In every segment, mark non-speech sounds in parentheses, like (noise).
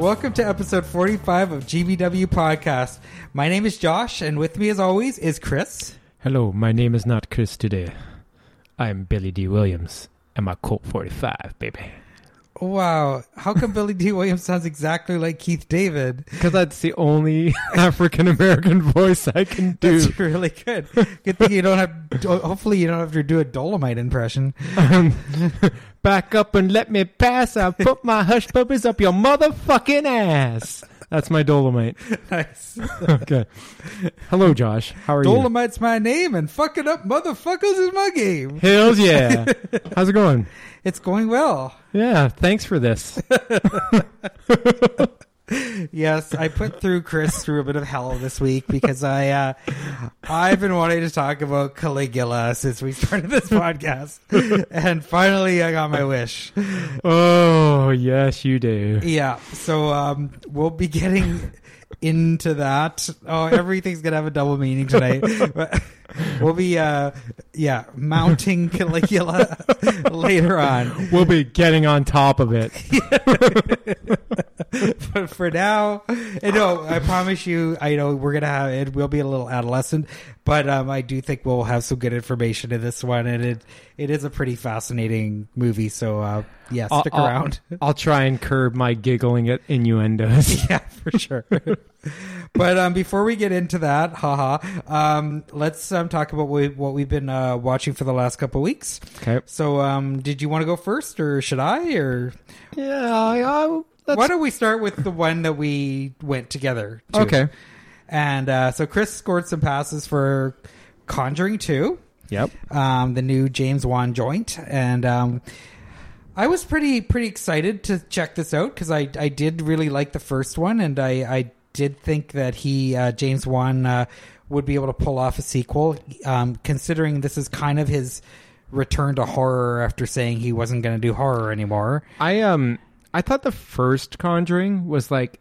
Welcome to episode 45 of GBW Podcast. My name is Josh, and with me, as always, is Chris. Hello, my name is not Chris today. I'm Billy D. Williams, and my Colt 45, baby. Wow, how come Billy D. Williams sounds exactly like Keith David? Because that's the only (laughs) African American voice I can do. That's really good. Good thing you don't have. Hopefully, you don't have to do a Dolomite impression. Um, (laughs) back up and let me pass. I put my hush puppies up your motherfucking ass. That's my Dolomite. (laughs) Nice. (laughs) Okay. Hello, Josh. How are you? Dolomite's my name, and fucking up motherfuckers is my game. Hells yeah. (laughs) How's it going? It's going well. Yeah, thanks for this. Yes, I put through Chris through a bit of hell this week because I uh, I've been wanting to talk about Caligula since we started this podcast, and finally I got my wish. Oh, yes, you do. Yeah, so um, we'll be getting into that. Oh, everything's gonna have a double meaning tonight. (laughs) We'll be uh, yeah mounting Caligula (laughs) later on. We'll be getting on top of it. (laughs) but for now, and no, I promise you, I know we're gonna have it. Will be a little adolescent, but um, I do think we'll have some good information in this one, and it it is a pretty fascinating movie. So uh, yeah, I'll- stick I'll- around. (laughs) I'll try and curb my giggling at innuendos. (laughs) yeah, for sure. (laughs) but um, before we get into that, haha, um, let's um, talk about what, we, what we've been uh, watching for the last couple weeks. Okay. So, um, did you want to go first, or should I? Or Yeah, I, I, let's, why don't we start with the one that we went together? To? Okay. And uh, so Chris scored some passes for Conjuring Two, Yep. um, the new James Wan joint, and um, I was pretty pretty excited to check this out because I I did really like the first one, and I I did think that he uh, James Wan uh, would be able to pull off a sequel, um, considering this is kind of his return to horror after saying he wasn't going to do horror anymore. I um I thought the first Conjuring was like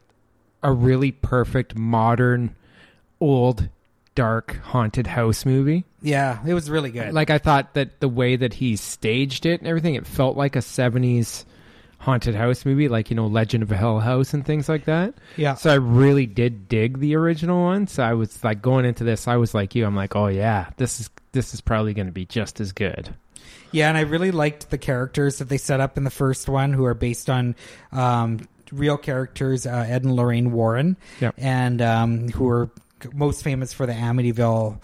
a really perfect modern old dark haunted house movie. Yeah, it was really good. Like I thought that the way that he staged it and everything it felt like a 70s haunted house movie like you know Legend of Hell House and things like that. yeah, So I really did dig the original one. So I was like going into this I was like you I'm like oh yeah, this is this is probably going to be just as good. Yeah, and I really liked the characters that they set up in the first one, who are based on um, real characters, uh, Ed and Lorraine Warren, Yep. and um, who are most famous for the Amityville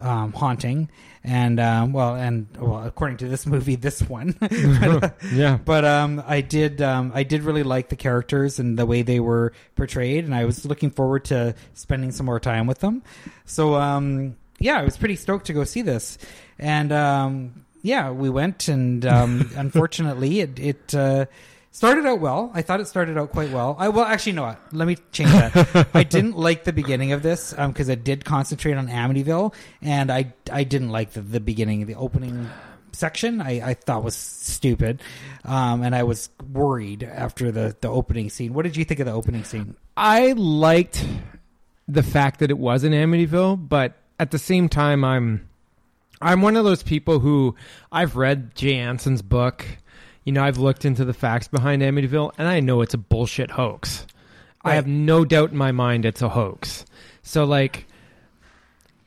um, haunting. And um, well, and well, according to this movie, this one. (laughs) but, uh, (laughs) Yeah. but um, I did um, I did really like the characters and the way they were portrayed, and I was looking forward to spending some more time with them. So um, yeah, I was pretty stoked to go see this, and um, yeah, we went, and um, (laughs) unfortunately, it it. Uh, Started out well. I thought it started out quite well. I well, actually, no. Let me change that. I didn't (laughs) like the beginning of this because it did concentrate on Amityville, and I I didn't like the, the beginning, the opening section. I, I thought was stupid, um, and I was worried after the the opening scene. What did you think of the opening scene? I liked the fact that it was in Amityville, but at the same time, I'm I'm one of those people who I've read Jay Anson's book. You know, I've looked into the facts behind Amityville, and I know it's a bullshit hoax. I have no doubt in my mind it's a hoax. So, like,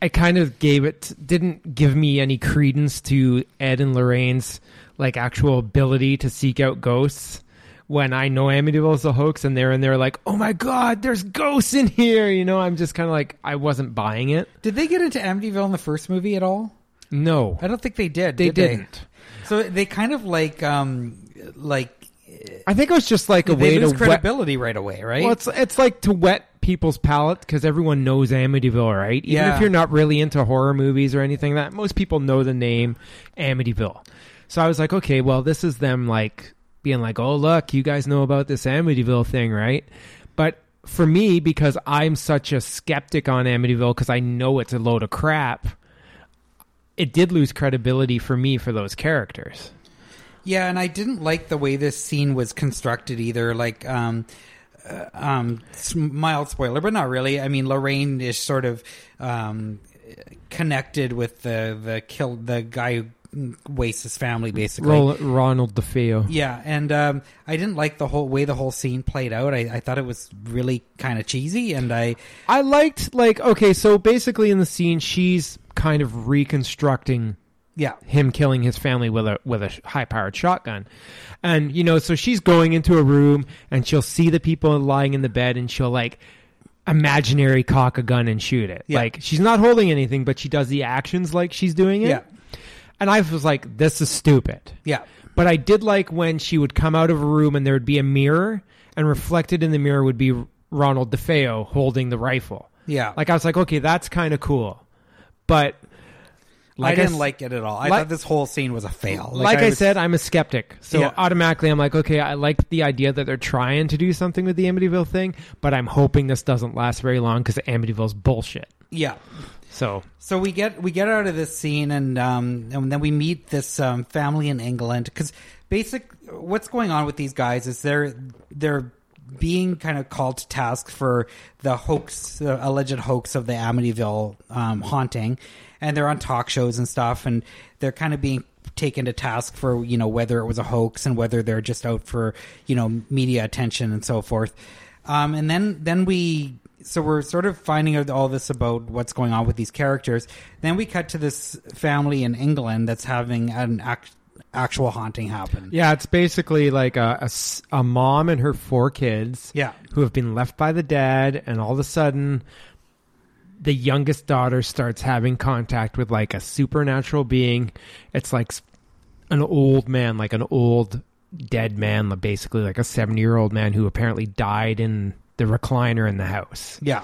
I kind of gave it, didn't give me any credence to Ed and Lorraine's like actual ability to seek out ghosts when I know Amityville is a hoax and they're in there like, oh my god, there's ghosts in here. You know, I'm just kind of like, I wasn't buying it. Did they get into Amityville in the first movie at all? No, I don't think they did. they did didn't. So they kind of like um like I think it was just like a they way to lose wet. credibility right away, right? Well, it's it's like to wet people's palate because everyone knows Amityville, right? Even Yeah. if you're not really into horror movies or anything, like that most people know the name Amityville. So I was like, okay, well, this is them like being like, oh look, you guys know about this Amityville thing, right? But for me, because I'm such a skeptic on Amityville, because I know it's a load of crap, it did lose credibility for me for those characters. Yeah, and I didn't like the way this scene was constructed either. Like, um, uh, um, mild spoiler, but not really. I mean, Lorraine is sort of um, connected with the the kill the guy who wastes his family basically. Ro- Ronald DeFeo. Yeah, and um, I didn't like the whole way the whole scene played out. I, I thought it was really kind of cheesy, and I I liked like okay, so basically in the scene she's kind of reconstructing yeah him killing his family with a with a high powered shotgun. And you know, so she's going into a room and she'll see the people lying in the bed and she'll like imaginary cock a gun and shoot it. Yeah. Like she's not holding anything, but she does the actions like she's doing it. yeah And I was like, this is stupid. yeah But I did like when she would come out of a room and there would be a mirror, and reflected in the mirror would be Ronald DeFeo holding the rifle. yeah. Like I was like, okay, that's kind of cool. But I didn't s- like it at all. I like- thought this whole scene was a fail. like, I, was- said, I'm a skeptic. So Yeah. automatically, I'm like, okay, I like the idea that they're trying to do something with the Amityville thing, but I'm hoping this doesn't last very long because Amityville's bullshit. yeah. So So we get we get out of this scene and um and then we meet this um, family in England because basic what's going on with these guys is they're they're being kind of called to task for the hoax, the alleged hoax of the Amityville um, haunting, and they're on talk shows and stuff, and they're kind of being taken to task for you know whether it was a hoax and whether they're just out for you know media attention and so forth. Um, and then then we so we're sort of finding out all this about what's going on with these characters. Then we cut to this family in England that's having an act, actual haunting happen. yeah, it's basically like a mom and her four kids. Yeah. who have been left by the dad, and all of a sudden, the youngest daughter starts having contact with like a supernatural being. It's like an old man, like an old dead man, basically like a 70 year old man who apparently died in the recliner in the house. Yeah.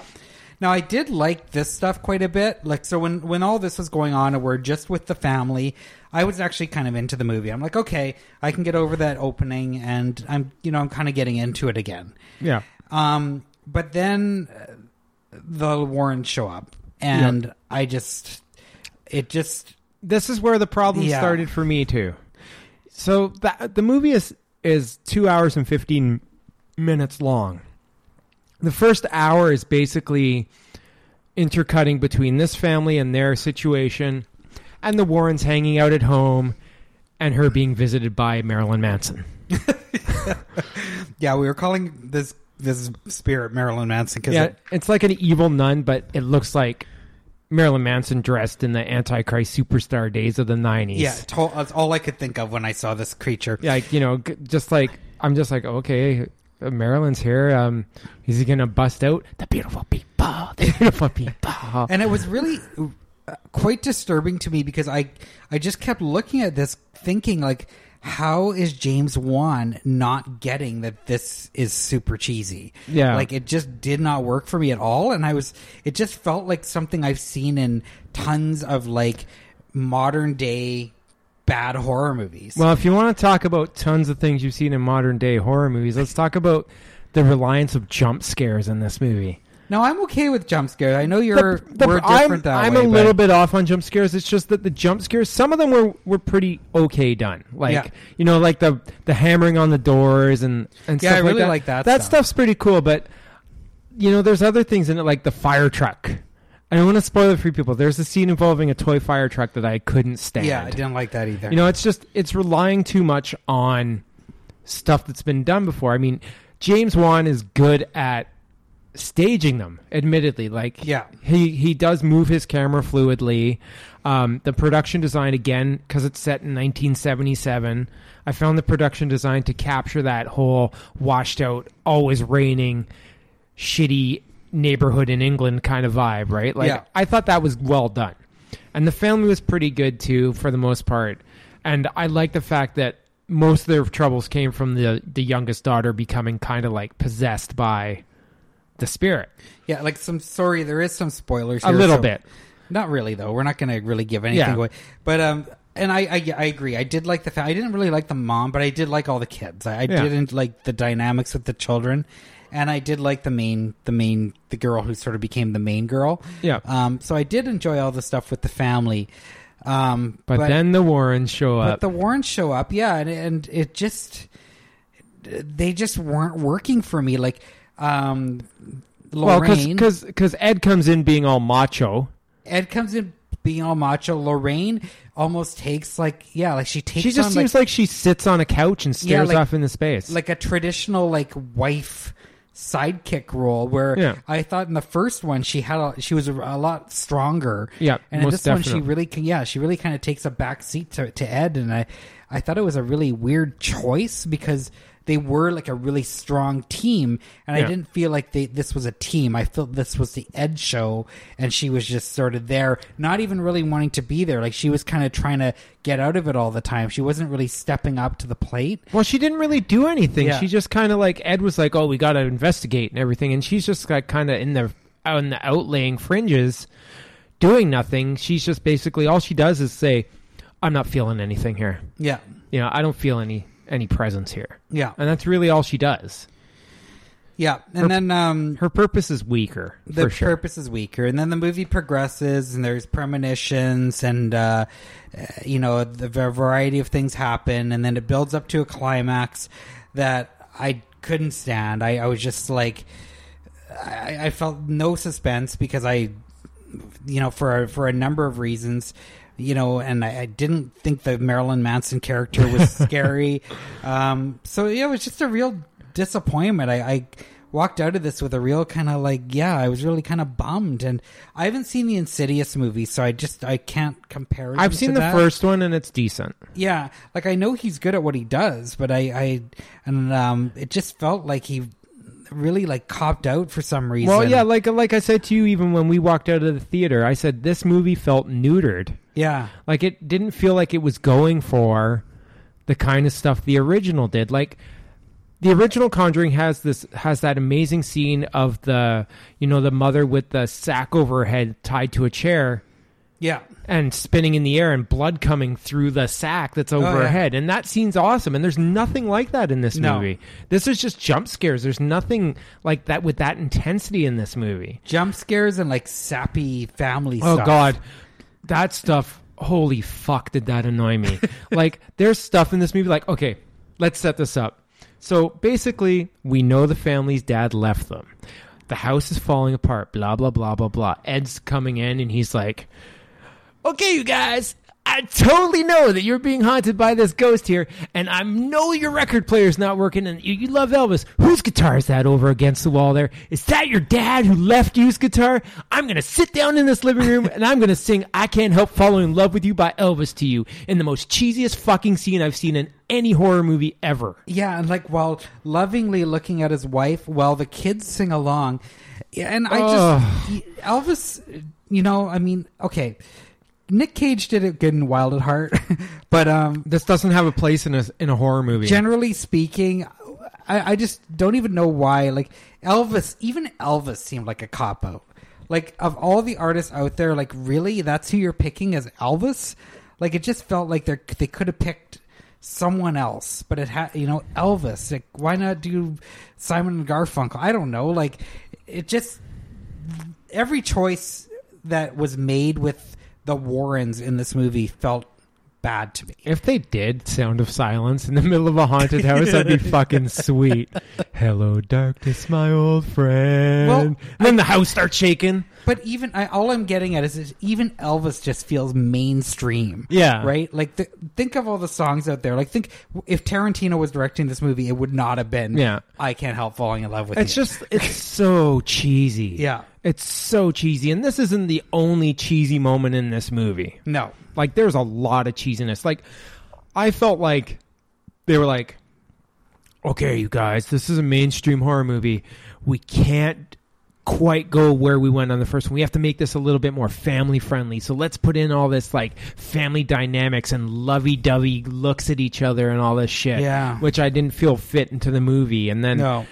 Now I did like this stuff quite a bit. Like so when when all this was going on and we're just with the family, I was actually kind of into the movie. I'm like, okay, I can get over that opening and I'm you know, I'm kind of getting into it again. Yeah. Um but then uh, the Warrens show up and I just it just This is where the problem Yeah. started for me too. So that the movie is is 2 hours and 15 minutes long. The first hour is basically intercutting between this family and their situation and the Warrens hanging out at home and her being visited by Marilyn Manson. (laughs) yeah, we were calling this this spirit Marilyn Manson cuz Yeah, it's like an evil nun, but it looks like Marilyn Manson dressed in the Antichrist superstar days of the 90s. yeah, that's all I could think of when I saw this creature. Yeah, like, you know, just like I'm just like, okay, Marilyn's here. Um, is he gonna bust out the beautiful people, (laughs) the beautiful people? and it was really uh, quite disturbing to me because I I just kept looking at this thinking like how is James Wan not getting that this is super cheesy? Yeah. Like it just did not work for me at all and I was it just felt like something I've seen in tons of like modern day bad horror movies. Well, if you want to talk about tons of things you've seen in modern day horror movies, let's talk about the reliance of jump scares in this movie. no, I'm okay with jump scares. I know you're The- the- we're I'm, different that I'm way. a but- little bit off on jump scares. It's just that the jump scares, some of them were, were pretty okay done. Like Yeah. you know, like the the hammering on the doors and and Yeah, stuff I really like like that. that That stuff. stuff's pretty cool, but you know, there's other things in it, like the fire truck. I don't want to spoil it for people. There's a scene involving a toy fire truck that I couldn't stand. Yeah, I didn't like that either. You know, it's just it's relying too much on stuff that's been done before. I mean, James Wan is good at staging them, admittedly. Like Yeah. he he does move his camera fluidly. Um, the production design again because it's set in 1977. I found the production design to capture that whole washed out, always raining, shitty neighborhood in England kind of vibe, right? Like Yeah. I thought that was well done. And the family was pretty good too for the most part. And I like the fact that most of their troubles came from the the youngest daughter becoming kind of like possessed by the spirit. yeah, like some sorry, there is some spoilers A little so- bit. Not really, though. We're not going to really give anything Yeah. away. But um, and I, I I agree. I did like the fact. I didn't really like the mom, but I did like all the kids. I, I Yeah. didn't like the dynamics with the children, and I did like the main the main the girl who sort of became the main girl. Yeah. Um. So I did enjoy all the stuff with the family. Um. But, then the Warrens show up. but the Warrens show up, yeah, and and it just they just weren't working for me. Like, um, well, Lorraine, because because Ed comes in being all macho. Ed comes in being all macho. Lorraine almost takes like yeah, like she takes She just on seems like, she sits on a couch and stares like- off into space. like a traditional like wife sidekick role where Yeah. I thought in the first one she had a, she was a, a lot stronger. Yeah, and in this one she really can yeah she really kind of takes a back seat to, to Ed and I I thought it was a really weird choice because they were like a really strong team and I didn't feel like they this was a team. I felt this was the Ed show and she was just sort of there, not even really wanting to be there. Like she was kind of trying to get out of it all the time. She wasn't really stepping up to the plate. well, she didn't really do anything. Yeah. She just kind of like Ed was like, "Oh, we got to investigate and everything," and she's just like kind of in the on the outlaying fringes, doing nothing. She's just basically all she does is say, "I'm not feeling anything here." Yeah. You know, I don't feel any any presence here, Yeah. and that's really all she does. Yeah, and Her- then um, Her purpose is weaker the sure. purpose is weaker, and then the movie progresses, and there's premonitions, and uh, uh, you know the v- variety of things happen, and then it builds up to a climax that I couldn't stand. I, I was just like, I, I felt no suspense because I, you know, for a, for a number of reasons. You know, and I, I didn't think the Marilyn Manson character was (laughs) scary. Um, so yeah, it was just a real disappointment. I, I walked out of this with a real kind of like, yeah, I was really kind of bummed. And I haven't seen the Insidious movie, so I just I can't compare. I've seen the that. first one and it's decent. Yeah, like I know he's good at what he does, but I, I and um, it just felt like he really like copped out for some reason. Well, yeah, like like I said to you, even when we walked out of the theater, I said this movie felt neutered. Yeah, Like it didn't feel like it was going for the kind of stuff the original did. Like the original Conjuring has this has that amazing scene of the you know the mother with the sack over her head tied to a chair yeah, and spinning in the air and blood coming through the sack that's oh, over Oh, her head. And that scene's awesome. And there's nothing like that in this No. movie. This is just jump scares. There's nothing like that with that intensity in this movie. jump scares and like sappy family. Oh stuff. God, that stuff. Holy fuck, did that annoy me? (laughs) like, there's stuff in this movie. Like, okay, let's set this up. So basically, we know the family's dad left them. The house is falling apart. Blah blah blah blah blah. Ed's coming in and he's like, "Okay, you guys." I totally know that you're being haunted by this ghost here, and I know your record player's not working, and you, you love Elvis. Whose guitar is that over against the wall there? Is that your dad who left you's guitar? I'm gonna sit down in this living room and I'm gonna sing "I Can't Help Falling in Love with You" by Elvis to you in the most cheesiest fucking scene I've seen in any horror movie ever. Yeah, and like while lovingly looking at his wife while the kids sing along. And I just Elvis, you know, I mean, okay. Nick Cage did it good in Wild at Heart, (laughs) but um This doesn't have a place in a in a horror movie. generally speaking, I, I just don't even know why. Like Elvis, even Elvis seemed like a cop out. Like of all the artists out there, like really, that's who you're picking as Elvis. Like it just felt like they they could have picked someone else, but it had you know Elvis. Like why not do Simon and Garfunkel? I don't know. Like it just every choice that was made with the Warrens in this movie felt bad to me. If they did Sound of Silence in the middle of a haunted house, that'd be (laughs) fucking sweet. Hello, darkness, my old friend. Well, and then the house starts shaking. But even I, all I'm getting at is, is even Elvis just feels mainstream. Yeah. Right. Like the, think of all the songs out there. Like think if Tarantino was directing this movie, it would not have been. Yeah. I can't help falling in love with It's you. just, it's so cheesy. (laughs) Yeah. It's so cheesy. And this isn't the only cheesy moment in this movie. no. Like, there's a lot of cheesiness. Like, I felt like they were like, okay, you guys, this is a mainstream horror movie. We can't quite go where we went on the first one. We have to make this a little bit more family friendly. So let's put in all this like family dynamics and lovey dovey looks at each other and all this shit. Yeah. Which I didn't feel fit into the movie. And then No.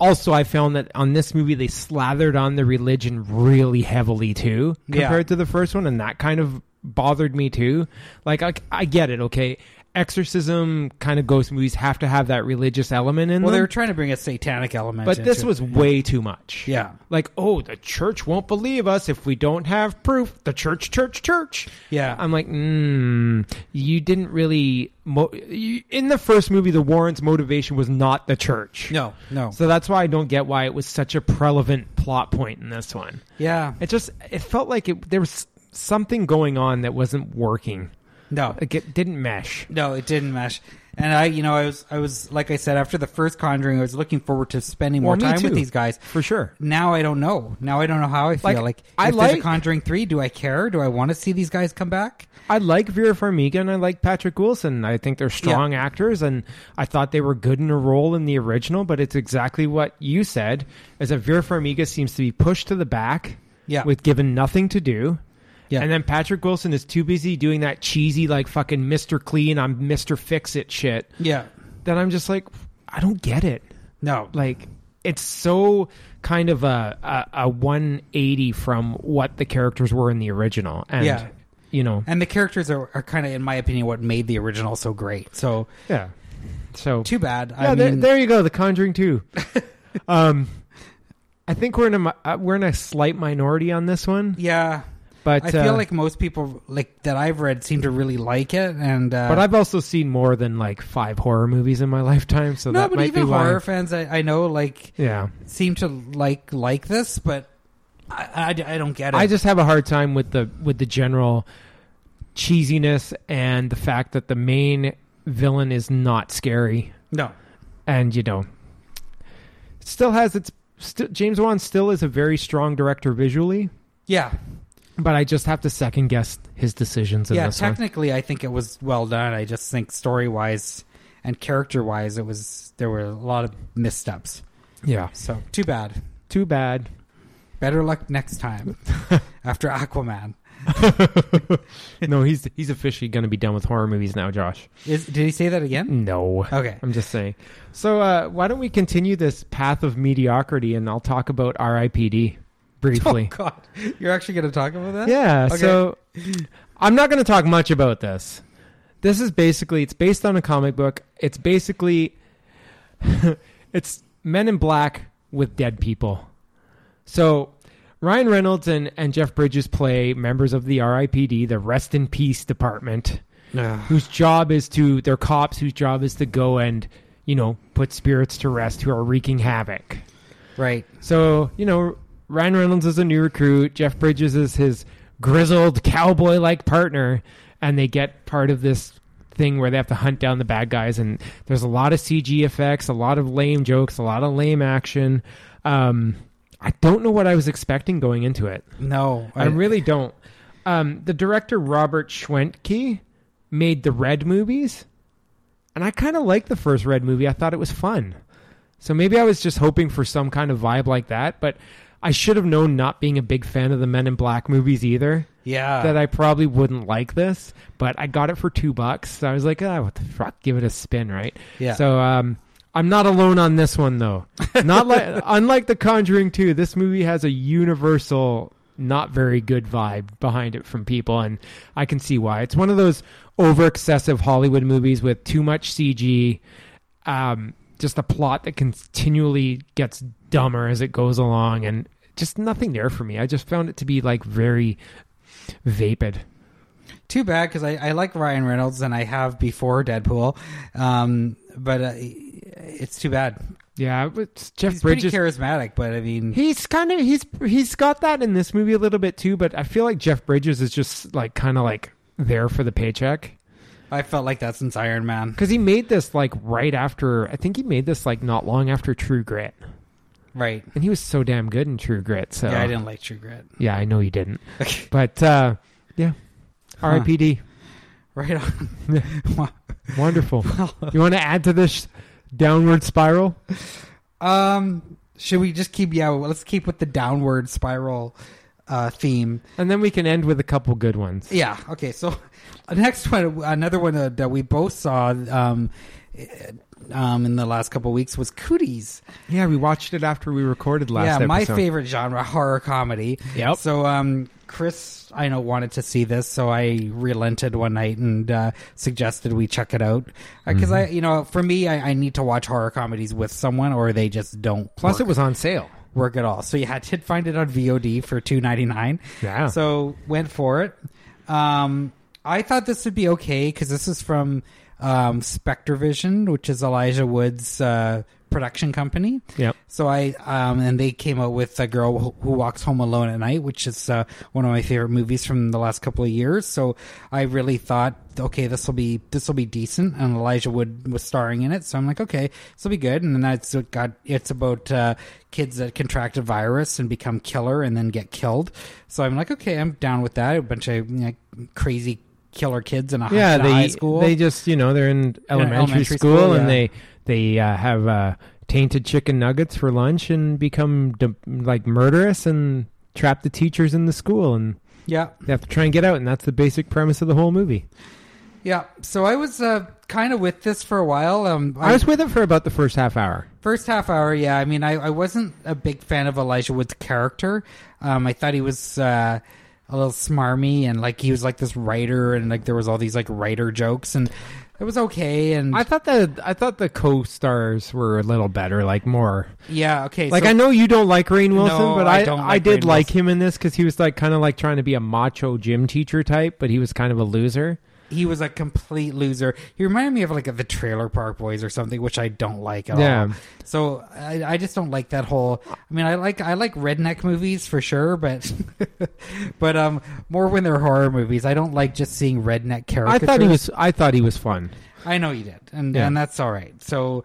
also I found that on this movie they slathered on the religion really heavily too Yeah. compared to the first one and that kind of bothered me too like I, I get it okay exorcism kind of ghost movies have to have that religious element in them. Well, they were trying to bring a satanic element. but this was it. way too much Yeah. like oh the church won't believe us if we don't have proof the church church church Yeah. i'm like mm, you didn't really mo- you, in the first movie the warrens motivation was not the church no. No. so that's why I don't get why it was such a prevalent plot point in this one. yeah. It just it felt like it there was something going on that wasn't working. No, Like it didn't mesh. no, it didn't mesh. And I, you know, I was, I was, like I said, after the first Conjuring, I was looking forward to spending more Well, me time with these guys. For sure. Now I don't know. Now I don't know how I feel. Like, Like, I if there's a like- Conjuring three, do I care? Do I want to see these guys come back? I like Vera Farmiga and I like Patrick Wilson. I think they're strong actors, and I thought they were good in a role in the original. But it's exactly what you said: is that Vera Farmiga seems to be pushed to the back, Yeah. with given nothing to do. Yeah. And then Patrick Wilson is too busy doing that cheesy, like fucking Mr. Clean, I'm Mr. Fix It shit. Yeah. That I'm just like, I don't get it. No. Like, it's so kind of a, a, a 180 from what the characters were in the original. And, Yeah. you know, And the characters are, are kind of, in my opinion, what made the original so great. So yeah. So, too bad. yeah, I there, mean, there you go, The Conjuring 2. (laughs) um, I think we're in a uh, we're in a slight minority on this one, yeah. But I feel uh, like most people like that I've read seem to really like it, and uh, But I've also seen more than like five horror movies in my (laughs) lifetime, so no, that but might even be why. horror fans I, I know like Yeah, seem to like like this, but I, I, I don't get it. I just have a hard time with the with the general cheesiness and the fact that the main villain is not scary, no, and you know, still has its. St- James Wan still is a very strong director visually, yeah, but I just have to second guess his decisions in yeah. this one. Technically, I think it was well done. I just think story wise and character wise, it was there were a lot of missteps. Yeah, So too bad. too bad. Better luck next time (laughs) after Aquaman. (laughs) no, he's he's officially going to be done with horror movies now, Josh. Is did he say that again? No. Okay. I'm just saying. So, uh, why don't we continue this path of mediocrity and I'll talk about RIPD (laughs) Oh briefly. God, you're actually going to talk about that? yeah, Okay. so I'm not going to talk much about this. This is basically it's based on a comic book. It's basically (laughs) it's Men in Black with dead people. So Ryan Reynolds and, and Jeff Bridges play members of the RIPD, the Rest in Peace Department whose job is to they're cops whose job is to go and you know put spirits to rest who are wreaking havoc right. so you know ryan reynolds is a new recruit jeff bridges is his grizzled cowboy like partner and they get part of this thing where they have to hunt down the bad guys and there's a lot of cg effects a lot of lame jokes a lot of lame action um, i don't know what i was expecting going into it No, I really don't. Um, the director Robert Schwentke made the Red movies, and I kind of liked the first Red movie. I thought it was fun. So maybe I was just hoping for some kind of vibe like that, but I should have known, not being a big fan of the Men in Black movies either, yeah. that I probably wouldn't like this. But I got it for two bucks, so I was like, "Ah, what the fuck? Give it a spin, right?" yeah. So um, I'm not alone on this one though. Not like (laughs) unlike The Conjuring 2, this movie has a universal not very good vibe behind it from people and I can see why. It's one of those over excessive Hollywood movies with too much CG um just a plot that continually gets dumber as it goes along and just nothing there for me. I just found it to be like very vapid. Too bad because I, I like Ryan Reynolds and I have before Deadpool, um, but uh, it's too bad. Yeah, it's Jeff He's Bridges pretty charismatic, but I mean, He's kind of he's he's got that in this movie a little bit too, but I feel like Jeff Bridges is just like kind of like there for the paycheck I felt like that since Iron Man. because he made this like right after I think he made this like not long after True Grit, Right. and he was so damn good in True Grit. So Yeah, I didn't like True Grit. Yeah, I know you didn't, (laughs) but uh, yeah, Huh. R.I.P.D. Right on. (laughs) Wonderful. (laughs) you want to add to this downward spiral? um, should we just keep? Yeah, let's keep with the downward spiral uh, theme. And then we can end with a couple good ones. Yeah. Okay. So uh, (laughs) next one, another one uh, that we both saw um, um, in the last couple weeks was Cooties. Yeah, we watched it after we recorded last. yeah, my favorite genre, horror comedy. Yep. So, um, Chris, I know wanted to see this, so I relented one night and uh, suggested we check it out because I, you know, for me, I, I need to watch horror comedies with someone, or they just don't. Plus, work, it was on sale. Work at all. So yeah, I did find it on VOD for two ninety nine. Yeah. So went for it. Um, I thought this would be okay because this is from um, Spectre Vision, which is Elijah Wood's uh, production company. Yep. So I um, and they came out with a girl who, who walks home alone at night, which is uh, one of my favorite movies from the last couple of years. So I really thought, okay, this will be this will be decent, and Elijah Wood was starring in it. So I'm like, okay, this will be good. And then that's what got it's about uh, kids that contract a virus and become killer and then get killed. So I'm like, okay, I'm down with that. A bunch of you know, crazy killer kids in a, yeah, in a they high school. they just you know they're in elementary, elementary school, school, and yeah. they they uh, have uh, tainted chicken nuggets for lunch and become de- like murderous and trap the teachers in the school and yeah. they have to try and get out and that's the basic premise of the whole movie. Yeah, so I was uh, kind of with this for a while. Um, I was with it for about the first half hour. first half hour. Yeah, I mean, I, I wasn't a big fan of Elijah Wood's character. Um, I thought he was uh, a little smarmy and like he was like this writer and like there was all these like writer jokes and it was okay. And I thought that I thought the co-stars were a little better, like more. yeah, okay. Like so- I know you don't like Rainn Wilson, No, but I I don't I did Rainn like Wilson. him in this because he was like kind of like trying to be a macho gym teacher type, but he was kind of a loser. He was a complete loser. He reminded me of like the Trailer Park Boys or something, which I don't like at Yeah. all. So I, I just don't like that whole. I mean, I like I like redneck movies for sure, but (laughs) but um more when they're horror movies. I don't like just seeing redneck characters. I thought he was I thought he was fun. I know you did, and Yeah. and that's all right. So,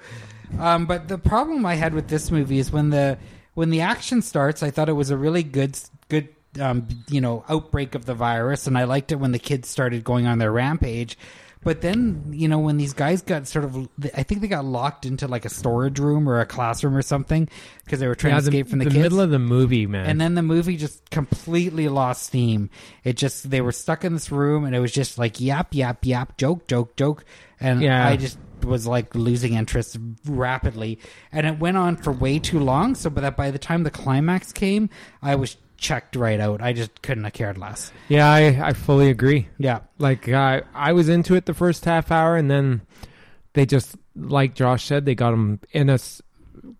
um, but the problem I had with this movie is when the when the action starts, I thought it was a really good good um, you know outbreak of the virus, and I liked it when the kids started going on their rampage. But then, you know, when these guys got sort of, I think they got locked into like a storage room or a classroom or something because they were trying Yeah, to the, escape from the, the kids. middle of the movie, man. And then the movie just completely lost steam. It just they were stuck in this room, and it was just like yap yap yap, joke joke joke, and Yeah. I just was like losing interest rapidly. And it went on for way too long, so but that by the time the climax came, I was checked right out. I just couldn't have cared less. yeah, I, I fully agree. Yeah, Like I I was into it the first half hour, and then they just like Josh said, they got him in a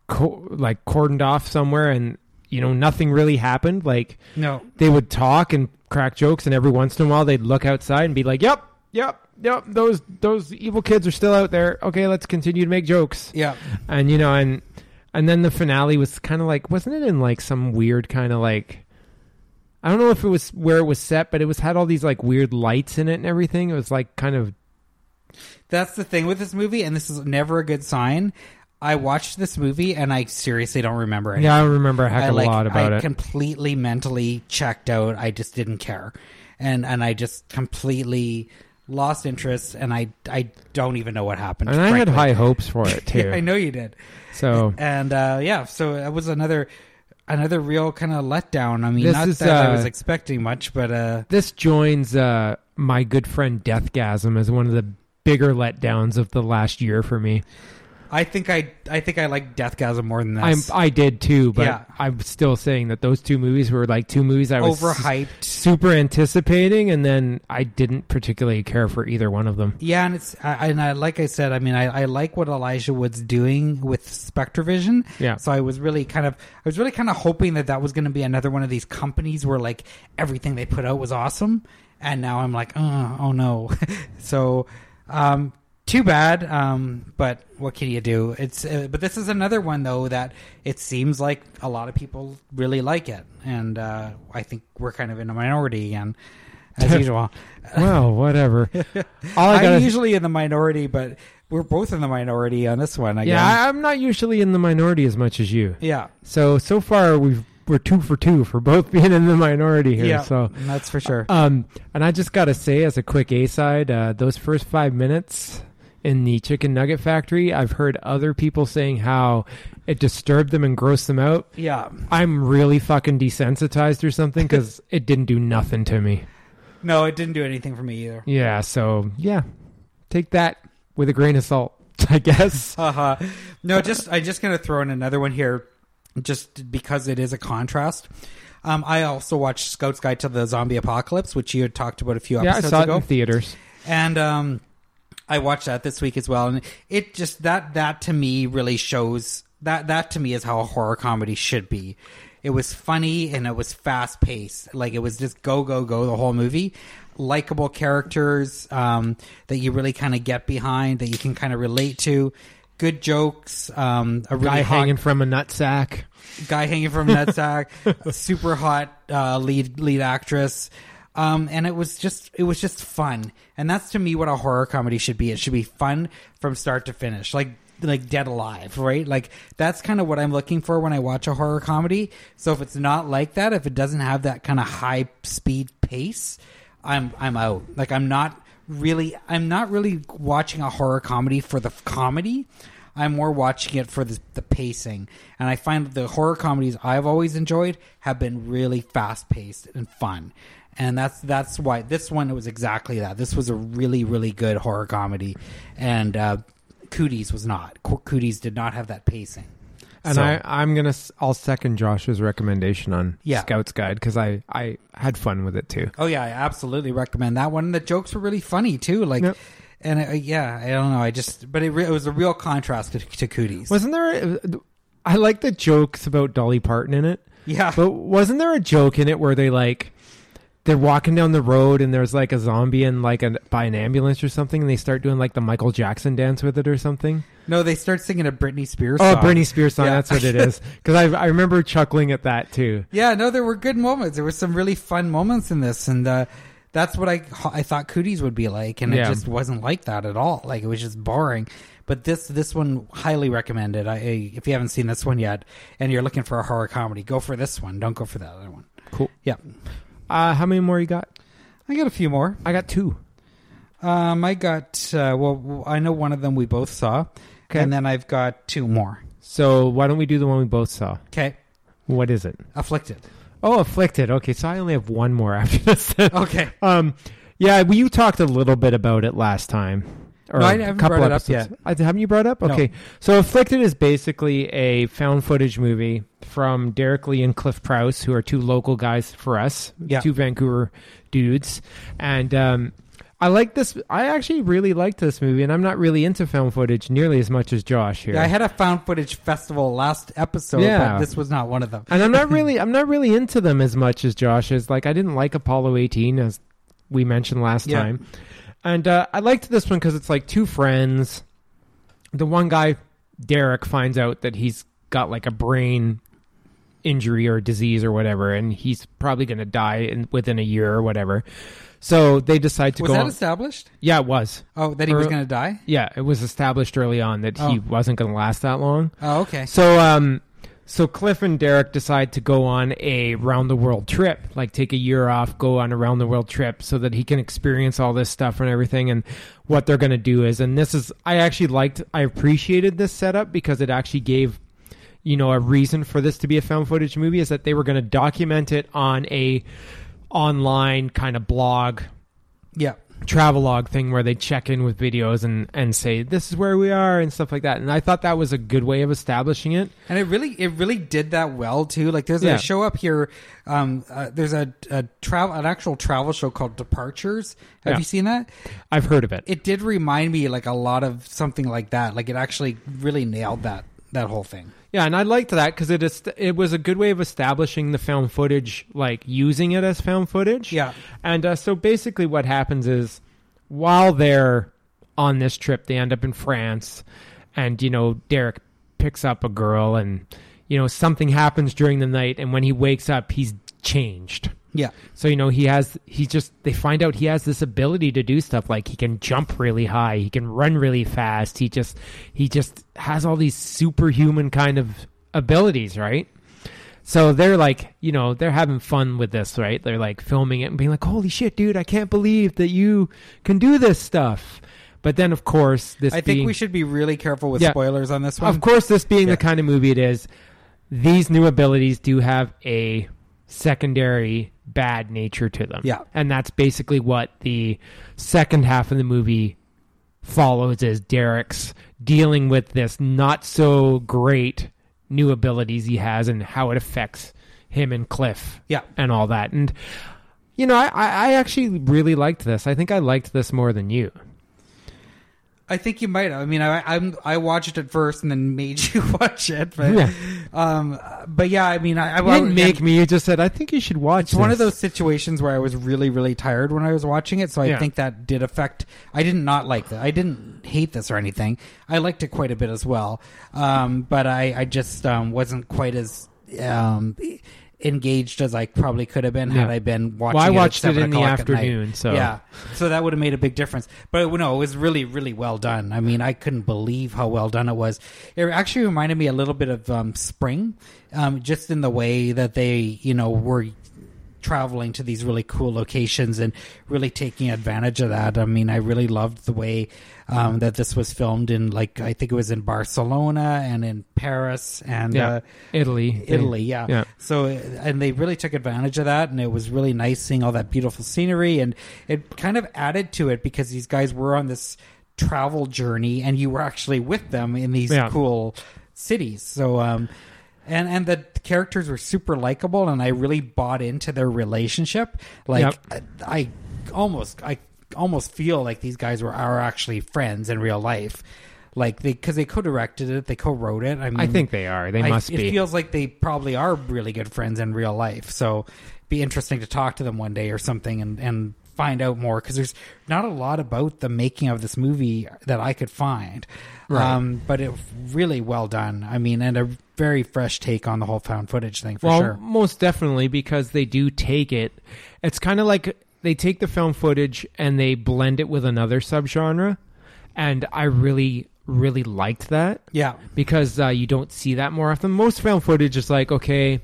co- like cordoned off somewhere, and you know nothing really happened. Like no, they would talk and crack jokes, and every once in a while they'd look outside and be like, "Yep, yep, yep, those those evil kids are still out there. Okay, let's continue to make jokes." yeah, And you know, and and then the finale was kind of like, wasn't it in like some weird kind of like. I don't know if it was where it was set, but it was had all these like weird lights in it and everything. It was like kind of that's the thing with this movie, and this is never a good sign. I watched this movie, and I seriously don't remember anything. yeah. I remember a heck I of like a lot about I it. completely mentally checked out. I just didn't care, and and I just completely lost interest, and I I don't even know what happened. and I had high hopes for it (laughs) too. I know you did. So And uh, yeah, so it was another another real kind of letdown. I mean, This not is, that I uh, was expecting much, but uh, this joins uh, my good friend Deathgasm as one of the bigger letdowns of the last year for me. I think I I think I like Deathgasm more than that. I'm. I did too, but Yeah. I'm still saying that those two movies were like two movies I was Overhyped. super anticipating, and then I didn't particularly care for either one of them. Yeah, and it's I, and I like I said, I mean, I, I like what Elijah Wood's doing with SpectreVision. Yeah. So I was really kind of I was really kind of hoping that that was going to be another one of these companies where like everything they put out was awesome, and now I'm like, oh, oh no. (laughs) so, um, too bad. Um, but what can you do? It's uh, but this is another one though that it seems like a lot of people really like it, and uh, I think we're kind of in a minority again, as (laughs) usual. well, whatever. (laughs) All I I'm usually in the minority, but we're both in the minority on this one. Again. yeah, I'm not usually in the minority as much as you. yeah, So so far we've we're two for two for both (laughs) being in the minority here. yeah. So that's for sure. Um, and I just got to say, as a quick A side, uh, those first five minutes in the chicken nugget factory, I've heard other people saying how it disturbed them and grossed them out. yeah, I'm really fucking desensitized or something because (laughs) it didn't do nothing to me. no, it didn't do anything for me either. Yeah, so yeah, take that with a grain of salt, (laughs) I guess. (laughs) Uh-huh. No, just I just gonna throw in another one here, just because it is a contrast. Um, I also watched Scout's Guide to the Zombie Apocalypse, which you had talked about a few episodes yeah, I saw it ago. in theaters. and um, I watched that this week as well, and it just that that to me really shows that that to me is how a horror comedy should be. It was funny and it was fast paced, like it was just go go go the whole movie. Likable characters um, that you really kind of get behind, that you can kind of relate to. good jokes, um, a really Guy hot hanging from a nutsack. guy hanging from a nutsack, (laughs) super hot uh, lead lead actress. Um, and it was just it was just fun, and that's to me what a horror comedy should be. It should be fun from start to finish, like like Dead Alive, right? Like that's kind of what I'm looking for when I watch a horror comedy. So if it's not like that, if it doesn't have that kind of high speed pace, I'm I'm out. Like I'm not really I'm not really watching a horror comedy for the comedy. I'm more watching it for the, the pacing, and I find the horror comedies I've always enjoyed have been really fast paced and fun, and that's that's why this one was exactly that. This was a really really good horror comedy, and uh, Cooties was not. Co- Cooties did not have that pacing. And So- I, I'm gonna, I'll second Josh's recommendation on Yeah. Scouts Guide because I, I had fun with it too. Oh yeah, I absolutely recommend that one. The jokes were really funny too. Like, Yep. and yeah, I don't know. I just, but it, re- it was a real contrast to, to Cooties. Wasn't there? A, I like the jokes about Dolly Parton in it, yeah, but wasn't there a joke in it where they like they're walking down the road and there's like a zombie and like an, by an ambulance or something and they start doing like the Michael Jackson dance with it or something? no, they start singing a Britney Spears. Oh, song. Britney Spears song. Yeah. That's what it is. (laughs) Because I, I remember chuckling at that too. Yeah, no, there were good moments. There were some really fun moments in this, and uh, that's what I I thought Cooties would be like, and Yeah. it just wasn't like that at all. Like it was just boring. But this this one highly recommended. I, I if you haven't seen this one yet, and you're looking for a horror comedy, go for this one. Don't go for that other one. Cool. Yeah, Uh, how many more you got? I got a few more. I got two. Um, I got uh, well, I know one of them we both saw, Okay. and then I've got two more. So why don't we do the one we both saw? Okay, What is it? afflicted. Oh, Afflicted. Okay, so I only have one more (laughs) after this. Okay, Um, yeah, well, you talked a little bit about it last time. Or No, I a haven't couple brought it up episodes. I, haven't you brought it up? No. Okay. So Afflicted is basically a found footage movie from Derek Lee and Cliff Prowse, who are two local guys for us, Yeah. two Vancouver dudes. And um, I like this. I actually really liked this movie, and I'm not really into found footage nearly as much as Josh here. yeah, I had a found footage festival last episode, Yeah. but this was not one of them. and I'm not (laughs) really I'm not really into them as much as Josh is. Like I didn't like Apollo 18 as we mentioned last Yeah. time, and uh, I liked this one because it's like two friends. The one guy, Derek, finds out that he's got like a brain injury or disease or whatever, and he's probably going to die in, within a year or whatever. So they decide to Was go. Was that on- established? yeah, it was. Oh, that he was going to die? Yeah, it was established early on that he Oh. wasn't going to last that long. Oh, okay. So um so Cliff and Derek decide to go on a round the world trip, like take a year off, go on a round the world trip so that he can experience all this stuff and everything and what they're going to do is and this is I actually liked I appreciated this setup because it actually gave you know a reason for this to be a found footage movie is that they were going to document it on a online kind of blog Yeah. Travelogue thing where they check in with videos and and say this is where we are and stuff like that and i thought that was a good way of establishing it And it really, it really did that well too. Like, there's Yeah. a show up here. Um, uh, there's a, a travel, an actual travel show called Departures. Have Yeah. you seen that? i've heard of it It did remind me like a lot of something like that. Like, it actually really nailed that that whole thing. Yeah and i liked that because it is it was a good way of establishing the found footage like using it as found footage Yeah. and uh, so basically what happens is while they're on this trip they end up in france and you know derek picks up a girl and you know something happens during the night and when he wakes up he's changed Yeah. So you know he has he just they find out he has this ability to do stuff like he can jump really high, he can run really fast. He just he just has all these superhuman kind of abilities, right? So they're like, you know, they're having fun with this, right? They're like filming it and being like, "Holy shit, dude, I can't believe that you can do this stuff." But then of course, this I think we should be really careful with Yeah. spoilers on this one. of course, this being Yeah. the kind of movie it is, these new abilities do have a secondary bad nature to them. Yeah. And that's basically what the second half of the movie follows is Derek's dealing with this not so great new abilities he has and how it affects him and Cliff Yeah. and all that. And you know, I, I I actually really liked this. I think I liked this more than you. I think you might. have. I mean, I I'm, I watched it first and then made (laughs) you watch it, but Yeah. um, but yeah, I mean, I, I you didn't make me. You just said I think you should watch. It's one of those situations where I was really, really tired when I was watching it, so I Yeah. think that did affect. I did not not like that. I didn't hate this or anything. I liked it quite a bit as well, um, but I, I just um, wasn't quite as um, engaged as I probably could have been had Yeah. I been watching. Well, I it at watched it 7 in the o'clock at night. afternoon, so Yeah, so that would have made a big difference. But no, it was really, really well done. I mean, I couldn't believe how well done it was. It actually reminded me a little bit of um, Spring, um, just in the way that they, you know, were traveling to these really cool locations and really taking advantage of that. I mean, I really loved the way um, that this was filmed in, like, I think it was in Barcelona and in Paris and Yeah. uh, Italy. Italy, yeah. Yeah. So, and they really took advantage of that, and it was really nice seeing all that beautiful scenery, and it kind of added to it because these guys were on this travel journey, and you were actually with them in these Yeah. cool cities. So, um, and and the characters were super likable, and I really bought into their relationship. Like, Yep. I, I almost, I almost feel like these guys were are actually friends in real life. Like they, because they co-directed it, they co-wrote it. I mean, I think they are. They I- must it be. feels like they probably are really good friends in real life. So, be interesting to talk to them one day or something and and find out more because there's not a lot about the making of this movie that I could find. Right. Um, but it really well done. I mean, and a very fresh take on the whole found footage thing for well, sure. most definitely because they do take it. It's kind of like they take the film footage and they blend it with another subgenre, and I really, really liked that Yeah. because uh, you don't see that more often. Most found footage is like, okay,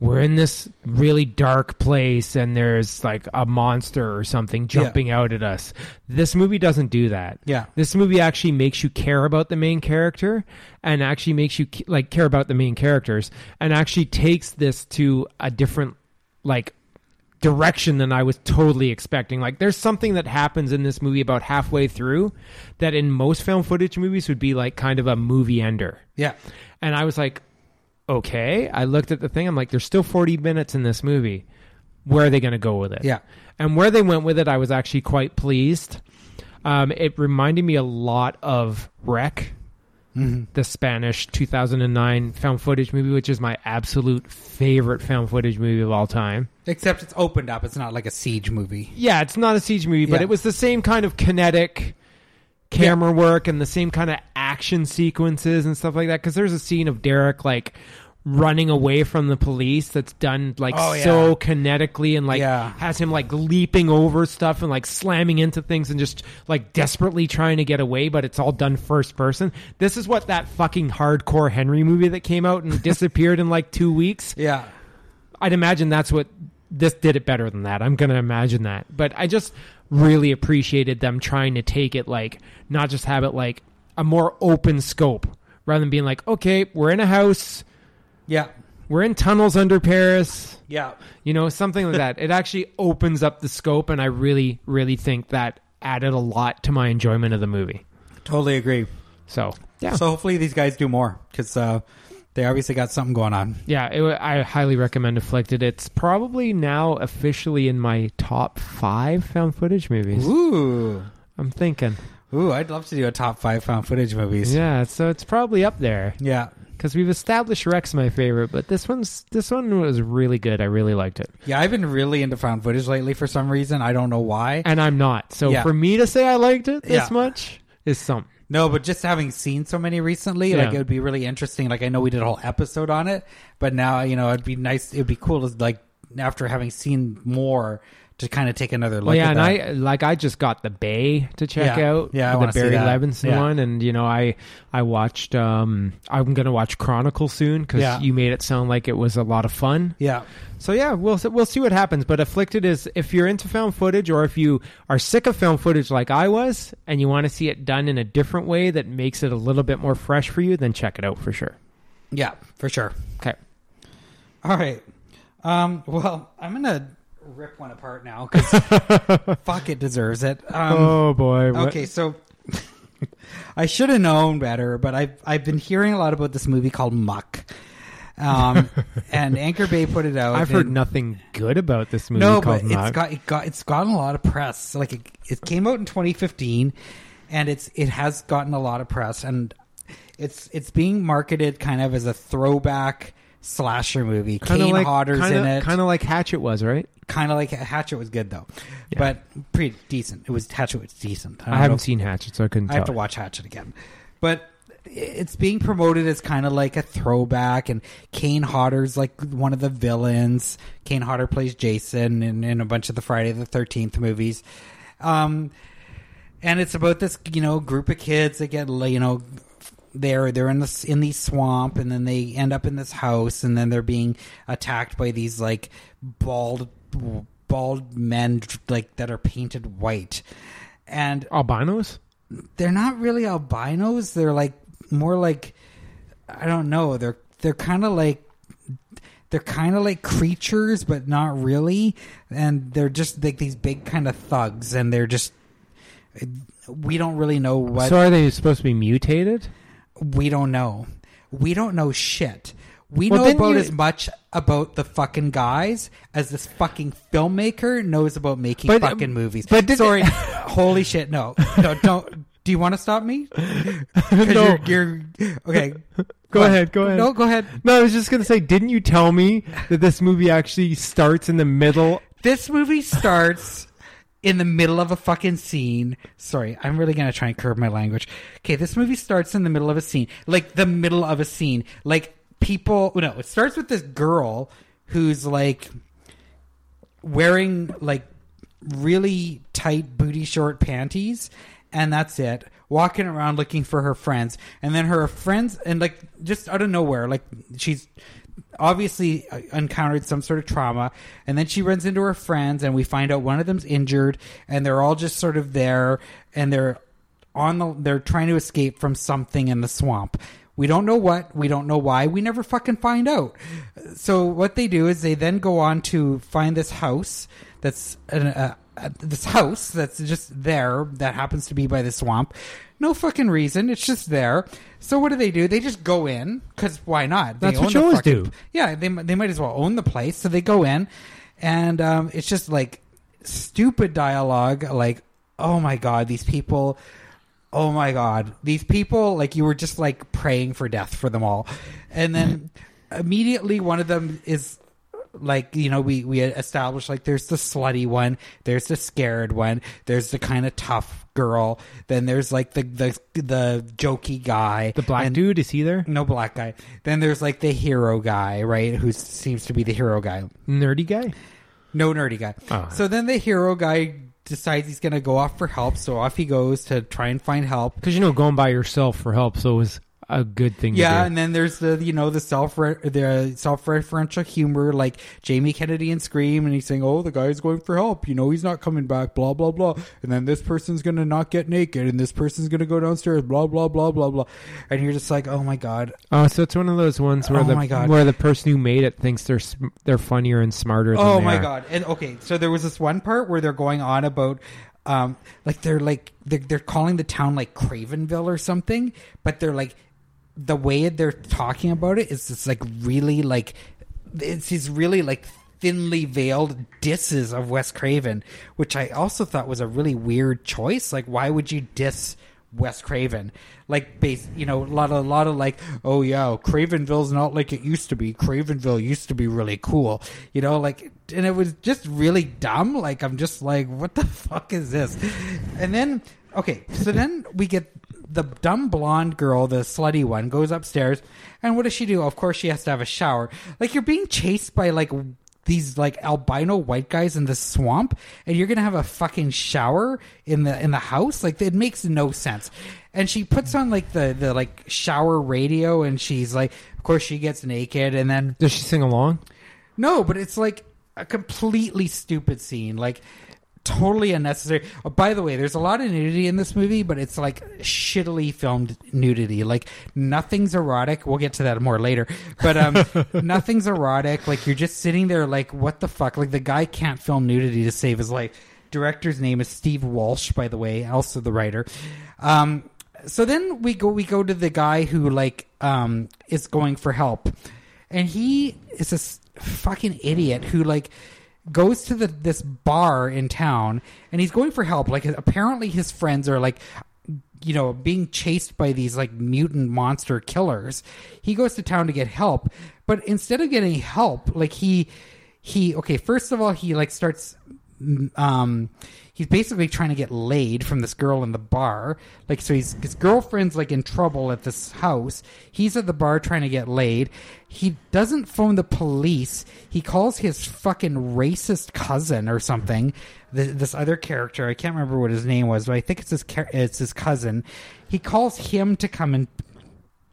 we're in this really dark place and there's like a monster or something jumping out at us. This movie doesn't do that. Yeah. This movie actually makes you care about the main character and actually makes you like care about the main characters and actually takes this to a different like direction than I was totally expecting. Like there's something that happens in this movie about halfway through that in most found footage movies would be like kind of a movie ender. Yeah. And I was like, okay. I looked at the thing. I'm like, there's still 40 minutes in this movie. Where are they going to go with it? Yeah. And where they went with it, I was actually quite pleased. Um, it reminded me a lot of REC, Mm-hmm. the Spanish 2009 found footage movie, which is my absolute favorite found footage movie of all time. Except it's opened up. It's not like a siege movie. Yeah, it's not a siege movie, but Yeah. it was the same kind of kinetic camera work and the same kind of action sequences and stuff like that. Because there's a scene of Derek like running away from the police that's done like Oh, yeah. so kinetically and like Yeah. has him like leaping over stuff and like slamming into things and just like desperately trying to get away, but it's all done first person. This is what that fucking hardcore Henry movie that came out and (laughs) disappeared in like two weeks. Yeah. I'd imagine that's what this did it better than that. I'm to imagine that. But I just really appreciated them trying to take it like not just have it like a more open scope rather than being like, okay, we're in a house, Yeah. we're in tunnels under Paris, Yeah. you know, something like that. (laughs) It actually opens up the scope and I really really think that added a lot to my enjoyment of the movie. Totally agree. So, yeah. So hopefully these guys do more because uh, they obviously got something going on. Yeah, it, I highly recommend Afflicted. It's probably now officially in my top five found footage movies. Ooh. I'm thinking. Ooh, I'd love to do a top five found footage movies. Yeah, so it's probably up there Yeah. Because we've established REC's my favorite, but this one's this one was really good. I really liked it, Yeah, I've been really into found footage lately for some reason. I don't know why. and I'm not. So Yeah. for me to say I liked it this Yeah. much is something. No, but just having seen so many recently, like it would be really interesting. Like I know we did a whole episode on it, but now you know it'd be nice. It'd be cool to like after having seen more to kind of take another look. Well, yeah, and that. I like I just got the Bay to check Yeah. out. Yeah, I the Barry. Levinson Yeah. one, and you know I I watched. um I'm gonna watch Chronicle soon because Yeah. you made it sound like it was a lot of fun. yeah, So yeah, we'll we'll see what happens. But Afflicted is if you're into found footage or if you are sick of found footage like I was and you want to see it done in a different way that makes it a little bit more fresh for you, then check it out for sure. yeah, for sure. Okay. All right. Um, well, I'm gonna rip one apart now because (laughs) fuck, it deserves it. Um, oh boy. What- Okay, so (laughs) I should have known better, but I've I've been hearing a lot about this movie called Muck, um, (laughs) and Anchor Bay put it out. I've heard nothing good about this movie no, called but it's Muck. got it got it's gotten a lot of press. Like it, it came out in 2015, and it's it has gotten a lot of press, and it's it's being marketed kind of as a throwback slasher movie. Kind of Kane like Hodder's kinda, in it. Kind of like Hatchet was, right? kind of like Hatchet was good though, Yeah. but pretty decent. It was Hatchet was decent. I, don't haven't if- seen Hatchet, so I couldn't I have to watch Hatchet again, but it's being promoted as kind of like a throwback, and Kane Hodder's like one of the villains. Kane Hodder plays Jason in, in a bunch of the Friday the Thirteenth movies, um, and it's about this you know group of kids that get you know they're they're in this in the swamp and then they end up in this house and then they're being attacked by these like bald bald men like that are painted white and Albinos? they're not really albinos they're like more like i don't know they're they're kind of like they're kind of like creatures but not really and they're just like these big kind of thugs and they're just we don't really know what So are they supposed to be mutated? We don't know. We don't know shit. We Well, know about you- as much about the fucking guys as this fucking filmmaker knows about making But- fucking um, movies. but did- sorry, (laughs) holy shit, no, no, don't. Do you want to stop me? (laughs) No. you're, you're okay. Go ahead, go ahead. No, go ahead. No, I was just gonna say, didn't you tell me that this movie actually starts in the middle? This movie starts in the middle of a fucking scene. Sorry, I'm really gonna try and curb my language. Okay, this movie starts in the middle of a scene, like the middle of a scene, like people. No, it starts with this girl who's like wearing like really tight booty short panties and that's it walking around looking for her friends and then her friends and like just out of nowhere like she's obviously uh, encountered some sort of trauma and then she runs into her friends and we find out one of them's injured and they're all just sort of there and they're on the they're trying to escape from something in the swamp. We don't know what we don't know why we never fucking find out. So what they do is they then go on to find this house that's an, uh, uh, this house that's just there that happens to be by the swamp no fucking reason. It's just there. So what do they do? They just go in because why not? They That's what own you the always fucking- do. yeah they, they might as well own the place. So they go in and um, it's just like stupid dialogue like oh my god these people oh my god these people like you were just like praying for death for them all. And then (laughs) immediately one of them is like you know we we established like there's the slutty one there's the scared one there's the kind of tough girl then there's like the the the jokey guy The black and- dude is he there? no black guy then there's like the hero guy right who seems to be the hero guy Nerdy guy? no nerdy guy. Oh. So then the hero guy decides he's going to go off for help. So off he goes to try and find help. Because you know, going by yourself for help, so it was a good thing. Yeah, to do. and then there's the you know the self the self referential humor like Jamie Kennedy and Scream, and he's saying, "Oh, the guy's going for help. You know, he's not coming back." Blah blah blah. And then this person's gonna not get naked, and this person's gonna go downstairs. Blah blah blah blah blah. And you're just like, "Oh my god, Oh, so it's one of those ones where Oh the my God. where the person who made it thinks they're they're funnier and smarter. Than Oh my are. god! And okay, so there was this one part where they're going on about, um, like they're like they're, they're calling the town like Cravenville or something, but they're like the way they're talking about it is just like really like it's these really like thinly veiled disses of Wes Craven, which I also thought was a really weird choice. Like, why would you diss Wes Craven? Like, base, you know, a lot of a lot of like, oh yeah, Cravenville's not like it used to be. Cravenville used to be really cool, you know, like, and it was just really dumb. Like, I'm just like, what the (laughs) fuck is this? And then, okay, so then we get the dumb blonde girl, the slutty one, goes upstairs, and what does she do? Of course, she has to have a shower. Like you're being chased by like these like albino white guys in the swamp, and you're gonna have a fucking shower in the in the house. Like it makes no sense. And she puts on like the the like shower radio, and she's like, of course, she gets naked, and then Does she sing along? no, but it's like a completely stupid scene. Like totally unnecessary. Oh, by the way, there's a lot of nudity in this movie, but it's like shittily filmed nudity. Like nothing's erotic. We'll get to that more later. But um (laughs) nothing's erotic. Like you're just sitting there like what the fuck? Like the guy can't film nudity to save his life. Director's name is Steve Wolsh, by the way, also the writer. Um so then we go we go to the guy who like um is going for help. And he is this fucking idiot who like goes to the this bar in town and he's going for help. Like apparently his friends are like you know being chased by these like mutant monster killers. He goes to town to get help but instead of getting help like he he okay first of all he like starts um he's basically trying to get laid from this girl in the bar. Like so he's his girlfriend's like in trouble at this house. He's at the bar trying to get laid. He doesn't phone the police. He calls his fucking racist cousin or something. Th- this other character i can't remember what his name was but i think it's his it's his cousin. He calls him to come and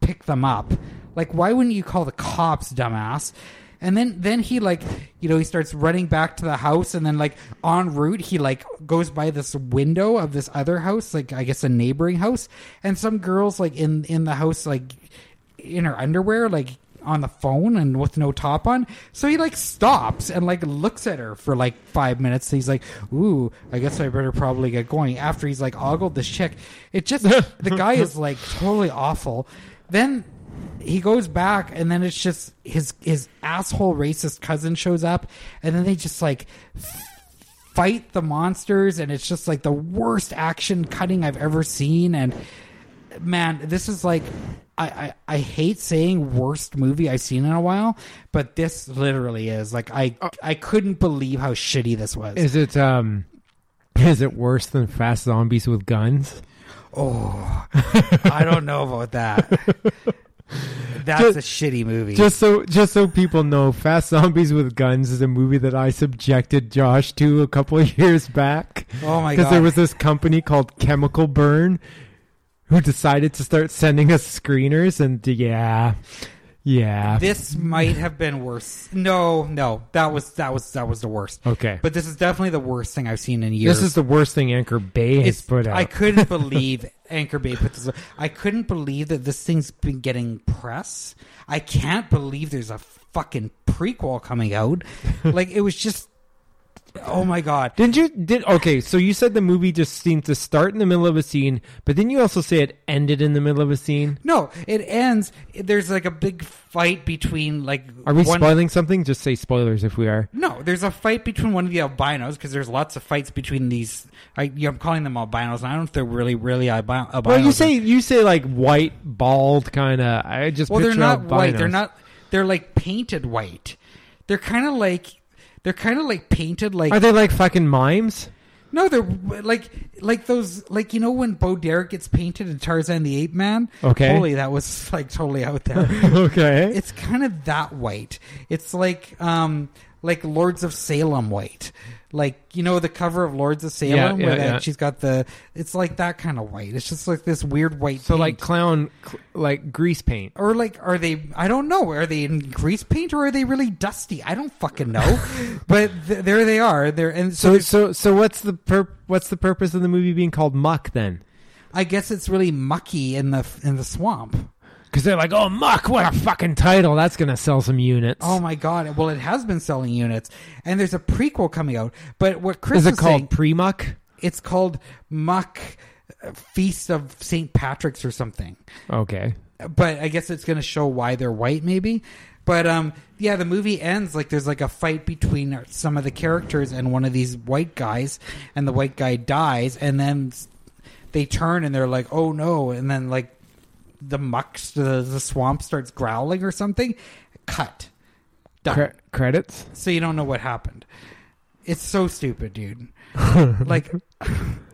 pick them up. Like, why wouldn't you call the cops, dumbass? And then, then he like, you know, he starts running back to the house, and then like en route, he like goes by this window of this other house, like I guess a neighboring house, and some girls like in in the house, like in her underwear, like on the phone and with no top on. So he like stops and like looks at her for like five minutes. He's like, "Ooh, I guess I better probably get going." After he's like ogled this chick, it just the guy is like totally awful. Then he goes back and then it's just his his asshole racist cousin shows up and then they just like fight the monsters and it's just like the worst action cutting I've ever seen and man this is like I, I, I hate saying worst movie I've seen in a while, but this literally is like I I couldn't believe how shitty this was. Is it um is it worse than Fast Zombies with guns? oh, I don't know about that. (laughs) That's Just- a shitty movie. Just so just so people know, Fast Zombies with Guns is a movie that I subjected Josh to a couple (laughs) of years back. oh my god. Because there was this company called Chemical Burn who decided to start sending us screeners and yeah. Yeah. this might have been worse. No, no, that was that was that was the worst. okay. But this is definitely the worst thing I've seen in years. This is the worst thing Anchor Bay has it's, put out. I couldn't believe (laughs) Anchor Bay put this. I couldn't believe that this thing's been getting press. I can't believe there's a fucking prequel coming out. (laughs) like it was just. Oh my god! Didn't you did okay, so you said the movie just seemed to start in the middle of a scene, but then you also say it ended in the middle of a scene. No, it ends. There's like a big fight between like. Are we one, spoiling something? Just say spoilers if we are. No, there's a fight between one of the albinos because there's lots of fights between these. I, I'm calling them albinos. And I don't know if they're really, really albi- albinos. Well, you say you say like white, bald kind of. I just Well, they're not white. They're not. They're like painted white. They're kind of like. They're kind of like painted like. Are they like fucking mimes? no, they're like like those like you know when Bo Derek gets painted in Tarzan the Ape Man. Okay. Holy, that was like totally out there. (laughs) okay. it's kind of that white. It's like um like Lords of Salem white. Like you know the cover of Lords of Salem Yeah, where yeah, that yeah. she's got the it's like that kind of white. It's just like this weird white so paint. like clown, cl- like grease paint. or like are they I don't know. Are they in grease paint or are they really dusty? I don't fucking know. (laughs) but th- there they are. They're and so, So so so what's the pur- what's the purpose of the movie being called Muck then? I guess it's really mucky in the in the swamp. Because they're like, oh Muck, what a fucking title! That's gonna sell some units. Oh my god! Well, it has been selling units, and there's a prequel coming out. But what Chris is it called Pre Muck? It's called Muck uh, Feast of St. Patrick's or something. Okay. But I guess it's going to show why they're white, maybe. But um, yeah, the movie ends like there's like a fight between some of the characters and one of these white guys, and the white guy dies, and then they turn and they're like, "Oh no!" And then like the muck, the, the swamp starts growling or something. Cut. Done Cre- credits. so you don't know what happened. It's so stupid, dude. (laughs) like,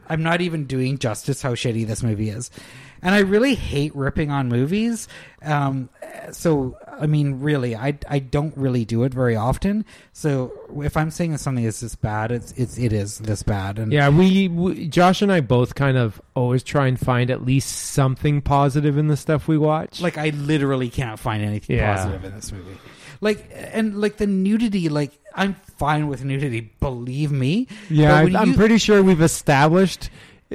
I'm not even doing justice how shitty this movie is, and I really hate ripping on movies. Um, so I mean, really, I I don't really do it very often. So if I'm saying that something is this bad, it's it's it is this bad, and Yeah, we, we Josh and I both kind of always try and find at least something positive in the stuff we watch. like I literally can't find anything Yeah. positive in this movie. Like and like the nudity, like I'm fine with nudity, believe me. yeah, I, I'm pretty sure we've established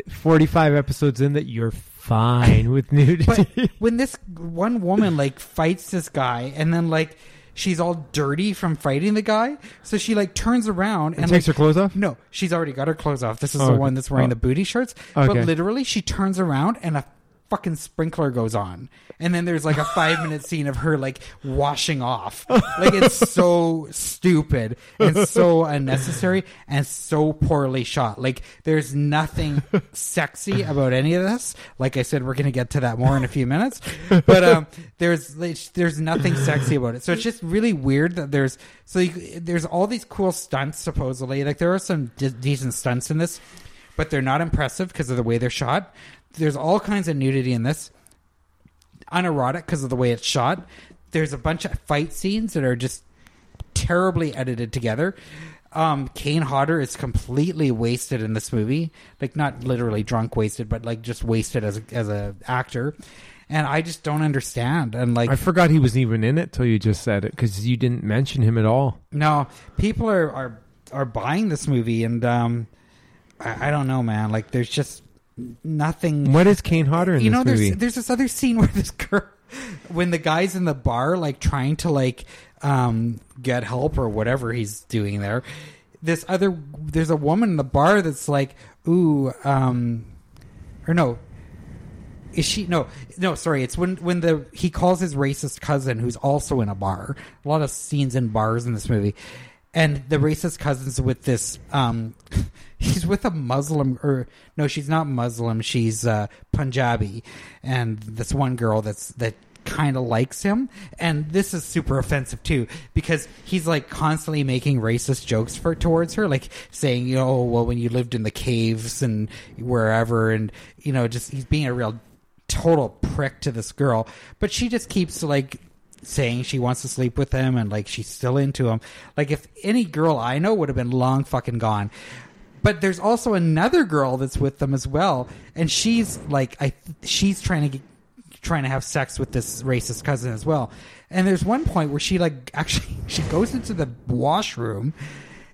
45 episodes in that you're fine (laughs) with nudity. But when this one woman like fights this guy, and then like she's all dirty from fighting the guy, so she like turns around and, and takes like, her clothes off. no, she's already got her clothes off. This is Oh, the one that's wearing Oh. the booty shirts. Okay. But literally, she turns around and a fucking sprinkler goes on. And then there's like a five minute scene of her like washing off. Like it's so stupid and so unnecessary and so poorly shot. Like there's nothing sexy about any of this. Like i said we're gonna get to that more in a few minutes. But um there's there's nothing sexy about it. So it's just really weird that there's so you, there's all these cool stunts supposedly. Like there are some de- decent stunts in this but they're not impressive because of the way they're shot there's all kinds of nudity in this unerotic because of the way it's shot. There's a bunch of fight scenes that are just terribly edited together. Um, Kane Hodder is completely wasted in this movie, like not literally drunk wasted, but like just wasted as a, as a actor. And I just don't understand. And like, I forgot he was even in it till you just said it because you didn't mention him at all. no, people are are are buying this movie, and um, I, I don't know, man. Like, there's just nothing. What is Kane Hodder in you know, movie? there's there's this other scene where this girl, when the guy's in the bar, like trying to like um get help or whatever he's doing there. This other, there's a woman in the bar that's like, ooh, um, or no, is she no no sorry it's when when the he calls his racist cousin who's also in a bar a lot of scenes in bars in this movie and the racist cousin's with this um he's with a muslim or no she's not muslim she's uh punjabi. And this one girl that's that kind of likes him. And this is super offensive too because he's like constantly making racist jokes for towards her like saying you know well when you lived in the caves and wherever and you know just he's being a real total prick to this girl. But she just keeps like saying she wants to sleep with him and like she's still into him. Like if any girl i know would have been long fucking gone but there's also another girl that's with them as well and she's like i she's trying to get, trying to have sex with this racist cousin as well and there's one point where she like actually (laughs) she goes into the washroom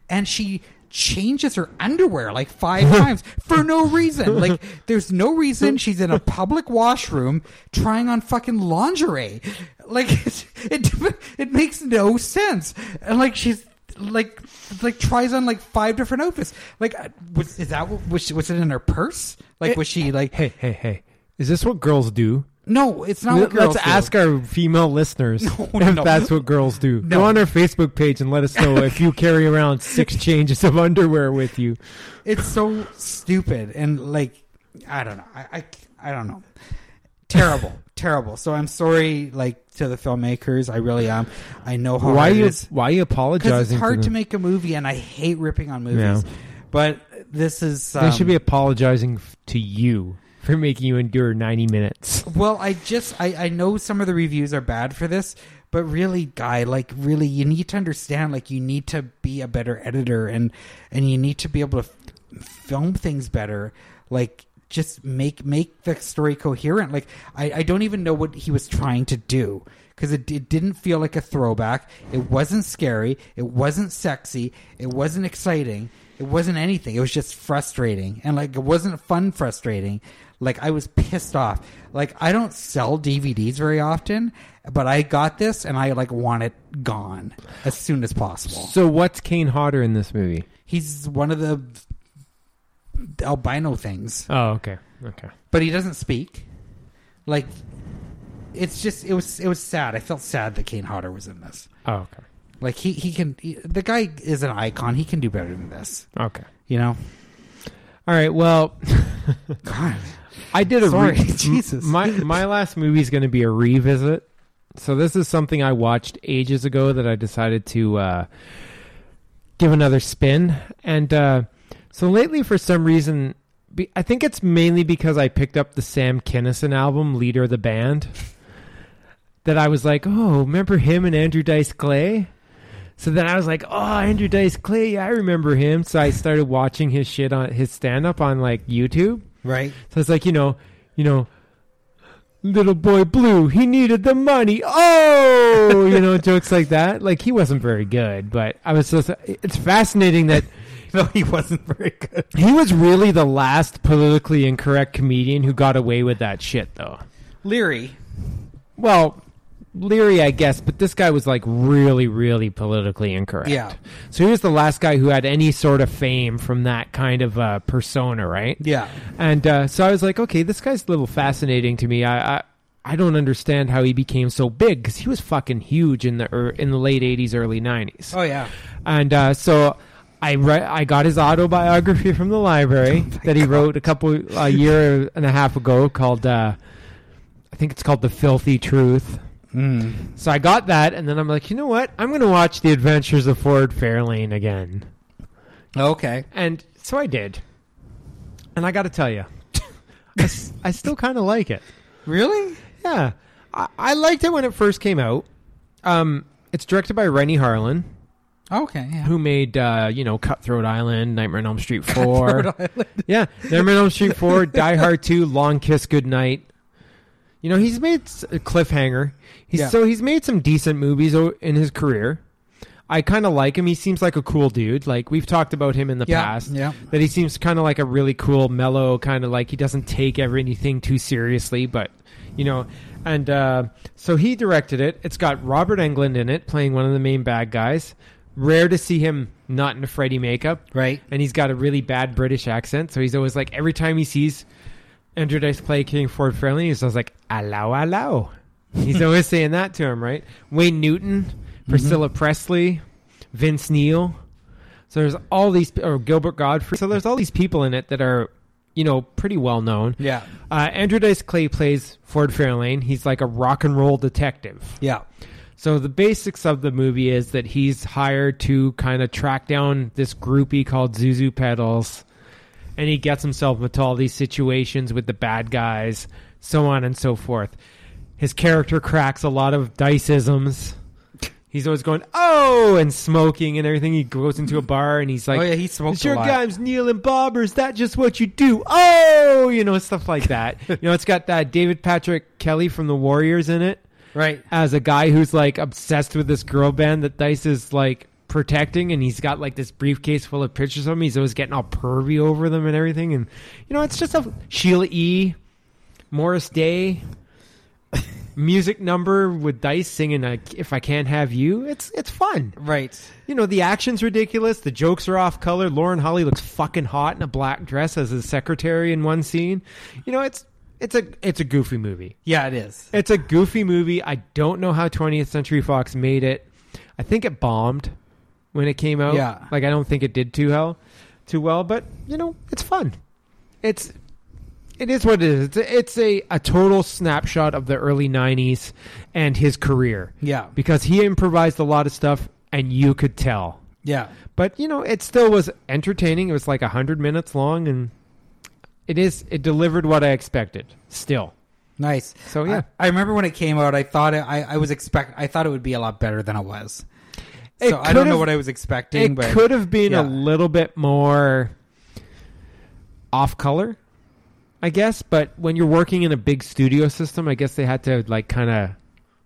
and she changes her underwear like five (laughs) times for no reason. Like, there's no reason she's in a public washroom trying on fucking lingerie. Like, (laughs) it it, it makes no sense. And like, she's like like tries on like five different outfits. Like, uh, was is that what- was she, was it in her purse? Like, was she like? hey, hey, hey. Is this what girls do? No, it's not. What girls Let's do. ask our female listeners (laughs) No, if no. that's what girls do. No. Go on our Facebook page and let us know if you carry around six (laughs) changes of underwear with you. It's so stupid and like I don't know. I I, I don't know. Terrible, terrible. So I'm sorry, like to the filmmakers. I really am. I know how Why hard you it is why you apologizing? because it's hard to to make a movie, and I hate ripping on movies. Yeah. But this is They um, should be apologizing to you for making you endure ninety minutes. (laughs) Well, I just I, I know some of the reviews are bad for this, but really, guy, like really, you need to understand. Like you need to be a better editor, and and you need to be able to f- film things better. Like just make make the story coherent. Like I, I don't even know what he was trying to do because it, it didn't feel like a throwback. It wasn't scary. It wasn't sexy. It wasn't exciting. It wasn't anything. It was just frustrating, and like it wasn't fun. Frustrating. Like I was pissed off. Like I don't sell DVDs very often, but I got this and I like want it gone as soon as possible. So what's Kane Hodder in this movie? He's one of the albino things, Oh, okay, okay. but he doesn't speak. Like it's just it was it was sad. I felt sad that Kane Hodder was in this. Oh, okay, Like he he can he, the guy is an icon. He can do better than this. okay. You know. All right. Well, (laughs) God. I did a Sorry, (laughs) re- Jesus. My my last movie is going to be a revisit. So this is something I watched ages ago that I decided to uh, give another spin. And uh, so lately, for some reason, I think it's mainly because I picked up the Sam Kinison album, Leader of the Banned, that I was like, oh, remember him and Andrew Dice Clay? So then I was like, oh, Andrew Dice Clay, yeah, I remember him. So I started watching his shit on his stand up on like YouTube. Right. So it's like, you know, you know, little boy blue, he needed the money. Oh, you know, (laughs) jokes like that. Like he wasn't very good, but I was just it's fascinating that (laughs) No, he wasn't very good. he was really the last politically incorrect comedian who got away with that shit though. Leary. Well, Leary, I guess, but this guy was like really, really politically incorrect. Yeah. So he was the last guy who had any sort of fame from that kind of uh, persona, right? Yeah. And uh, so I was like, okay, this guy's a little fascinating to me. I I, I don't understand how he became so big because he was fucking huge in the er, in the late '80s, early '90s. Oh yeah. And uh, so I re- I got his autobiography from the library (laughs) that he wrote a couple a year and a half ago called uh, I think it's called The Filthy Truth. Mm. So I got that, and then I'm like, you know what? I'm going to watch The Adventures of Ford Fairlane again. Okay. And so I did. And I got to tell you, (laughs) I, s- I still kind of like it. Really? Yeah. I, I liked it when it first came out. Um, it's directed by Renny Harlin, Okay. Yeah. who made, uh, you know, Cutthroat Island, Nightmare on Elm Street (laughs) 4. yeah, Nightmare on Elm Street 4, (laughs) Die Hard 2, Long Kiss Goodnight. You know, he's made a cliffhanger. He's Yeah. so he's made some decent movies in his career. I kind of like him. He seems like a cool dude. Like we've talked about him in the Yeah. past. Yeah. That he seems kind of like a really cool, mellow kind of like he doesn't take everything too seriously, but you know. And uh, so he directed it. It's got Robert Englund in it, playing one of the main bad guys. Rare to see him not in a Freddy makeup Right. and he's got a really bad British accent. So he's always like, every time he sees Andrew Dice play King Ford Fairlane, he's always like, allow, allow. He's (laughs) always saying that to him, right? Wayne Newton, Priscilla Presley, Vince Neil. So there's all these, or Gilbert Gottfried. So there's all these people in it that are, you know, pretty well known. Yeah. Uh, Andrew Dice Clay plays Ford Fairlane. He's like a rock and roll detective. Yeah. So the basics of the movie is that he's hired to kind of track down this groupie called Zuzu Petals, and he gets himself into all these situations with the bad guys, so on and so forth. His character cracks a lot of diceisms. He's always going, oh, and smoking and everything. He goes into a bar and he's oh, like, oh yeah. He smokes it's a your lot. guys, Neil and Bob, or is that just what you do? Oh, you know, stuff like that. (laughs) you know, it's got that David Patrick Kelly from the Warriors in it Right. as a guy who's like obsessed with this girl band that Dice is like protecting, and he's got like this briefcase full of pictures of them. He's always getting all pervy over them and everything, and you know, it's just a Sheila E. Morris Day (laughs) music number with Dice singing like, "If I Can't Have You." It's it's fun. Right. You know, the action's ridiculous. The jokes are off color. Lauren Holly looks fucking hot in a black dress as a secretary in one scene. You know, it's it's a it's a goofy movie. Yeah, it is. It's a goofy movie. I don't know how 20th Century Fox made it. I think it bombed when it came out. Yeah. Like I don't think it did too well, too well, but you know, it's fun. It's it is what it is. It's a, it's a, a total snapshot of the early 90s and his career Yeah. because he improvised a lot of stuff and you could tell. Yeah. But you know, it still was entertaining. It was like 100 minutes long and it is it delivered what I expected. Still. Nice. So yeah. I, I remember when it came out. I thought it, I, I was expect. I thought it would be a lot better than it was. It so I don't know what I was expecting, it but could have been yeah. a little bit more off color i guess but when you're working in a big studio system i guess they had to like kind of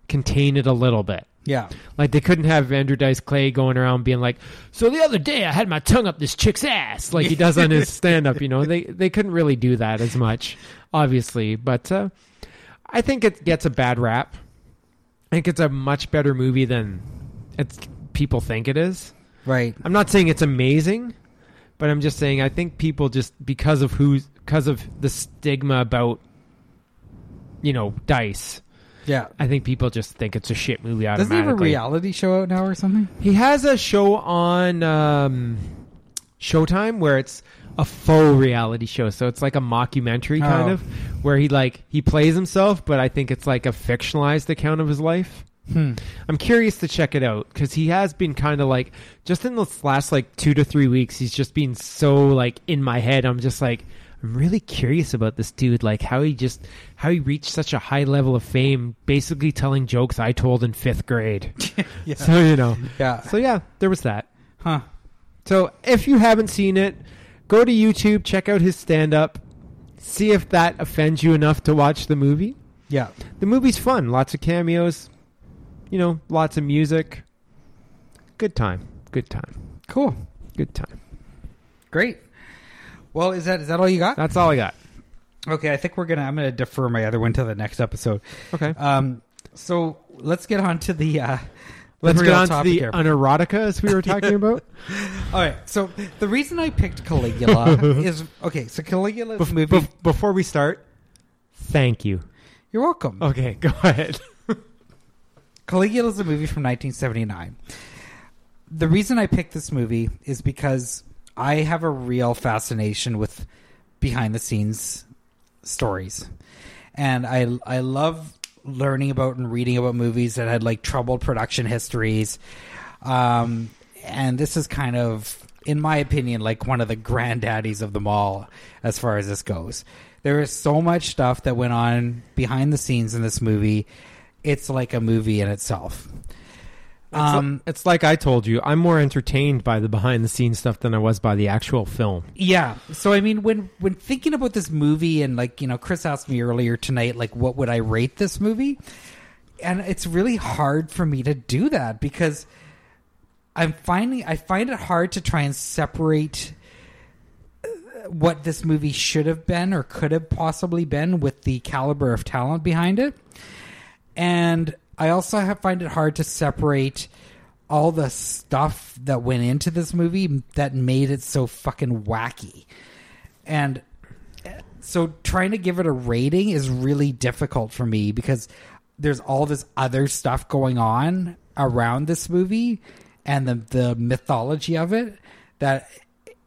contain it a little bit yeah, like they couldn't have andrew dice clay going around being like so the other day i had my tongue up this chick's ass like he does on his (laughs) stand-up you know they they couldn't really do that as much obviously but uh, i think it gets a bad rap i think it's a much better movie than it's people think it is right. I'm not saying it's amazing, but I'm just saying I think people just because of who's because of the stigma about you know dice. Yeah. I think people just think it's a shit movie Doesn't he have a reality show out now or something? He has a show on um, Showtime where it's a faux reality show, so it's like a mockumentary kind Oh. of where he like he plays himself, but I think it's like a fictionalized account of his life. Hmm. I'm curious to check it out because he has been kind of like just in the last like two to three weeks. He's just been so like in my head. I'm just like I'm really curious about this dude, like how he just how he reached such a high level of fame, basically telling jokes I told in fifth grade. (laughs) Yeah. So you know, yeah. so yeah, there was that. Huh. So if you haven't seen it, go to YouTube, check out his stand up, see if that offends you enough to watch the movie. Yeah. The movie's fun. Lots of cameos. You know, lots of music. Good time. Good time. Cool. Good time. Great. Well, is that is that all you got? That's all I got. Okay, I think we're gonna. I'm gonna defer my other one to the next episode. Okay. Um, So let's get on to the. Uh, Let's get on to the here. unerotica as we were talking (laughs) about. All right. So the reason I picked Caligula (laughs) is okay. So Caligula Bef- movie. bef- before we start, thank you. You're welcome. Okay, go ahead. (laughs) Caligula is a movie from 1979. The reason I picked this movie is because I have a real fascination with behind the scenes stories. And I I love learning about and reading about movies that had like troubled production histories. Um, and this is kind of in my opinion like one of the granddaddies of them all as far as this goes. There is so much stuff that went on behind the scenes in this movie. It's like a movie in itself. Um, it's like I told you, I'm more entertained by the behind the scenes stuff than I was by the actual film. Yeah. So I mean, when when thinking about this movie, and like you know, Chris asked me earlier tonight, like what would I rate this movie? And it's really hard for me to do that because I'm finding I find it hard to try and separate uh, what this movie should have been or could have possibly been with the caliber of talent behind it. And I also have, find it hard to separate all the stuff that went into this movie that made it so fucking wacky. And uh, so trying to give it a rating is really difficult for me because there's all this other stuff going on around this movie and the the mythology of it that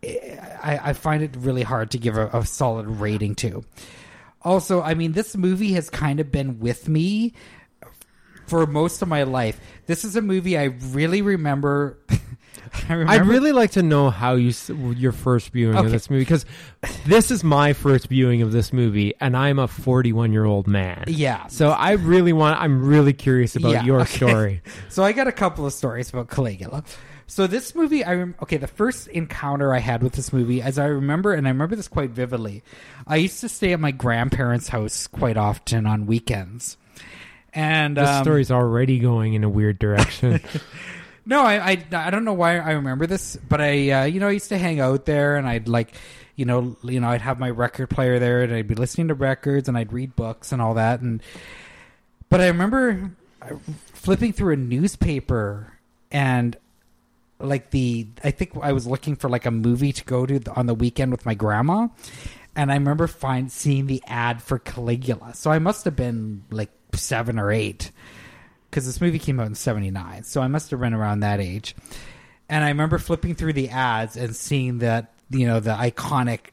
I, I find it really hard to give a, a solid rating to. Also, I mean, this movie has kind of been with me for most of my life. This is a movie I really remember. (laughs) I remember I'd really like to know how you s- your first viewing Okay. of this movie because this is my first viewing of this movie, and I'm a 41 year old man. Yeah. So I really want. I'm really curious about Yeah, your okay. story. (laughs) So I got a couple of stories about Caligula. So this movie, I rem- okay, the first encounter I had with this movie, as I remember, and I remember this quite vividly. I used to stay at my grandparents' house quite often on weekends, and This um, story's already going in a weird direction. (laughs) No, I, I I don't know why I remember this, but I uh, you know I used to hang out there and I'd like you know you know I'd have my record player there and I'd be listening to records and I'd read books and all that and but I remember uh, flipping through a newspaper and like the I think I was looking for like a movie to go to on the weekend with my grandma and I remember find seeing the ad for Caligula. So I must have been like 7 or 8 because this movie came out in 79 so i must have been around that age and i remember flipping through the ads and seeing that you know the iconic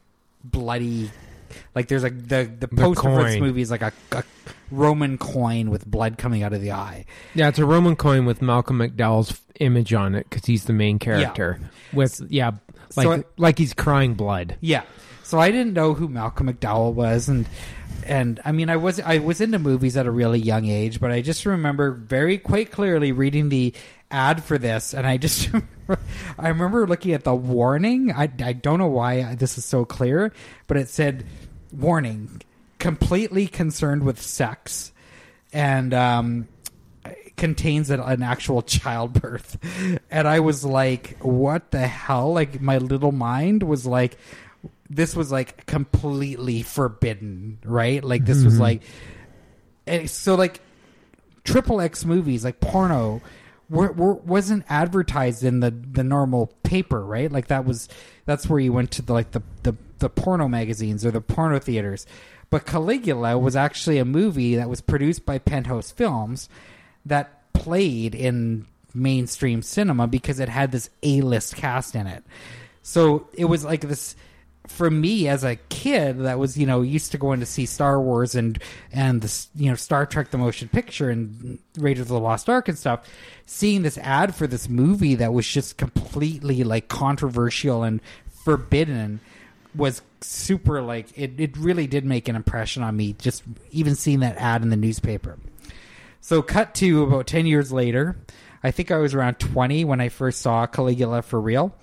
bloody like there's a the the poster for this coin. movie is like a, a roman coin with blood coming out of the eye yeah, it's a Roman coin with Malcolm McDowell's f- image on it because he's the main character. With yeah, like So I- like he's crying blood. yeah so i didn't know who malcolm mcdowell was and and i mean i was i was into movies at a really young age but i just remember very quite clearly reading the ad for this and i just (laughs) i remember looking at the warning. I, I don't know why this is so clear but it said warning completely concerned with sex and um contains an actual (laughs) childbirth. And i was like what the hell? Like my little mind was like this was like completely forbidden right? Like this was mm-hmm. like and so like triple x movies like porno were, were, wasn't advertised in the the normal paper right? Like that was that's where you went to the like the the, the porno magazines or the porno theaters. But caligula was actually a movie that was produced by penthouse films that played in mainstream cinema because it had this a-list cast in it. So it was like this for me as a kid that was you know used to going to see Star Wars and and the you know Star Trek the motion picture and Raiders of the Lost Ark and stuff seeing this ad for this movie that was just completely like controversial and forbidden was super like it, it really did make an impression on me just even seeing that ad in the newspaper. So cut to about 10 years later I think I was around 20 when I first saw Caligula for real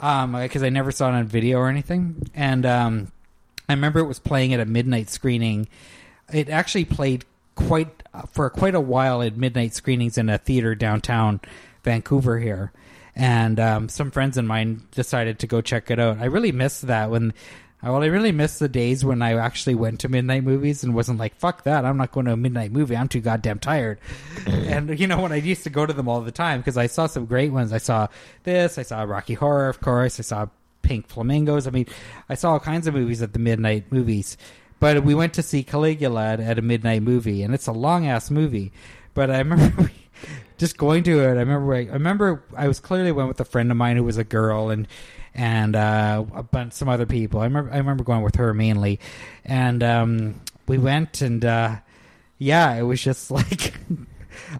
um because I never saw it on video or anything. And um I remember it was playing at a midnight screening. It actually played quite for quite a while at midnight screenings in a theater downtown Vancouver here. And um, some friends of mine decided to go check it out. I really missed that when Uh, Well, I really miss the days when I actually went to midnight movies and wasn't like, "Fuck that! I'm not going to a midnight movie. I'm too goddamn tired." (laughs) and you know, when I used to go to them all the time because I saw some great ones. I saw this. I saw Rocky Horror, of course. I saw Pink Flamingos. I mean, I saw all kinds of movies at the midnight movies. But we went to see Caligula at, at a midnight movie, and it's a long ass movie. But I (laughs) remember we, just going to it. I remember. I, I remember I was clearly went with a friend of mine who was a girl, and and uh, a bunch some other people. I remember. I remember going with her mainly, and um, we went and uh, yeah, it was just (laughs) like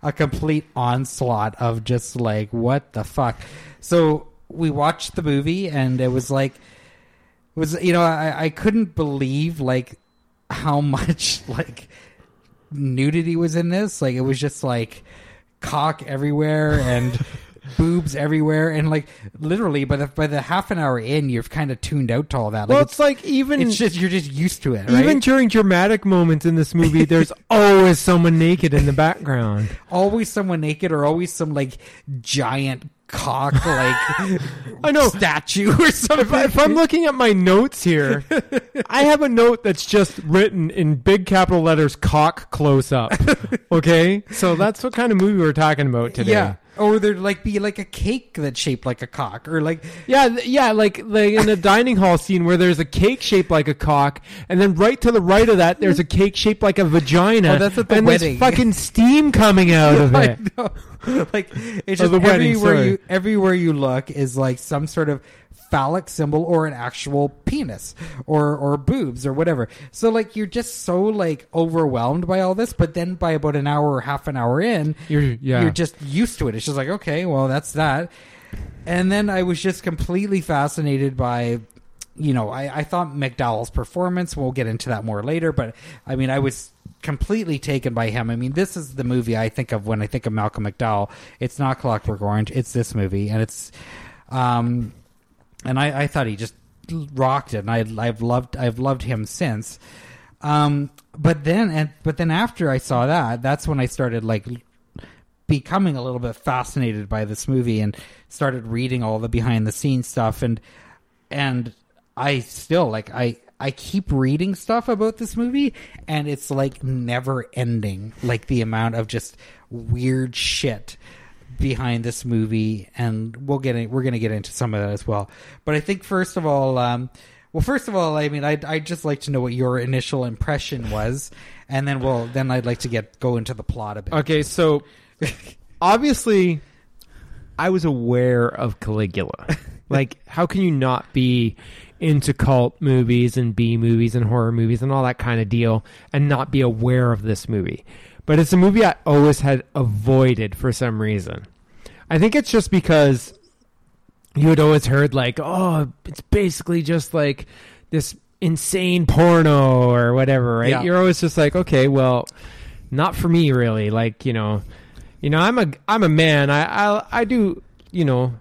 a complete onslaught of just like what the fuck. So we watched the movie, and it was like it was you know I, I couldn't believe like how (laughs) much like nudity was in this. Like it was just like cock everywhere and (laughs) boobs everywhere, and like literally by the by the half an hour in, you're kind of tuned out to all that. Like well, it's, it's like even it's just you're just used to it, right? even during dramatic moments in this movie, (laughs) there's always someone naked in the background. always someone naked or always some like giant cock like (laughs) I know. statue or something. If, I, if I'm looking at my notes here, (laughs) I have a note that's just written in big capital letters "cock close up." Okay, so that's what kind of movie we're talking about today. yeah. Or there'd like be like a cake that's shaped like a cock, or like Yeah, th- yeah, like like in a dining hall scene where there's a cake shaped like a cock, and then right to the right of that there's a cake shaped like a vagina. Oh, that's at the and wedding. there's fucking steam coming out (laughs) of I it. know. (laughs) like it's just wedding, everywhere sorry. you everywhere you look is like some sort of phallic symbol or an actual penis or or boobs or whatever. So like you're just so like overwhelmed by all this, but then by about an hour or half an hour in, You're yeah. you're just used to it. It's just like, okay, well, that's that. And then I was just completely fascinated by, you know, I, I thought McDowell's performance. We'll get into that more later, but I mean, I was completely taken by him. I mean, this is the movie I think of when I think of Malcolm McDowell. It's not Clockwork Orange. It's this movie, and it's, um, and I, I thought he just rocked it, and I, I've loved, I've loved him since. Um, but then, and but then after I saw that, that's when I started like becoming a little bit fascinated by this movie and started reading all the behind the scenes stuff and and I still like I I keep reading stuff about this movie and it's like never ending. Like the amount of just weird shit behind this movie and we'll get in, we're going to get into some of that as well. But I think first of all um well first of all I mean I'd, I'd just like to know what your initial impression was and then we'll then I'd like to get go into the plot a bit. Okay, so obviously, I was aware of Caligula. (laughs) like, how can you not be into cult movies and B movies and horror movies and all that kind of deal and not be aware of this movie? But it's a movie I always had avoided for some reason. I think it's just because you had always heard like, oh, it's basically just like this insane porno or whatever, right? Yeah. You're always just like, okay, well, not for me really. Like, you know, you know, I'm a I'm a man. I I I do, you know,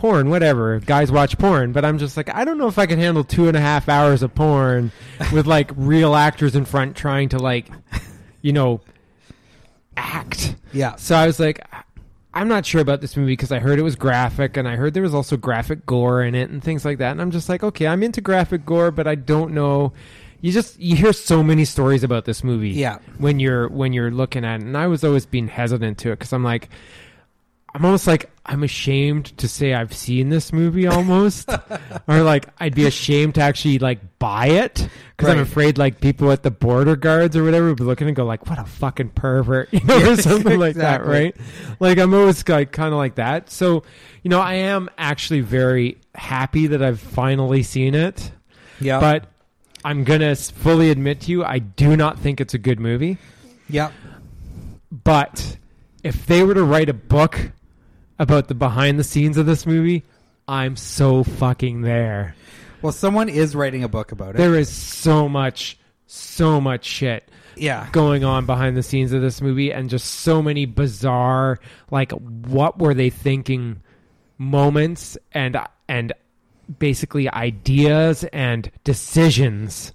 porn, whatever. Guys watch porn, but I'm just like, I don't know if I can handle two and a half hours of porn with like (laughs) real actors in front trying to like, you know, act. yeah So I was like, I'm not sure about this movie because I heard it was graphic and I heard there was also graphic gore in it and things like that. And I'm just like, okay, I'm into graphic gore, but I don't know. You just you hear so many stories about this movie. Yeah. When you're when you're looking at it, and I was always being hesitant to it because I'm like, I'm almost like I'm ashamed to say I've seen this movie almost, (laughs) or like I'd be ashamed to actually like buy it. Because I'm afraid like people at the border guards or whatever would be looking and go like, what a fucking pervert, (laughs) you know, or something like that, right? Like I'm always like kind of like that. So, you know, I am actually very happy that I've finally seen it, yeah. But I'm gonna fully admit to you, I do not think it's a good movie. yeah. But if they were to write a book about the behind the scenes of this movie, I'm so fucking there. Well, someone is writing a book about it. There is so much, so much shit yeah. going on behind the scenes of this movie and just so many bizarre like what were they thinking moments and and basically ideas and decisions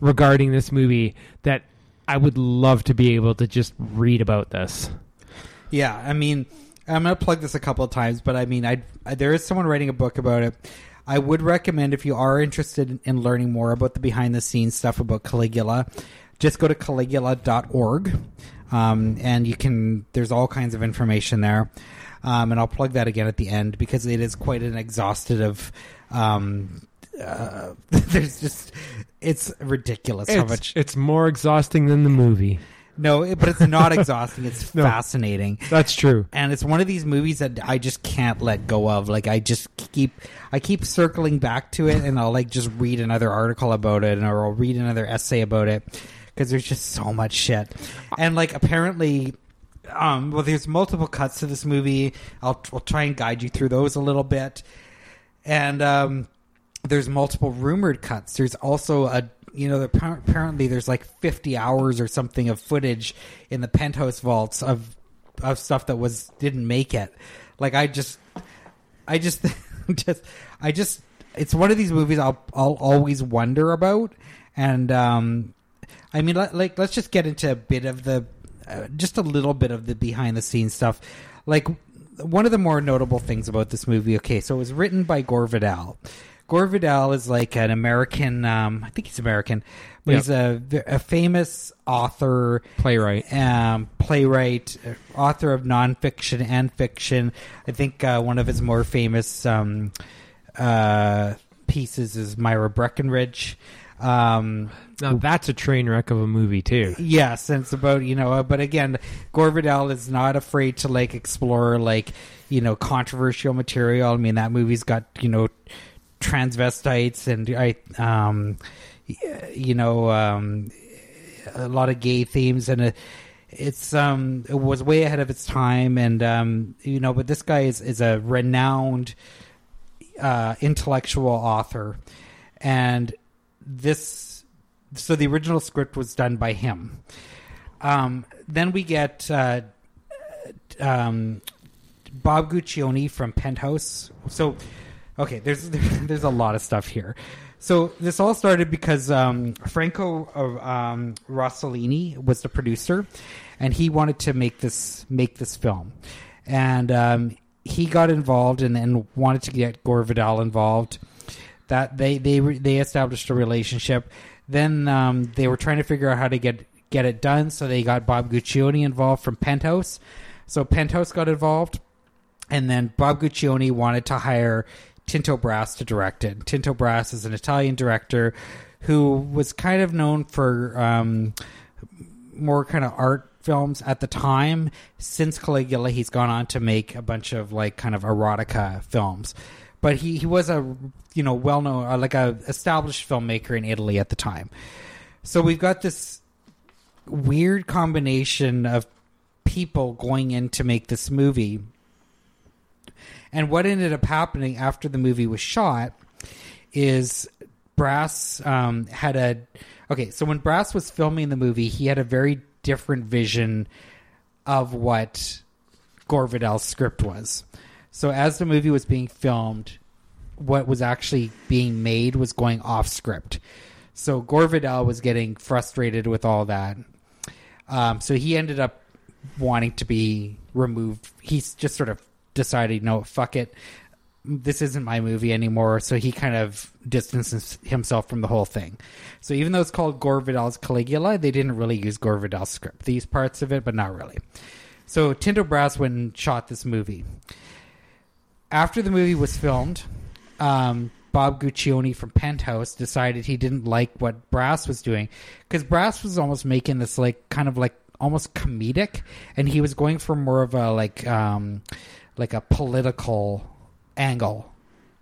regarding this movie that I would love to be able to just read about this. Yeah. I mean, I'm going to plug this a couple of times, but I mean, I, I there is someone writing a book about it. I would recommend if you are interested in learning more about the behind the scenes stuff about Caligula, just go to caligula.org. Um, and you can, there's all kinds of information there. Um, and I'll plug that again at the end because it is quite an exhaustive. Um, uh, (laughs) there's just, it's ridiculous how much. it's more exhausting than the movie. No, it, but it's not (laughs) exhausting. It's No. fascinating That's true. and it's one of these movies that I just can't let go of. Like I just keep I keep circling back to it, and I'll like just read another article about it, and or I'll read another essay about it because there's just so much shit. And like apparently, um, well, there's multiple cuts to this movie. I'll I'll try and guide you through those a little bit, and um, there's multiple rumored cuts. There's also a you know apparently there's like 50 hours or something of footage in the penthouse vaults of of stuff that was didn't make it. Like I just I just (laughs) just I just it's one of these movies I'll I'll always wonder about and um I mean like, like let's just get into a bit of the uh, just a little bit of the behind the scenes stuff. Like one of the more notable things about this movie okay, so it was written by Gore Vidal. Gore Vidal is like an American um I think he's American, but Yeah. he's a a famous author Playwright. um, playwright, uh, author of nonfiction and fiction. I think uh, one of his more famous um, uh, pieces is Myra Breckinridge. Um, Now that's a train wreck of a movie too. yes, and it's about you know, uh, but again, Gore Vidal is not afraid to like explore like you know controversial material. I mean, that movie's got you know transvestites and I um, you know um, a lot of gay themes. And. Uh, it's um it was way ahead of its time. And um you know but this guy is is a renowned uh intellectual author. And this so the original script was done by him. Um then we get uh um bob guccione from penthouse. So okay there's (laughs) there's a lot of stuff here so this all started because um, Franco uh, um, Rossellini was the producer, and he wanted to make this make this film, and um, he got involved and, and wanted to get Gore Vidal involved. That they they they established a relationship. Then um, they were trying to figure out how to get get it done, so they got Bob Guccione involved from Penthouse. So Penthouse got involved, and then Bob Guccione wanted to hire Tinto Brass to direct it. Tinto Brass is an Italian director who was kind of known for um, more kind of art films at the time. Since Caligula, he's gone on to make a bunch of like kind of erotica films. But he, he was a you know well known uh, like a established filmmaker in Italy at the time. So we've got this weird combination of people going in to make this movie. And what ended up happening after the movie was shot is Brass um, had a. Okay, so when Brass was filming the movie, he had a very different vision of what Gore Vidal's script was. So as the movie was being filmed, what was actually being made was going off script. So Gore Vidal was getting frustrated with all that. Um, so he ended up wanting to be removed. He's just sort of decided, no, fuck it. This isn't my movie anymore. So he kind of distances himself from the whole thing. So even though it's called Gore Vidal's Caligula, they didn't really use Gore Vidal's script. These parts of it, but not really. So Tinto Brass went and shot this movie. After the movie was filmed, um, Bob Guccione from Penthouse decided he didn't like what Brass was doing because Brass was almost making this like kind of like almost comedic, and he was going for more of a like um, like a political angle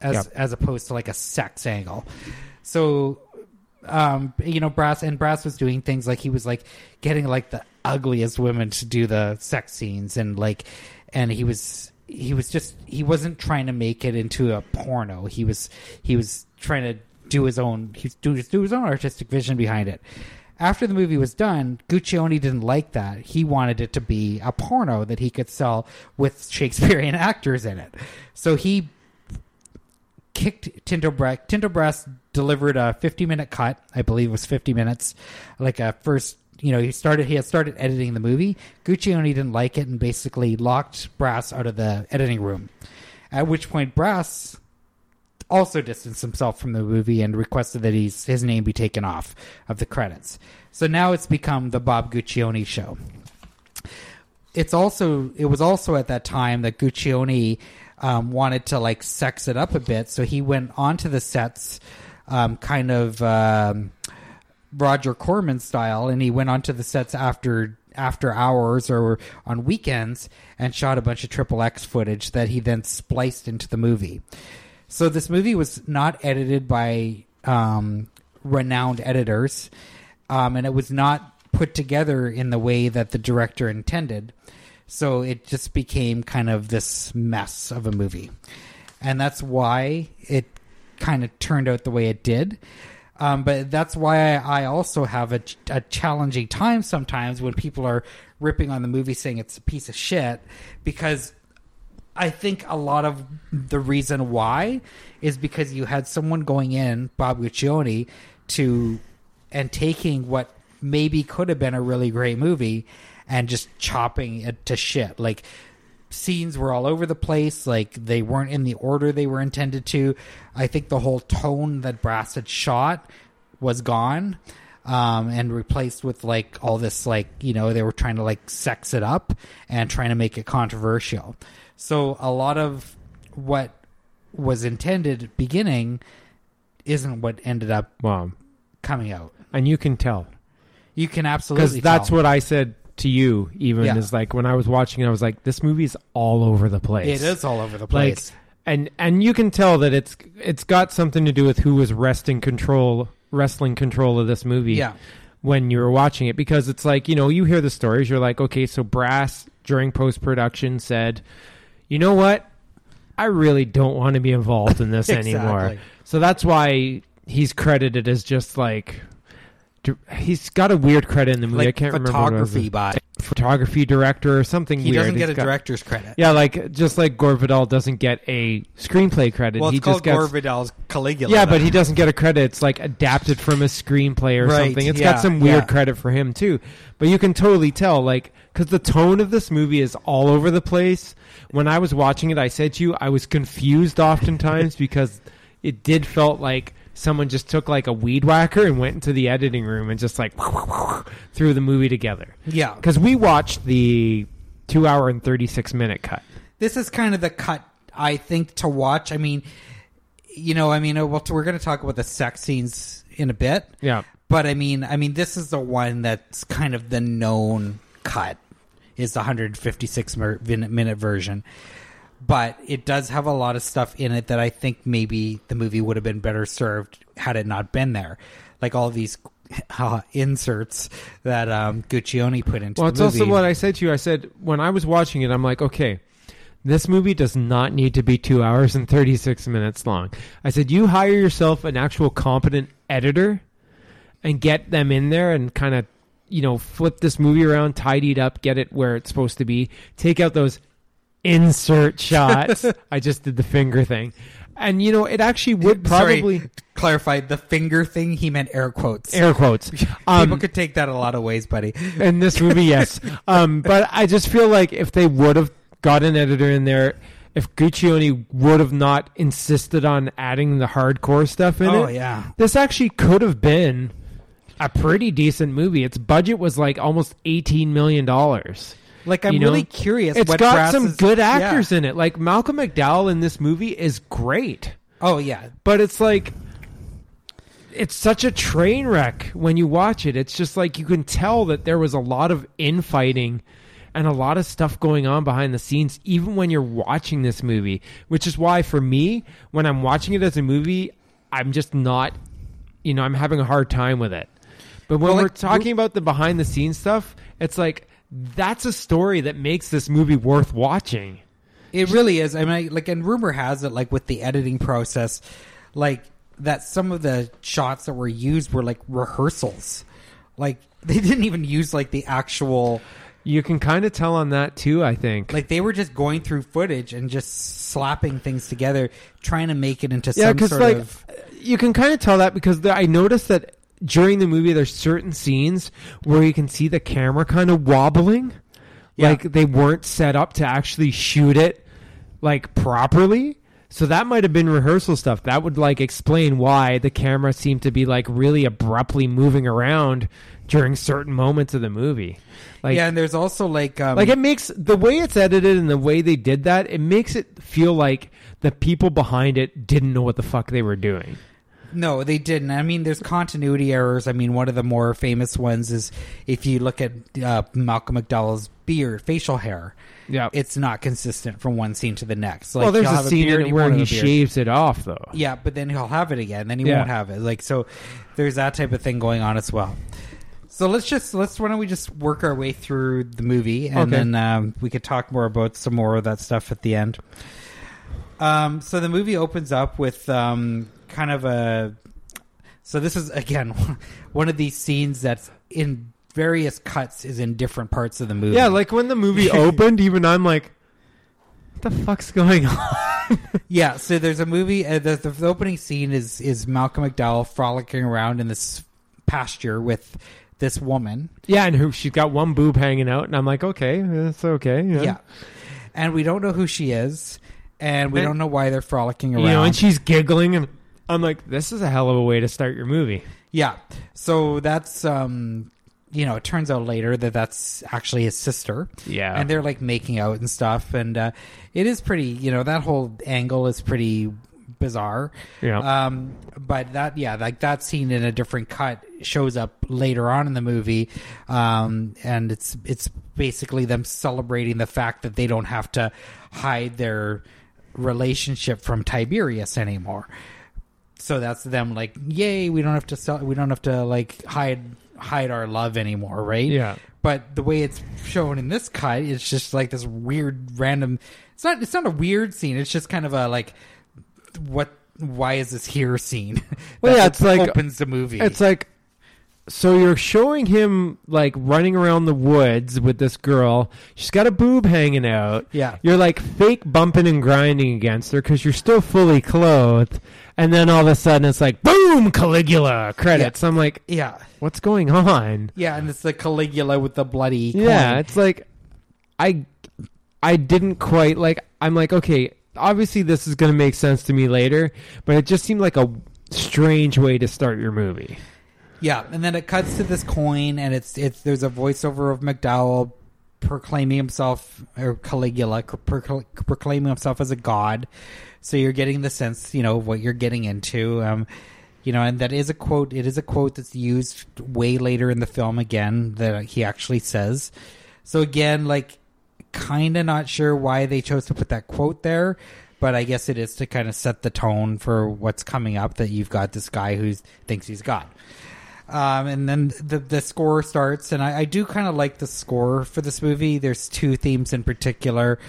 as Yep. as opposed to like a sex angle. So um you know brass and brass was doing things like he was like getting like the ugliest women to do the sex scenes and like and he was he was just he wasn't trying to make it into a porno he was he was trying to do his own he's do, do his own artistic vision behind it after the movie was done guccione didn't like that he wanted it to be a porno that he could sell with shakespearean (laughs) actors in it so he kicked Tinto Brass. Delivered a 50 minute cut. I believe it was 50 minutes. Like a first, you know, he started, he had started editing the movie. Guccione didn't like it and basically locked Brass out of the editing room. At which point, Brass also distanced himself from the movie and requested that he's, his name be taken off of the credits. So now it's become the Bob Guccione show. It's also it was also at that time that Guccione um, wanted to like sex it up a bit, so he went onto the sets, um, kind of um, Roger Corman style, and he went onto the sets after after hours or on weekends and shot a bunch of triple X footage that he then spliced into the movie. So this movie was not edited by um, renowned editors, um, and it was not put together in the way that the director intended. So it just became kind of this mess of a movie, and that's why it kind of turned out the way it did. Um, but that's why I, also have a, a challenging time sometimes when people are ripping on the movie saying it's a piece of shit because I think a lot of the reason why is because you had someone going in, Bob Guccione, to and taking what maybe could have been a really great movie and just chopping it to shit. Like scenes were all over the place, like they weren't in the order they were intended to. I think the whole tone that Brass had shot was gone. Um, and replaced with like all this like you know they were trying to like sex it up and trying to make it controversial so a lot of what was intended beginning isn't what ended up coming out. And you can tell. You can absolutely Because that's tell. what I said to you, even Yeah. is like when I was watching it, I was like, this movie's all over the place. it is all over the Like, place. and and you can tell that it's it's got something to do with who was wresting control, wrestling control of this movie. yeah, when you were watching it because it's like you know you hear the stories you're like okay so brass during post production said you know what i really don't want to be involved in this (laughs) anymore so that's why he's credited as just like he's got a weird credit in the movie i can't remember it was. photography by photography director or something he weird doesn't get He's a got- director's credit. yeah like just like gore vidal doesn't get a screenplay credit well, he it's called just gets Gore Vidal's Caligula. yeah, though. but he doesn't get a credit. It's like adapted from a screenplay or Right, something. It's yeah, got some weird yeah. credit for him too. But you can totally tell, like, because the tone of this movie is all over the place. When I was watching it, I said to you, I was confused oftentimes (laughs) because it did felt like someone just took like a weed whacker and went into the editing room and just like (laughs) threw the movie together. yeah. Because we watched the two hour and thirty six minute cut. This is kind of the cut I think to watch. I mean, you know, I mean, uh, well, we're going to talk about the sex scenes in a bit. Yeah. But I mean, I mean, this is the one that's kind of the known cut is the 156 mer- minute version. But it does have a lot of stuff in it that I think maybe the movie would have been better served had it not been there, like all these (laughs) uh, inserts that um, Guccione put into Well, it's also what I said to you. I said when I was watching it, I'm like, okay, this movie does not need to be two hours and 36 minutes long. I said, you hire yourself an actual competent editor and get them in there and kind of, you know, flip this movie around, tidy it up, get it where it's supposed to be, take out those insert shots. (laughs) I just did the finger thing. And, you know, it actually would Sorry, probably. clarify the finger thing. He meant air quotes. Air quotes. (laughs) People Um, could take that a lot of ways, buddy. in this movie, yes. (laughs) Um, but I just feel like if they would have got an editor in there, if Guccione would have not insisted on adding the hardcore stuff in Oh it, yeah, this actually could have been a pretty decent movie. Its budget was like almost eighteen million dollars. like I'm You know, really curious. It's got some Brass's- good yeah. actors in it. Like Malcolm McDowell in this movie is great, Oh yeah, but it's like it's such a train wreck when you watch it. It's just like you can tell that there was a lot of infighting and a lot of stuff going on behind the scenes, even when you're watching this movie. Which is why, for me, when I'm watching it as a movie, I'm just not, you know, I'm having a hard time with it. But when Well, we're like, talking about the behind the scenes stuff, it's like that's a story that makes this movie worth watching. It really is. I mean, like, and rumor has it, like, with the editing process, like, that some of the shots that were used were, like, rehearsals. Like, (laughs) they didn't even use, like, the actual, You can kind of tell on that too, I think. like, they were just going through footage and just slapping things together, trying to make it into Yeah, some because sort like of. you can kind of tell that because the, I noticed that during the movie there's certain scenes where you can see the camera kind of wobbling, Yeah. like they weren't set up to actually shoot it like properly. So that might have been rehearsal stuff. That would like explain why the camera seemed to be like really abruptly moving around during certain moments of the movie. Like yeah, and there's also like um, like it makes the way it's edited and the way they did that, it makes it feel like the people behind it didn't know what the fuck they were doing. No, they didn't. I mean, there's continuity errors. I mean, one of the more famous ones is if you look at uh, Malcolm McDowell's beard, facial hair. Yeah. It's not consistent from one scene to the next. Like, well, there's a scene in where he a shaves it off though. Yeah, but then he'll have it again. Then he Yeah. won't have it. Like so, there's that type of thing going on as well. So let's just let's why don't we just work our way through the movie and Okay. then um, we could talk more about some more of that stuff at the end. Um, so the movie opens up with um, kind of a. So this is again (laughs) one of these scenes that's in various cuts is in different parts of the movie. Yeah, like when the movie (laughs) opened, even I'm like, what the fuck's going on? (laughs) Yeah, so there's a movie. Uh, the, the opening scene is is Malcolm McDowell frolicking around in this pasture with this woman. yeah, and who she's got one boob hanging out, and I'm like, okay, that's okay. Yeah. Yeah, and we don't know who she is, and we And- don't know why they're frolicking around. You know, and she's giggling, and I'm like, this is a hell of a way to start your movie. yeah, so that's um, you know, it turns out later that that's actually his sister. Yeah. and they're like making out and stuff, and uh, it is pretty. You know, that whole angle is pretty bizarre. Yeah. Um, but that, yeah, like that scene in a different cut shows up later on in the movie, um, and it's it's basically them celebrating the fact that they don't have to hide their relationship from Tiberius anymore. So that's them like, yay, we don't have to sell, we don't have to like hide hide our love anymore, right? Yeah. But the way it's shown in this cut, it's just like this weird random. It's not. It's not a weird scene. It's just kind of a like, what? Why is this here scene? (laughs) Well, yeah, it's like- opens the movie. It's like, so you're showing him like running around the woods with this girl. She's got a boob hanging out. Yeah. You're like fake bumping and grinding against her because you're still fully clothed. And then all of a sudden it's like, boom, Caligula credits. I'm like, yeah, what's going on? yeah, and it's the Caligula with the bloody. Yeah, it's like I I didn't quite like I'm like okay, obviously this is going to make sense to me later, but it just seemed like a strange way to start your movie. Yeah, and then it cuts to this coin, and it's it's there's a voiceover of McDowell proclaiming himself or Caligula pro- proclaiming himself as a god. So you're getting the sense, you know, what you're getting into. Um, you know, and that is a quote. It is a quote that's used way later in the film again that he actually says. So again, like, kind of not sure why they chose to put that quote there, but I guess it is to kind of set the tone for what's coming up. That you've got this guy who thinks he's God. Um, and then the the score starts, and I, I do kind of like the score for this movie. There's two themes in particular.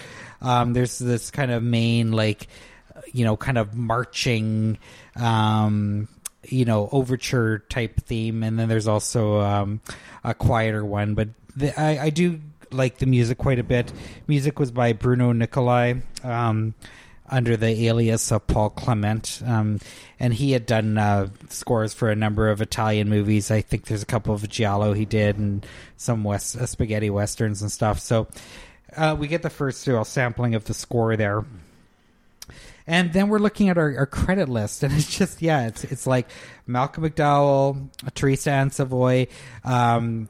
Um, there's this kind of main, like, you know, kind of marching, um, you know, overture type theme, and then there's also um, a quieter one. But the, I, I do like the music quite a bit. Music was by Bruno Nicolai. Um, under the alias of Paul Clement, um, and he had done uh, scores for a number of Italian movies. I think there's a couple of Giallo he did, and some West uh, spaghetti westerns and stuff. So uh, we get the first uh, sampling of the score there. And then we're looking at our, our credit list, and (laughs) it's just yeah, it's it's like Malcolm McDowell, Teresa Ann Savoy. Um,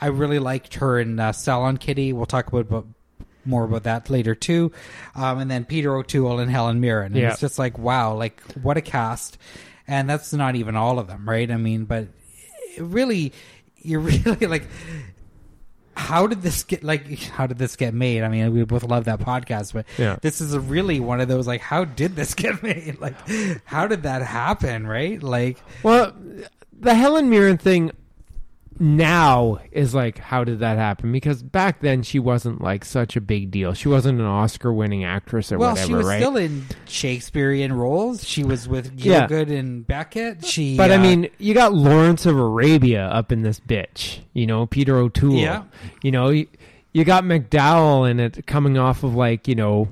I really liked her in uh, Salon Kitty. We'll talk about, about more about that later too. Um, and then Peter O'Toole and Helen Mirren. And Yeah. It's just like wow, like what a cast. And that's not even all of them, right? I mean, but it really, you're (laughs) really like, how did this get like? How did this get made? I mean, we both love that podcast, but Yeah. this is really one of those like, how did this (laughs) get made? Like, how did that happen? Right? Like, Well, the Helen Mirren thing now is like, how did that happen? Because back then she wasn't like such a big deal. She wasn't an Oscar-winning actress or well, whatever, she was right? still in Shakespearean roles. She was with (laughs) Yeah. Gielgud and Beckett. She, But I uh, mean, you got Lawrence of Arabia up in this bitch. You know, Peter O'Toole. Yeah. You know, you, you got McDowell in it coming off of like, you know,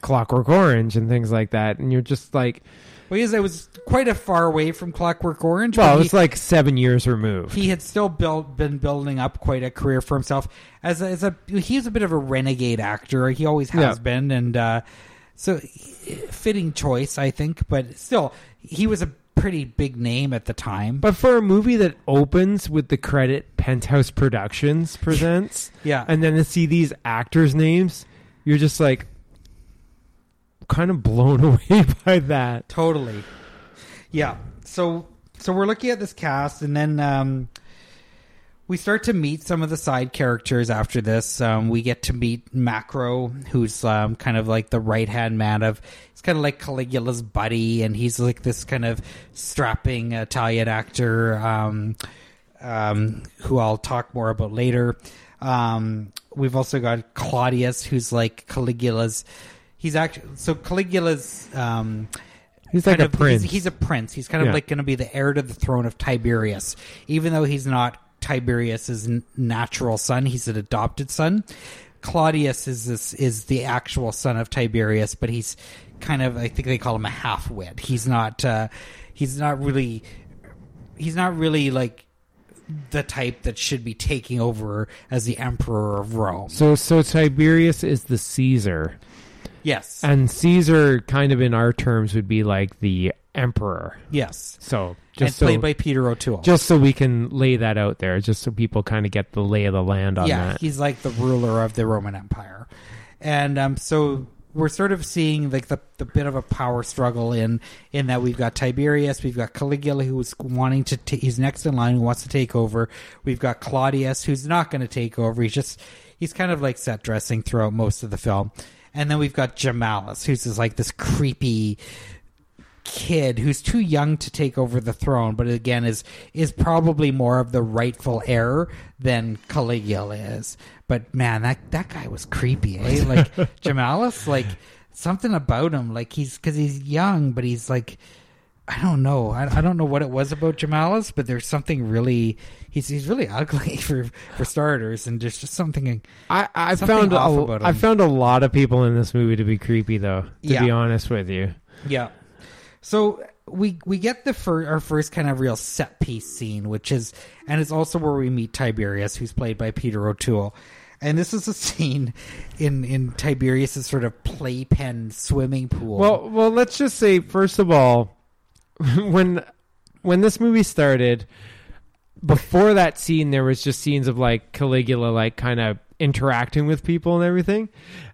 Clockwork Orange and things like that. And you're just like, well, because it was quite a far away from Clockwork Orange. well, it was he, like seven years removed. he had still built been building up quite a career for himself as a, as a he's a bit of a renegade actor. He always has Yeah. been, and uh, So fitting choice, I think, but still, he was a pretty big name at the time. But for a movie that opens with the credit Penthouse Productions (laughs) presents, yeah, and then to see these actors' names, you're just like kind of blown (laughs) away by that. Totally. Yeah. So so we're looking at this cast, and then um, we start to meet some of the side characters after this. Um, we get to meet Macro, who's um, kind of like the right hand man of. He's kind of like Caligula's buddy, and he's like this kind of strapping Italian actor um, um, who I'll talk more about later. Um, we've also got Claudius, who's like Caligula's. He's actually so Caligula's. He's like a of- prince. He's, he's a prince. He's kind of Yeah. like going to be the heir to the throne of Tiberius, even though he's not Tiberius's natural son. He's an adopted son. Claudius is this is the actual son of Tiberius, but he's kind of I think they call him a half wit. He's not. Uh, he's not really. He's not really like the type that should be taking over as the emperor of Rome. so so Tiberius is the Caesar, Yes. and Caesar, kind of in our terms, would be like the emperor. yes. So just so played by Peter O'Toole. just so we can lay that out there, just so people kind of get the lay of the land on that. yeah, that. he's like the ruler of the Roman Empire, and um, so we're sort of seeing like the the bit of a power struggle in in that we've got Tiberius, we've got Caligula who's wanting to ta- he's next in line who wants to take over. We've got Claudius who's not going to take over. He's just he's kind of like set dressing throughout most of the film, and then we've got Gemellus who's just like this creepy kid who's too young to take over the throne, but again is is probably more of the rightful heir than Caligula is. But man, that that guy was creepy, eh? (laughs) Like Gemellus, like something about him, like he's because he's young, but he's like. I don't know. I, I don't know what it was about Gemellus, but there's something really he's he's really ugly (laughs) for for starters, and there's just something. I, I Something found off a, about I found a lot of people in this movie to be creepy, though. To Yeah. be honest with you, Yeah. So we we get the fir- our first kind of real set piece scene, which is and it's also where we meet Tiberius, who's played by Peter O'Toole. And this is a (laughs) scene in in Tiberius's sort of playpen swimming pool. Well, well, let's just say first of all, (laughs) when when this movie started, before that scene, there was just scenes of like Caligula, like kind of interacting with people and everything,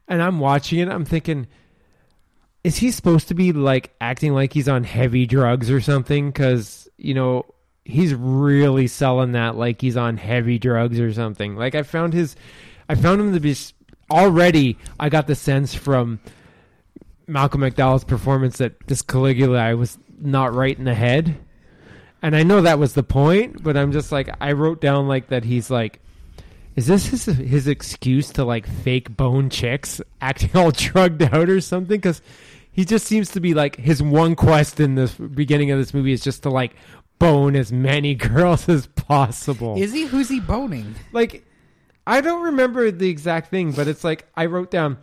and I'm watching it. I'm thinking, is he supposed to be like acting like he's on heavy drugs or something? Because you know he's really selling that like he's on heavy drugs or something. Like I found his, I found him to be already. I got the sense from Malcolm McDowell's performance that this Caligula I was not right in the head. And I know that was the point, but I'm just like I wrote down like that he's like is this his his excuse to like fake bone chicks acting all (laughs) drugged out or something cuz he just seems to be like his one quest in the beginning of this movie is just to like bone as many (laughs) girls as possible is he who's he boning? like I don't remember the exact thing, but it's like I wrote down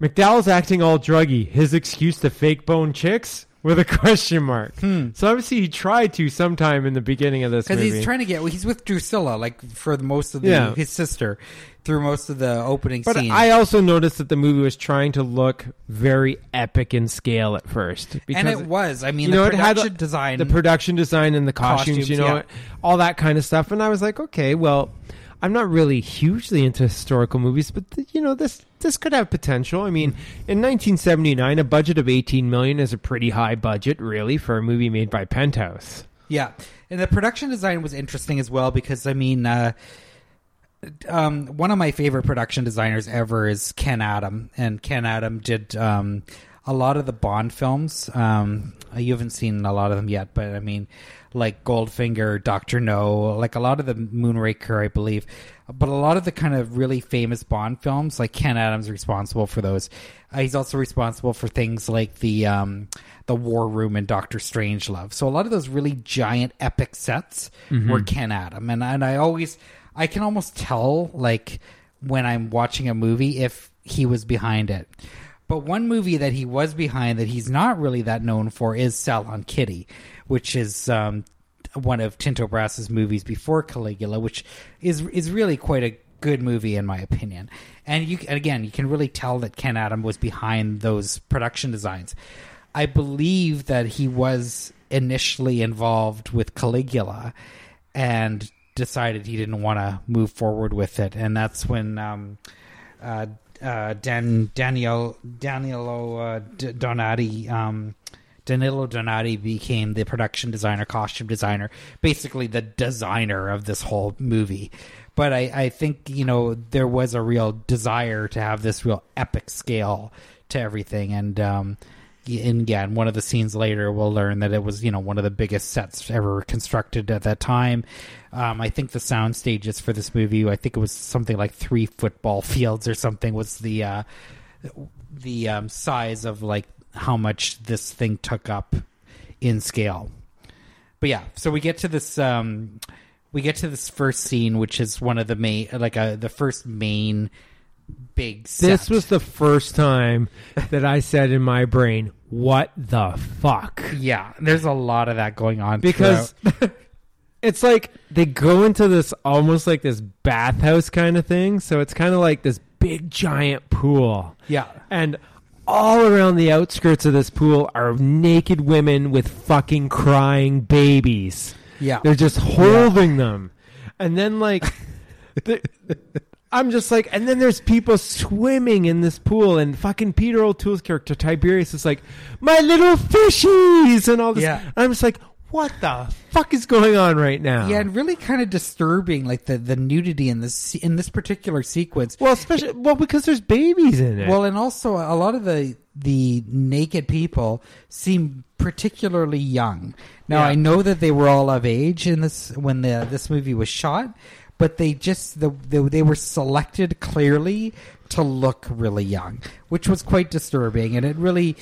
McDowell's acting all druggy. His excuse to fake bone chicks with a question mark. Hmm. So obviously he tried to sometime in the beginning of this Because he's trying to get well, he's with Drusilla, like for the most of the Yeah. his sister, through most of the opening but scene. I also noticed that the movie was trying to look very epic in scale at first. Because and it was. I mean, you know, the it had production design. the production design and the costumes, Costumes, you know, yeah. all that kind of stuff. And I was like, okay, well, I'm not really hugely into historical movies, but th- you know, this this could have potential. I mean, in 1979, a budget of 18 million is a pretty high budget, really, for a movie made by Penthouse. Yeah, and the production design was interesting as well because I mean, uh, um, one of my favorite production designers ever is Ken Adam, and Ken Adam did um, a lot of the Bond films. Um, you haven't seen a lot of them yet, but I mean, like Goldfinger, Doctor No, like a lot of the Moonraker, I believe. But a lot of the kind of really famous Bond films, like Ken Adams, responsible for those. Uh, he's also responsible for things like the um, the War Room and Doctor Strangelove. So a lot of those really giant epic sets were Ken Adam, and and I always I can almost tell like when I'm watching a movie if he was behind it. But one movie that he was behind that he's not really that known for is Salon Kitty, which is um, one of Tinto Brass's movies before Caligula, which is is really quite a good movie in my opinion. And you again, you can really tell that Ken Adam was behind those production designs. I believe that he was initially involved with Caligula and decided he didn't want to move forward with it, and that's when um, uh, uh, Dan Daniel Danielo uh, D- Donati. Um, Danilo Donati became the production designer, costume designer, basically the designer of this whole movie. But I, I think, you know, there was a real desire to have this real epic scale to everything. And, um, and yeah, again, one of the scenes later, we'll learn that it was, you know, one of the biggest sets ever constructed at that time. Um, I think the sound stages for this movie, I think it was something like three football (laughs) fields or something, was the uh, the um, size of like how much this thing took up in scale. But yeah, so we get to this um we get to this first scene which is one of the main like a the first main big set. This was the first time that I said in my brain, "What the fuck?" yeah, there's a lot of that going on Because (laughs) it's like they go into this almost like this bathhouse kind of thing. So it's kind of like this big giant pool. yeah. And all around the outskirts of this pool are naked women with fucking crying babies. Yeah. They're just holding them. And then, like, the, I'm just like, and then there's people swimming in this pool, and fucking Peter O'Toole's character, Tiberius, is like, my little fishies, and all this. Yeah. I'm just like, what the fuck is going on right now? Yeah, and really kind of disturbing, like the, the nudity in this in this particular sequence. Well, especially, well, because there's babies in it. Well, and also a lot of the the naked people seem particularly young. Now Yeah. I know that they were all of age in this when the this movie was shot, but they just the, the they were selected clearly to look really young, which was quite disturbing, and it really.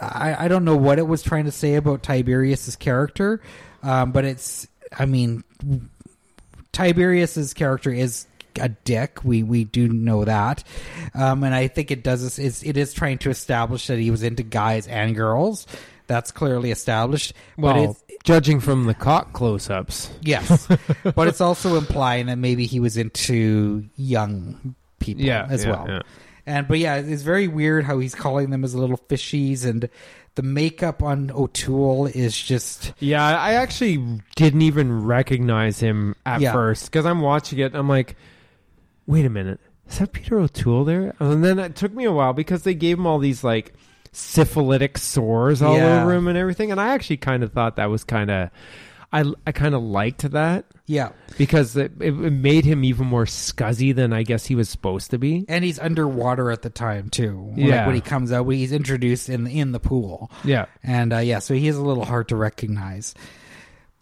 I, I don't know what it was trying to say about Tiberius's character, um, but it's. I mean, Tiberius's character is a dick. We we do know that, um, and I think it does. Is it is trying to establish that he was into guys and girls. That's clearly established. well, judging from the cock close-ups, yes, (laughs) but it's also implying that maybe he was into young people Yeah, as yeah, well. yeah. And but yeah, it's very weird how he's calling them as little fishies, and the makeup on O'Toole is just Yeah, I actually didn't even recognize him at Yeah. first because I'm watching it. I'm like, wait a minute, is that Peter O'Toole there? And then it took me a while because they gave him all these like syphilitic sores all Yeah. over him and everything, and I actually kind of thought that was kind of, I I kind of liked that yeah. because it, it made him even more scuzzy than I guess he was supposed to be. and he's underwater at the time too. Like Yeah. when he comes out, when he's introduced in in the pool, Yeah, and uh, yeah, so he is a little hard to recognize.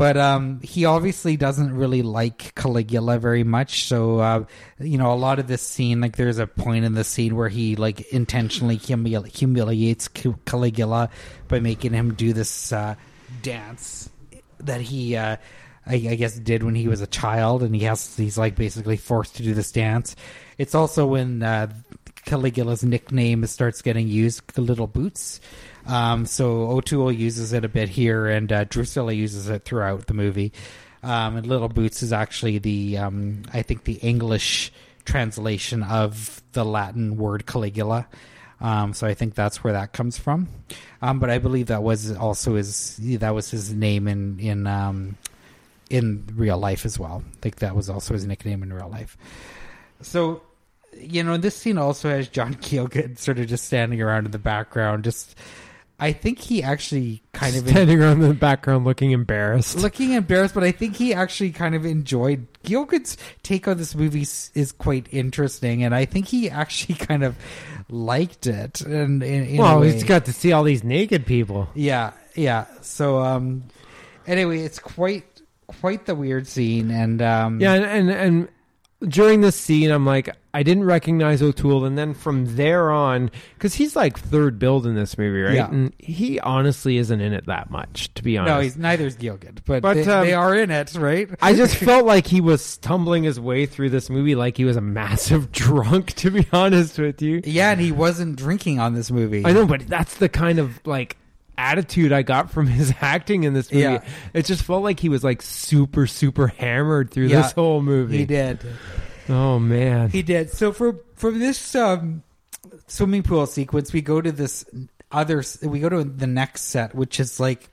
But um, he obviously doesn't really like Caligula very much. So uh, you know, a lot of this scene, like there's a point in the scene where he like intentionally humili- humiliates Caligula by making him do this uh, dance that he. Uh, I, I guess did when he was a child, and he has he's like basically forced to do this dance. It's also when uh, Caligula's nickname starts getting used, Little Boots. Um, so O'Toole uses it a bit here, and uh, Drusilla uses it throughout the movie. Um, and Little Boots is actually the um, I think the English translation of the Latin word Caligula. Um, so I think that's where that comes from. Um, but I believe that was also his that was his name in in um, in real life as well. I think that was also his nickname in real life. So, you know, this scene also has John (laughs) Gielgud sort of just standing around in the background. Just, I think he actually kind of standing around in the background looking embarrassed. looking embarrassed, but I think he actually kind of enjoyed Gielgud's take on this movie is quite interesting, and I think he actually (laughs) kind of liked it. And in, in well, he's got to see all these naked people. Yeah, yeah. So um anyway, it's quite quite the weird scene and um Yeah, and, and and during this scene, I'm like, I didn't recognize O'Toole, and then from there on, because he's like third billed in this movie, right? Yeah. And he honestly isn't in it that much, to be honest. No, he's neither is Gielgud, but, But, they, um, they are in it, right? I just (laughs) felt like he was stumbling his way through this movie like he was a massive (laughs) drunk, to be honest with you. Yeah, and he wasn't drinking on this movie. I know, but that's the kind of like attitude I got from (laughs) his acting in this movie. Yeah. It just felt like he was like super, super hammered through Yeah, this whole movie. He did. Oh man. He did. So for from this um, swimming pool sequence, we go to this other. We go to the next set, which is like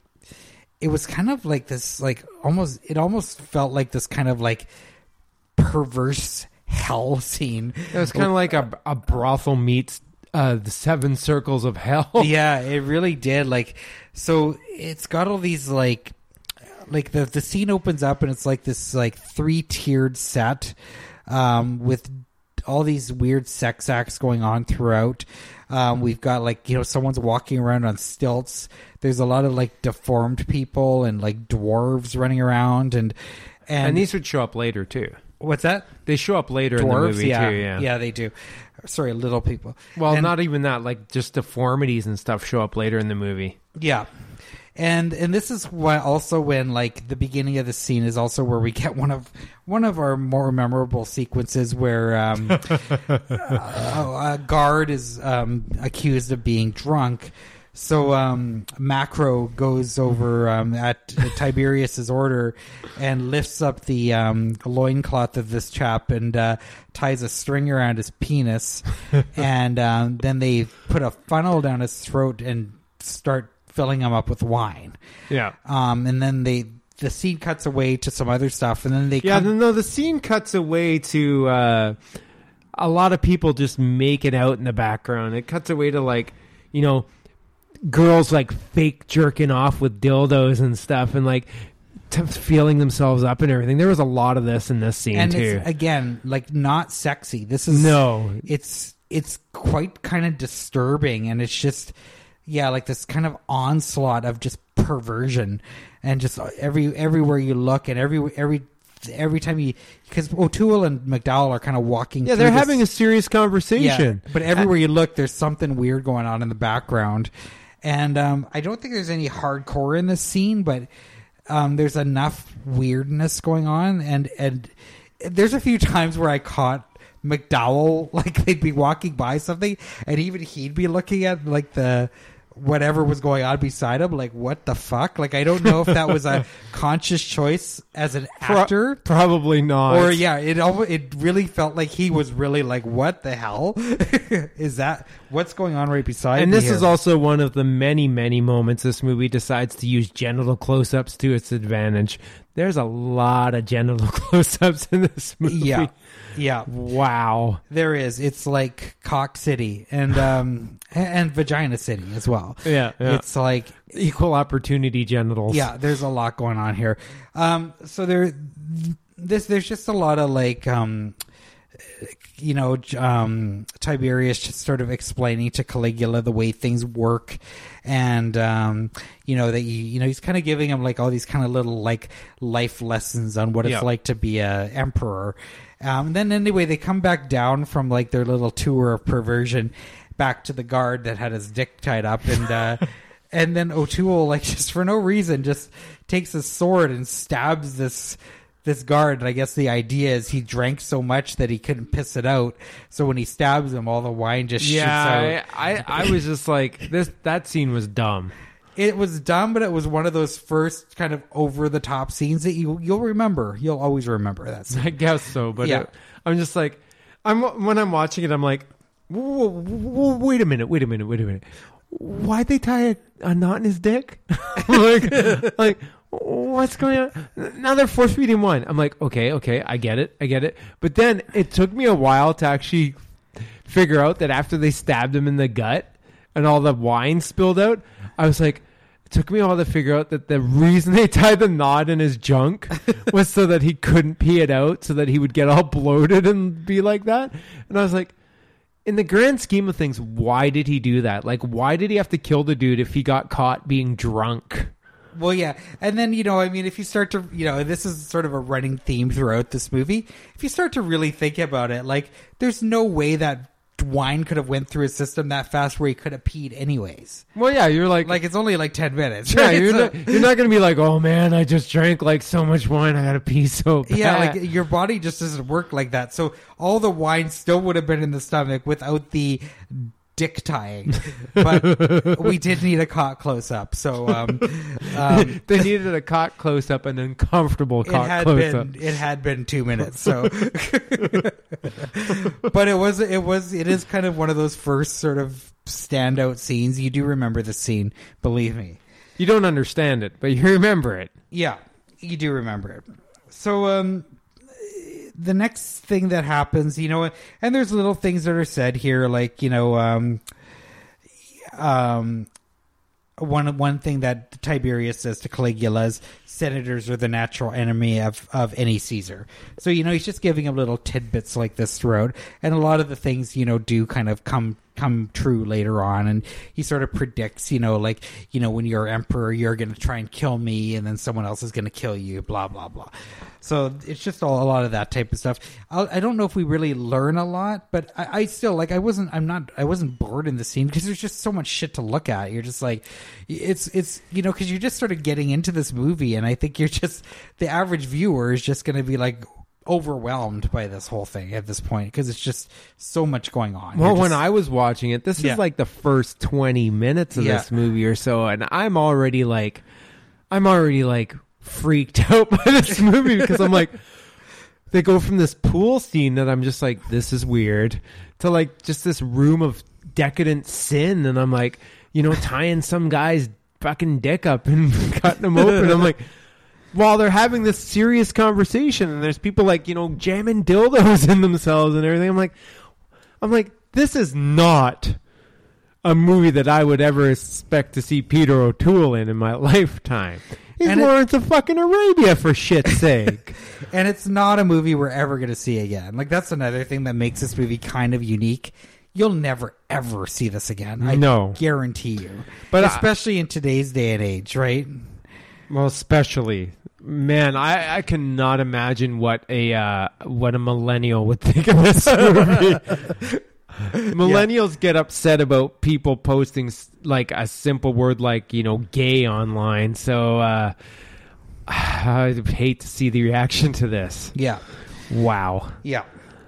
it was kind of like this, like almost. It almost felt like this kind of like perverse hell scene. It was kind of like a, a brothel meets uh, the seven circles of hell. (laughs) yeah, it really did. Like, so it's got all these like, like the the scene opens up and it's like this like three tiered set, um, with all these weird sex acts going on throughout. Um, we've got like you know someone's walking around on stilts. There's a lot of like deformed people and like dwarves running around and and, And these would show up later too. what's that They show up later in the movie yeah, too. Yeah. yeah, they do. Sorry, little people. Well, And- not even that. Like just deformities and stuff show up later in the movie. Yeah. And and this is why also when like the beginning of the scene is also where we get one of one of our more memorable sequences where um, a, (laughs) a guard is um, accused of being drunk. So um, Macro goes over um, at Tiberius's order and lifts up the um, loincloth of this chap and uh, ties a string around his penis, (laughs) and um, then they put a funnel down his throat and start filling him up with wine. Yeah. Um, and then they the scene cuts away to some other stuff, and then they Yeah, come, no, the scene cuts away to uh, a lot of people just making out in the background. It cuts away to like, you know, girls like fake jerking off with dildos and stuff, and like t- feeling themselves up and everything. There was a lot of this in this scene and too. it's again like not sexy. This is No, it's it's quite kind of disturbing and it's just yeah like this kind of onslaught of just perversion and just every everywhere you look and every every every time you because O'Toole and McDowell are kind of walking yeah, they're this- having a serious conversation. yeah, but everywhere you look there's something weird going on in the background and um, I don't think there's any hardcore in this scene but um, there's enough weirdness going on. And and there's a few times where I caught McDowell (laughs) like they'd be walking by something and even he'd be looking at like the whatever was going on beside him like what the fuck like I don't know if that was a (laughs) conscious choice as an Pro- actor Probably not. or yeah it al- it really felt like he was really like what the hell (laughs) is that what's going on right beside him? and this here? is also one of the many, many moments this movie decides to use genital close-ups to its advantage. There's a lot of genital (laughs) close-ups in this movie. yeah yeah Wow. There is. It's like Cock City and um (laughs) and Vagina City as well. Yeah, yeah. It's like Equal opportunity genitals. yeah, there's a lot going on here. Um so there this there's just a lot of like um you know um Tiberius just sort of explaining to Caligula the way things work and um you know that you, you know he's kind of giving him like all these kind of little like life lessons on what it's Yeah. like to be a emperor um and then anyway they come back down from like their little tour of perversion back to the guard that had his dick tied up and uh (laughs) and then O'Toole like just for no reason just takes his sword and stabs this this guard and I guess the idea is he drank so much that he couldn't piss it out so when he stabs him all the wine just shoots out Yeah, I, I, I was just like this. That scene was dumb. It was dumb but it was one of those first kind of over the top scenes that you you'll remember you'll always remember that (laughs) scene. I guess so, but Yeah. it- I'm just like, I'm when I'm watching it, I'm like, whoa, whoa, whoa, wait a minute, wait a minute, wait a minute. Why'd they tie a, a knot in his dick? (laughs) like, (laughs) like, what's going on? Now they're force feeding one. I'm like, okay, okay, I get it, I get it. But then it took me a while to actually figure out that after they stabbed him in the gut and all the wine spilled out, I was like, took me a while to figure out that the reason they (laughs) tied the knot in his junk (laughs) was so that he couldn't pee it out, so that he would get all bloated and be like that. And I was like, in the grand scheme of things, why did he do that? Like, why did he have to kill the dude if he got caught being drunk? Well, yeah, and then you know, I mean, if you start to, you know, this is sort of a running theme throughout this movie. If you start to really think about it, like, there's no way that wine could have went through his system that fast where he could have peed anyways. Well, yeah, you're like, Like, it's only like ten minutes. yeah, (laughs) right? you're So- not, you're not gonna be like, oh man, I just drank like so much wine, I gotta pee so bad. (laughs) yeah, like your body just doesn't work like that. So all the wine still would have been in the stomach without the dick tying, but we did need a caught close up. So um, um, (laughs) they needed a cock close up, an uncomfortable it cock had close up. been it had been two minutes. So, (laughs) but it was it was it is kind of one of those first sort of standout scenes. You do remember the scene, believe me. You don't understand it, but you remember it. Yeah, you do remember it. So, um, the next thing that happens, you know, and there's little things that are said here, like you know, um, um, one one thing that Tiberius says to Caligula is senators are the natural enemy of of any Caesar. So you know, he's just giving him little tidbits like this throughout, and a lot of the things you know do kind of come come true later on. And he sort of predicts you know like you know when you're emperor you're going to try and kill me and then someone else is going to kill you blah blah blah. So it's just all, a lot of that type of stuff. I'll, i don't know if we really learn a lot but I, I still like i wasn't i'm not i wasn't bored in the scene because there's just so much shit to look at. You're just like it's it's you know because you're just sort of getting into this movie and i think you're just the average viewer is just going to be like overwhelmed by this whole thing at this point because it's just so much going on Well, You're when I was watching it, this Yeah. is like the first 20 minutes of Yeah. this movie or so, and I'm already like, I'm already like freaked (laughs) out by this movie because I'm like, they go from this pool scene that I'm just like, this is weird, to like just this room of decadent sin, and I'm like, you know, tying some guy's fucking dick up and (laughs) cutting him open. I'm like, while they're having this serious conversation, and there's people like, you know, jamming dildos (laughs) in themselves and everything. I'm like, I'm like, this is not a movie that I would ever expect to see Peter O'Toole in in my (laughs) lifetime. He's And it- Lawrence of fucking Arabia for shit's (laughs) sake. and it's not a movie we're ever going to see again. Like that's another thing that makes this movie kind of unique. You'll never ever see this again. I No. guarantee you. But But I- especially in today's day and age, right? well, especially man, I, I cannot imagine what a uh, what a millennial would think of this (laughs) movie. (laughs) Millennials get upset about people posting like a simple word like you know gay online. So uh, (sighs) I hate to see the reaction to this. Yeah. Wow. Yeah.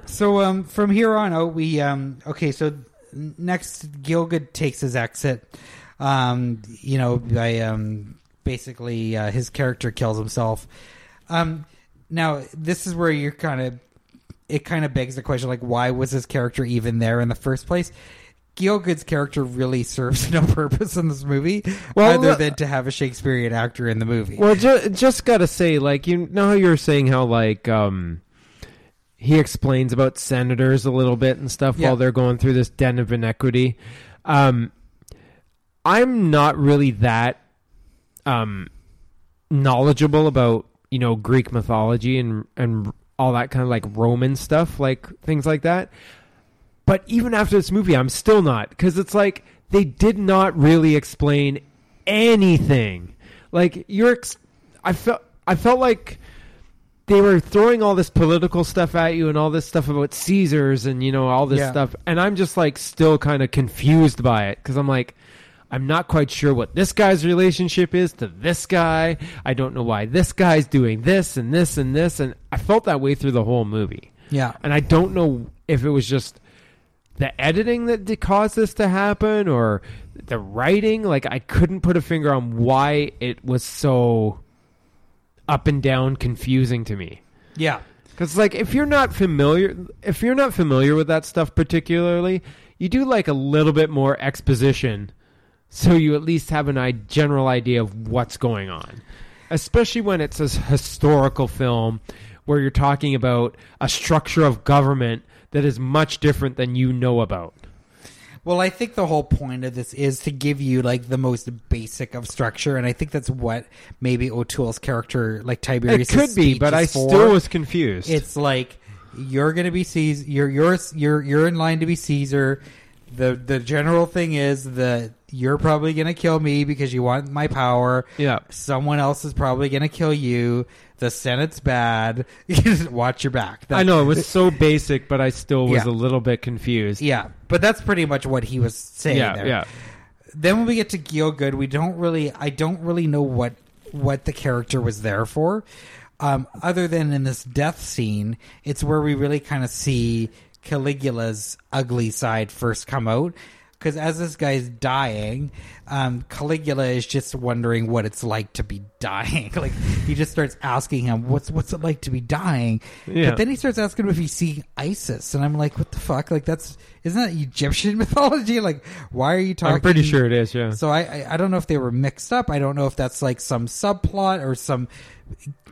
So um, from here on out, we um, okay. So next, Gielgud takes his exit. Um, you know, by um, basically uh, his character kills himself. Um, now this is where you're kind of it kind of begs the question like why was his character even there in the first place? Gielgud's character really (laughs) serves no purpose in this movie, Well, other than to have a Shakespearean actor in the movie. Well, ju- just gotta say, like you know how you were saying how like um he explains about senators a little bit and stuff Yeah. while they're going through this den of inequity. Um, I'm not really that um knowledgeable about you know Greek mythology and and all that kind of like Roman stuff, like things like that. But even after this movie, I'm still not because it's like they did not really explain anything. Like you're, ex- I felt, I felt like they were throwing all this political stuff at you and all this stuff about Caesars and you know all this Yeah. stuff, and I'm just like still kind of confused by it because I'm like. I'm not quite sure what this guy's relationship is to this guy. I don't know why this guy's doing this and this and this. And I felt that way through the whole movie. yeah, And I don't know if it was just the editing that caused this to happen or the writing. Like, I couldn't put a finger on why it was so up and down confusing to me. yeah. Because, like, if you're not familiar, if you're not familiar with that stuff particularly, you do like a little bit more exposition, so you at least have a general idea of what's going on. Especially when it's a historical film where you're talking about a structure of government that is much different than you know about. Well, I think the whole point of this is to give you like the most basic of structure, and I think that's what maybe O'Toole's character, like Tiberius, it could be, but I still was confused. It's like you're going to be Caesar. You're you're you're you're in line to be Caesar. The the general thing is that you're probably going to kill me because you want my power. yeah. Someone else is probably going to kill you. The Senate's bad. (laughs) Watch your back. That- I know it was so basic, but I still was Yeah. a little bit confused. Yeah, but that's pretty much what he was saying. yeah, there. yeah. then when we get to Gielgud, we don't really I don't really know what what the character was there for. Um, other than in this death scene, it's where we really kind of see Caligula's ugly side first come out. Because as this guy's dying, um, Caligula is just wondering what it's like to be dying. (laughs) like he just starts asking him, "What's what's it like to be dying?" Yeah. But then he starts asking him if he's seeing Isis, and I'm like, "What the fuck? Like that's isn't that Egyptian (laughs) mythology? Like why are you talking?" I'm pretty sure it is. Yeah. So I, I I don't know if they were mixed up. I don't know if that's like some subplot or some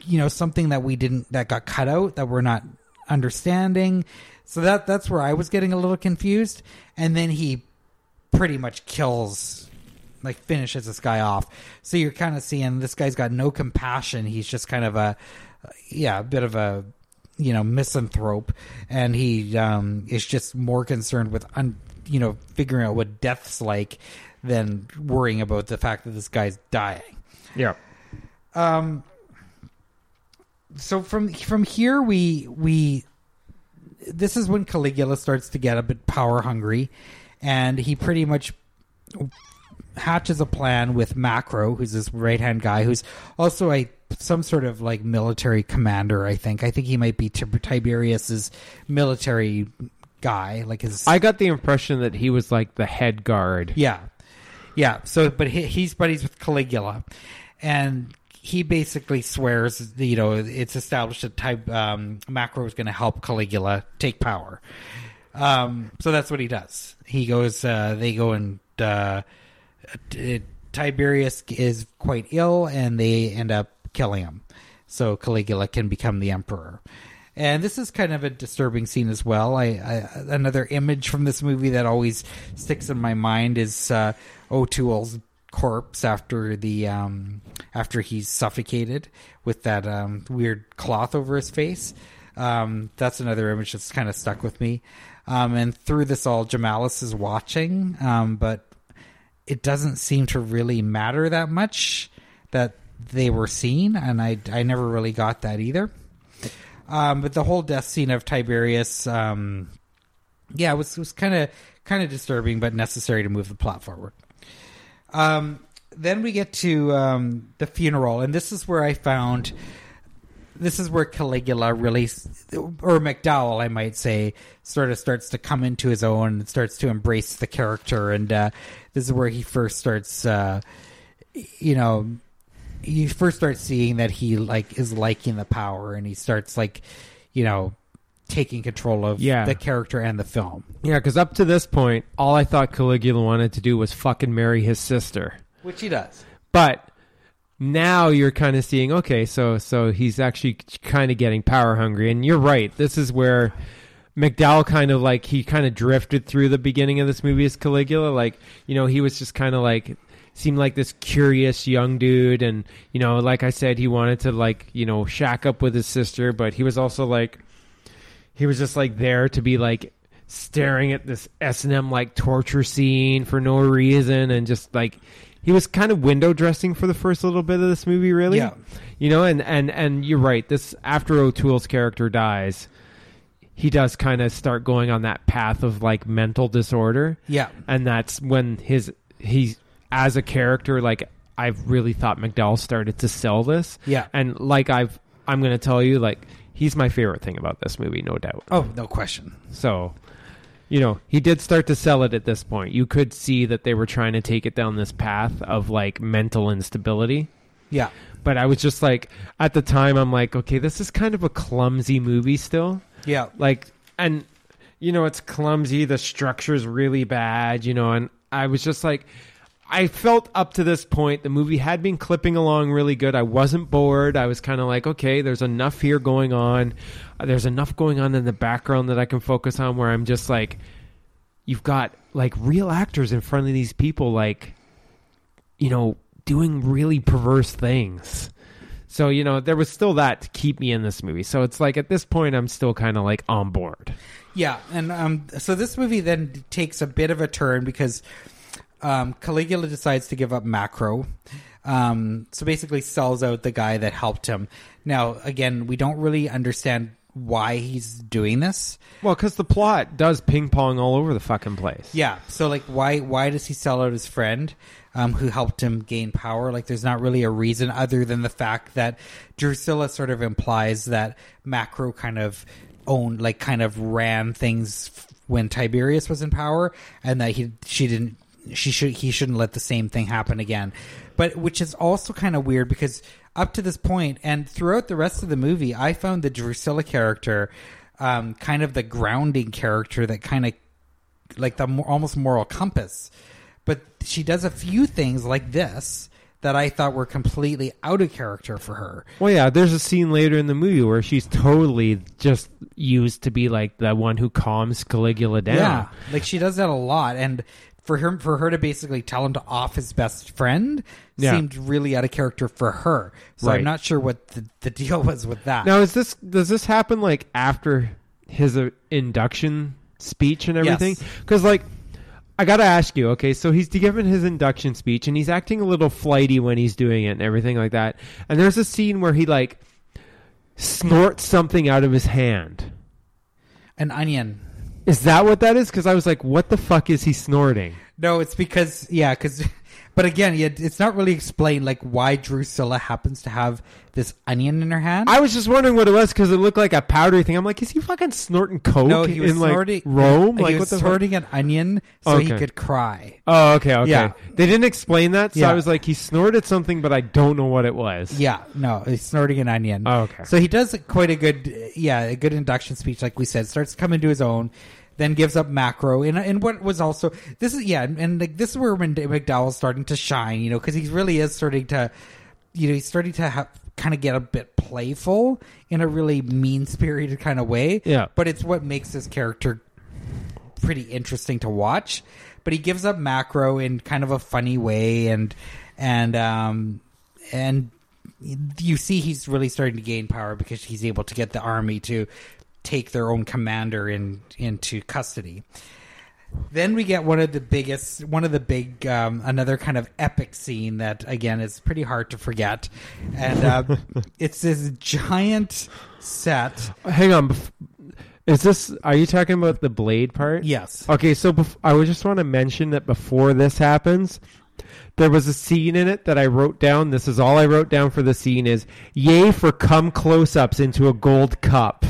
you know something that we didn't that got cut out that we're not understanding. So that that's where I was getting a little confused. And then he pretty much kills like finishes this guy off. So you're kind of seeing this guy's got no compassion. He's just kind of a yeah, a bit of a you know misanthrope and he um is just more concerned with un, you know figuring out what death's like than worrying about the fact that this guy's dying. Yeah. Um. So from from here we we this is when Caligula starts to get a bit power hungry, and he pretty much hatches a plan with Macro, who's this right hand guy, who's also a some sort of like military commander. I think. I think he might be Tib- Tiberius's military guy, like his. I got the impression that he was like the head guard. Yeah, yeah. So, but he, he's buddies with Caligula, and he basically swears, you know, it's established that type um, Macro is going to help Caligula take power. Um, so that's what he does. He goes. Uh, they go and uh, Tiberius is quite ill, and they end up killing him. So Caligula can become the emperor. And this is kind of a disturbing scene as well. I, I another image from this movie that always sticks in my mind is uh, O'Toole's corpse after the um, after he's suffocated with that um, weird cloth over his face. Um, that's another image that's kind of stuck with me. Um, and through this all, Gemellus is watching, um, but it doesn't seem to really matter that much that they were seen, and I I never really got that either. Um, but the whole death scene of Tiberius, um, yeah, was was kind of kind of disturbing, but necessary to move the plot forward. Um, then we get to um, the funeral, and this is where I found this is where Caligula really, or McDowell, I might say, sort of starts to come into his own and starts to embrace the character, and uh, this is where he first starts, uh, you know, you first start seeing that he like is liking the power, and he starts like, you know, taking control of Yeah. the character and the film, Yeah, because up to this point, all I thought Caligula wanted to do was fucking marry his sister. which he does. But now you're kind of seeing, okay, so so he's actually kind of getting power hungry, and you're right. This is where McDowell kind of like he kind of drifted through the beginning of this movie as Caligula. Like you know, he was just kind of like seemed like this curious young dude, and you know, like I said, he wanted to like you know shack up with his sister, but he was also like he was just like there to be like staring at this S and M like torture scene for no reason, and just like he was kind of window dressing for the first little bit of this movie, really. Yeah. You know, and and and you're right. This after O'Toole's character dies, he does kind of start going on that path of like mental disorder, Yeah, and that's when his he's as a character like I've really thought McDowell started to sell this. Yeah. and like I've I'm gonna tell you like he's my favorite thing about this movie, no doubt. Oh, no question. So, you know, he did start to sell it at this point. You could see that they were trying to take it down this path of like mental instability. Yeah. But I was just like, at the time, I'm like, okay, this is kind of a clumsy movie still. Yeah. Like, and, you know, it's clumsy. The structure's really bad, you know, and I was just like, I felt up to this point the movie had been clipping along really good. I wasn't bored. I was kind of like, okay, there's enough here going on. Uh, There's enough going on in the background that I can focus on where I'm just like, you've got like real actors in front of these people, like, you know, doing really perverse things. So, you know, there was still that to keep me in this movie. So it's like at this point, I'm still kind of like on board. Yeah, and um, so this movie then takes a bit of a turn because um, Caligula decides to give up Macro. Um, so basically, sells out the guy that helped him. Now, again, we don't really understand why he's doing this. Well, because the plot does ping pong all over the fucking place. Yeah, so like, why why does he sell out his friend, um, who helped him gain power? Like, there's not really a reason other than the fact that Drusilla sort of implies that Macro kind of owned, like, kind of ran things f- when Tiberius was in power, and that he she didn't she should he shouldn't let the same thing happen again. But which is also kind of weird because up to this point and throughout the rest of the movie, I found the Drusilla character um, kind of the grounding character that kind of like the mo- almost moral compass. But she does a few things like this that I thought were completely out of character for her. Well, yeah, there's a scene later in the movie where she's totally just used to be like the one who calms Caligula down. Yeah, like she does that a lot, and for her for her to basically tell him to off his best friend Yeah. seemed really out of character for her. So Right. I'm not sure what the, the deal (laughs) was with that. Now, is this does this happen like after his uh, induction speech and everything? Yes. Because like. I gotta ask you, okay, so he's given his induction speech and he's acting a little flighty when he's doing it and everything like that. And there's a scene where he like snorts something out of his hand. An onion. Is that what that is? Because I was like, what the fuck is he snorting? No, it's because yeah, because (laughs) but again, yeah, it's not really explained like why Drusilla happens to have this onion in her hand. I was just wondering what it was because it looked like a powdery thing. I'm like, is he fucking snorting coke no, he was in like snorting Rome? He Like was what the fuck? snorting an onion so he could cry. Oh, okay, okay. Yeah. They didn't explain that, so Yeah. I was like, he snorted something, but I don't know what it was. Yeah, no, he's snorting an onion. Oh, okay. So he does quite a good, yeah, a good induction speech, like we said. Starts coming to his own, then gives up macro, and and what was also this is yeah, and like this is where when McDowell's starting to shine, you know, because he really is starting to, you know, he's starting to have kind of get a bit playful in a really mean spirited kind of way. Yeah. but it's what makes this character pretty interesting to watch. But he gives up macro in kind of a funny way, and and um and you see he's really starting to gain power because he's able to get the army to take their own commander in into custody. Then we get one of the biggest, one of the big, um, another kind of epic scene that again is pretty hard to forget, and uh, (laughs) it's this giant set. Hang on. Is this? Are you talking about the blade part? Yes, Okay, so bef- I would just want to mention that before this happens, there was a scene in it that I wrote down. This is all I wrote down for the scene is yay for come close ups into a gold cup.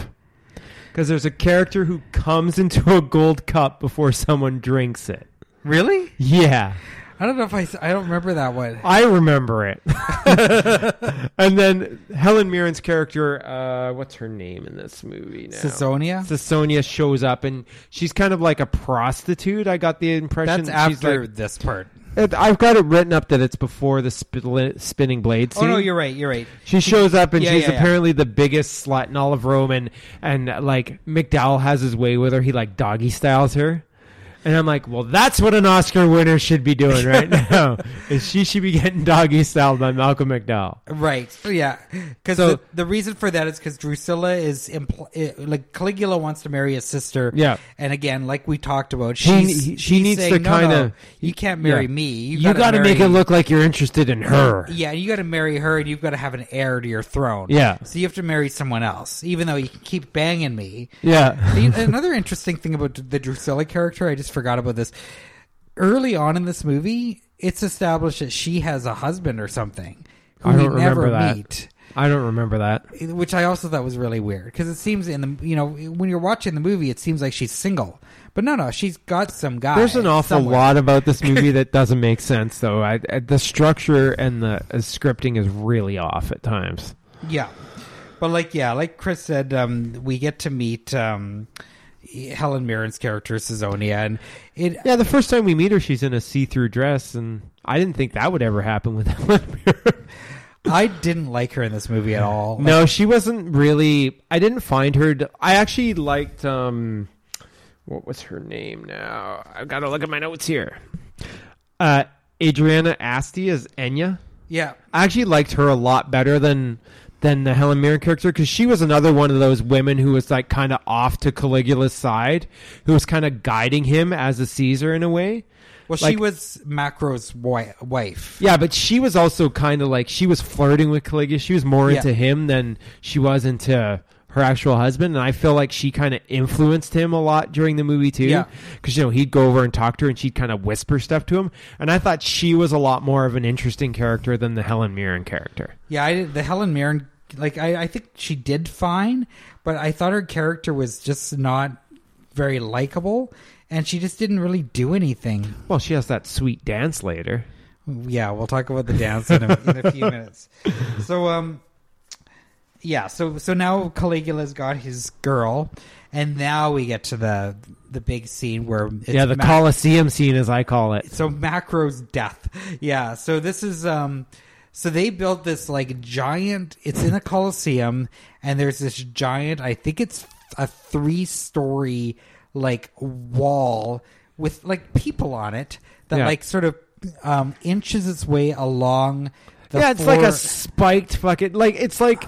Because there's a character who comes into a gold cup before someone drinks it. really? Yeah, I don't know if I, I don't remember that one. I remember it. (laughs) and then Helen Mirren's character, uh, what's her name in this movie now? Caesonia? Caesonia shows up and she's kind of like a prostitute. I got the impression That's that she's after like- this part. It- I've got it written up that it's before the spin- spinning blade scene. Oh no, you're right. You're right. She shows up and Yeah, she's yeah, yeah. apparently the biggest slut in all of Rome, and and like McDowell has his way with her. He like doggy styles her, and I'm like, well, that's what an Oscar winner should be doing right (laughs) now. is she should be getting doggy styled by Malcolm McDowell. Right. Yeah. Because So- the, the reason for that is because Drusilla is impl- eh, like Caligula wants to marry his sister. Yeah. And again, like we talked about, He- she's, he- she she's needs saying, to "No, no, kinda- you can't marry yeah. me. You, gotta got to make it marry- look like you're interested in her. Yeah, you got to marry her, and you've got to have an heir to your throne. Yeah. So you have to marry someone else, even though you can keep banging me. Yeah. The- Another interesting thing about the Drusilla character, I just forgot about this. Early on in this movie, it's established that she has a husband or something who I don't never remember that. meet. I don't remember that. which I also thought was really weird because it seems in the you know when you're watching the movie, it seems like she's single, but no, no, she's got some guy. There's an awful somewhere. lot about this movie (laughs) that doesn't make sense, though. I, I, the structure and the uh, scripting is really off at times. Yeah, but like yeah, like Chris said, um, we get to meet um, Helen Mirren's character Caesonia, and it Yeah, the first time we meet her, she's in a see-through dress, and I didn't think that would ever happen with (laughs) Helen Mirren. I didn't like her in this movie at all. no, she wasn't really. I didn't find her. To, I actually liked. um What was her name? Now I've got to look at my notes here. Uh, Adriana Asti as Ennia. yeah, I actually liked her a lot better than than the Helen Mirren character because she was another one of those women who was like kind of off to Caligula's side, who was kind of guiding him as a Caesar in a way. well, she was Macro's wi- wife. Yeah, but she was also kind of like she was flirting with Caligula. She was more Yeah. into him than she was into her actual husband, and I feel like she kind of influenced him a lot during the movie too. Yeah. because you know he'd go over and talk to her, and she'd kind of whisper stuff to him, and I thought she was a lot more of an interesting character than the Helen Mirren character. Yeah, I the Helen Mirren, like I, I think she did fine, but I thought her character was just not very likable, and she just didn't really do anything. Well, she has that sweet dance later. Yeah, we'll talk about the dance in a, in a few (laughs) minutes. So, um, yeah, so so now Caligula's got his girl, and now we get to the the big scene where it's yeah, the Ma- Colosseum scene, as I call it. so Macro's death. Yeah, so this is um so they built this like giant it's in a Colosseum, and there's this giant I think it's a 3-story like wall with like people on it that Yeah. like sort of um inches its way along the yeah, it's like a spiked fucking like it's like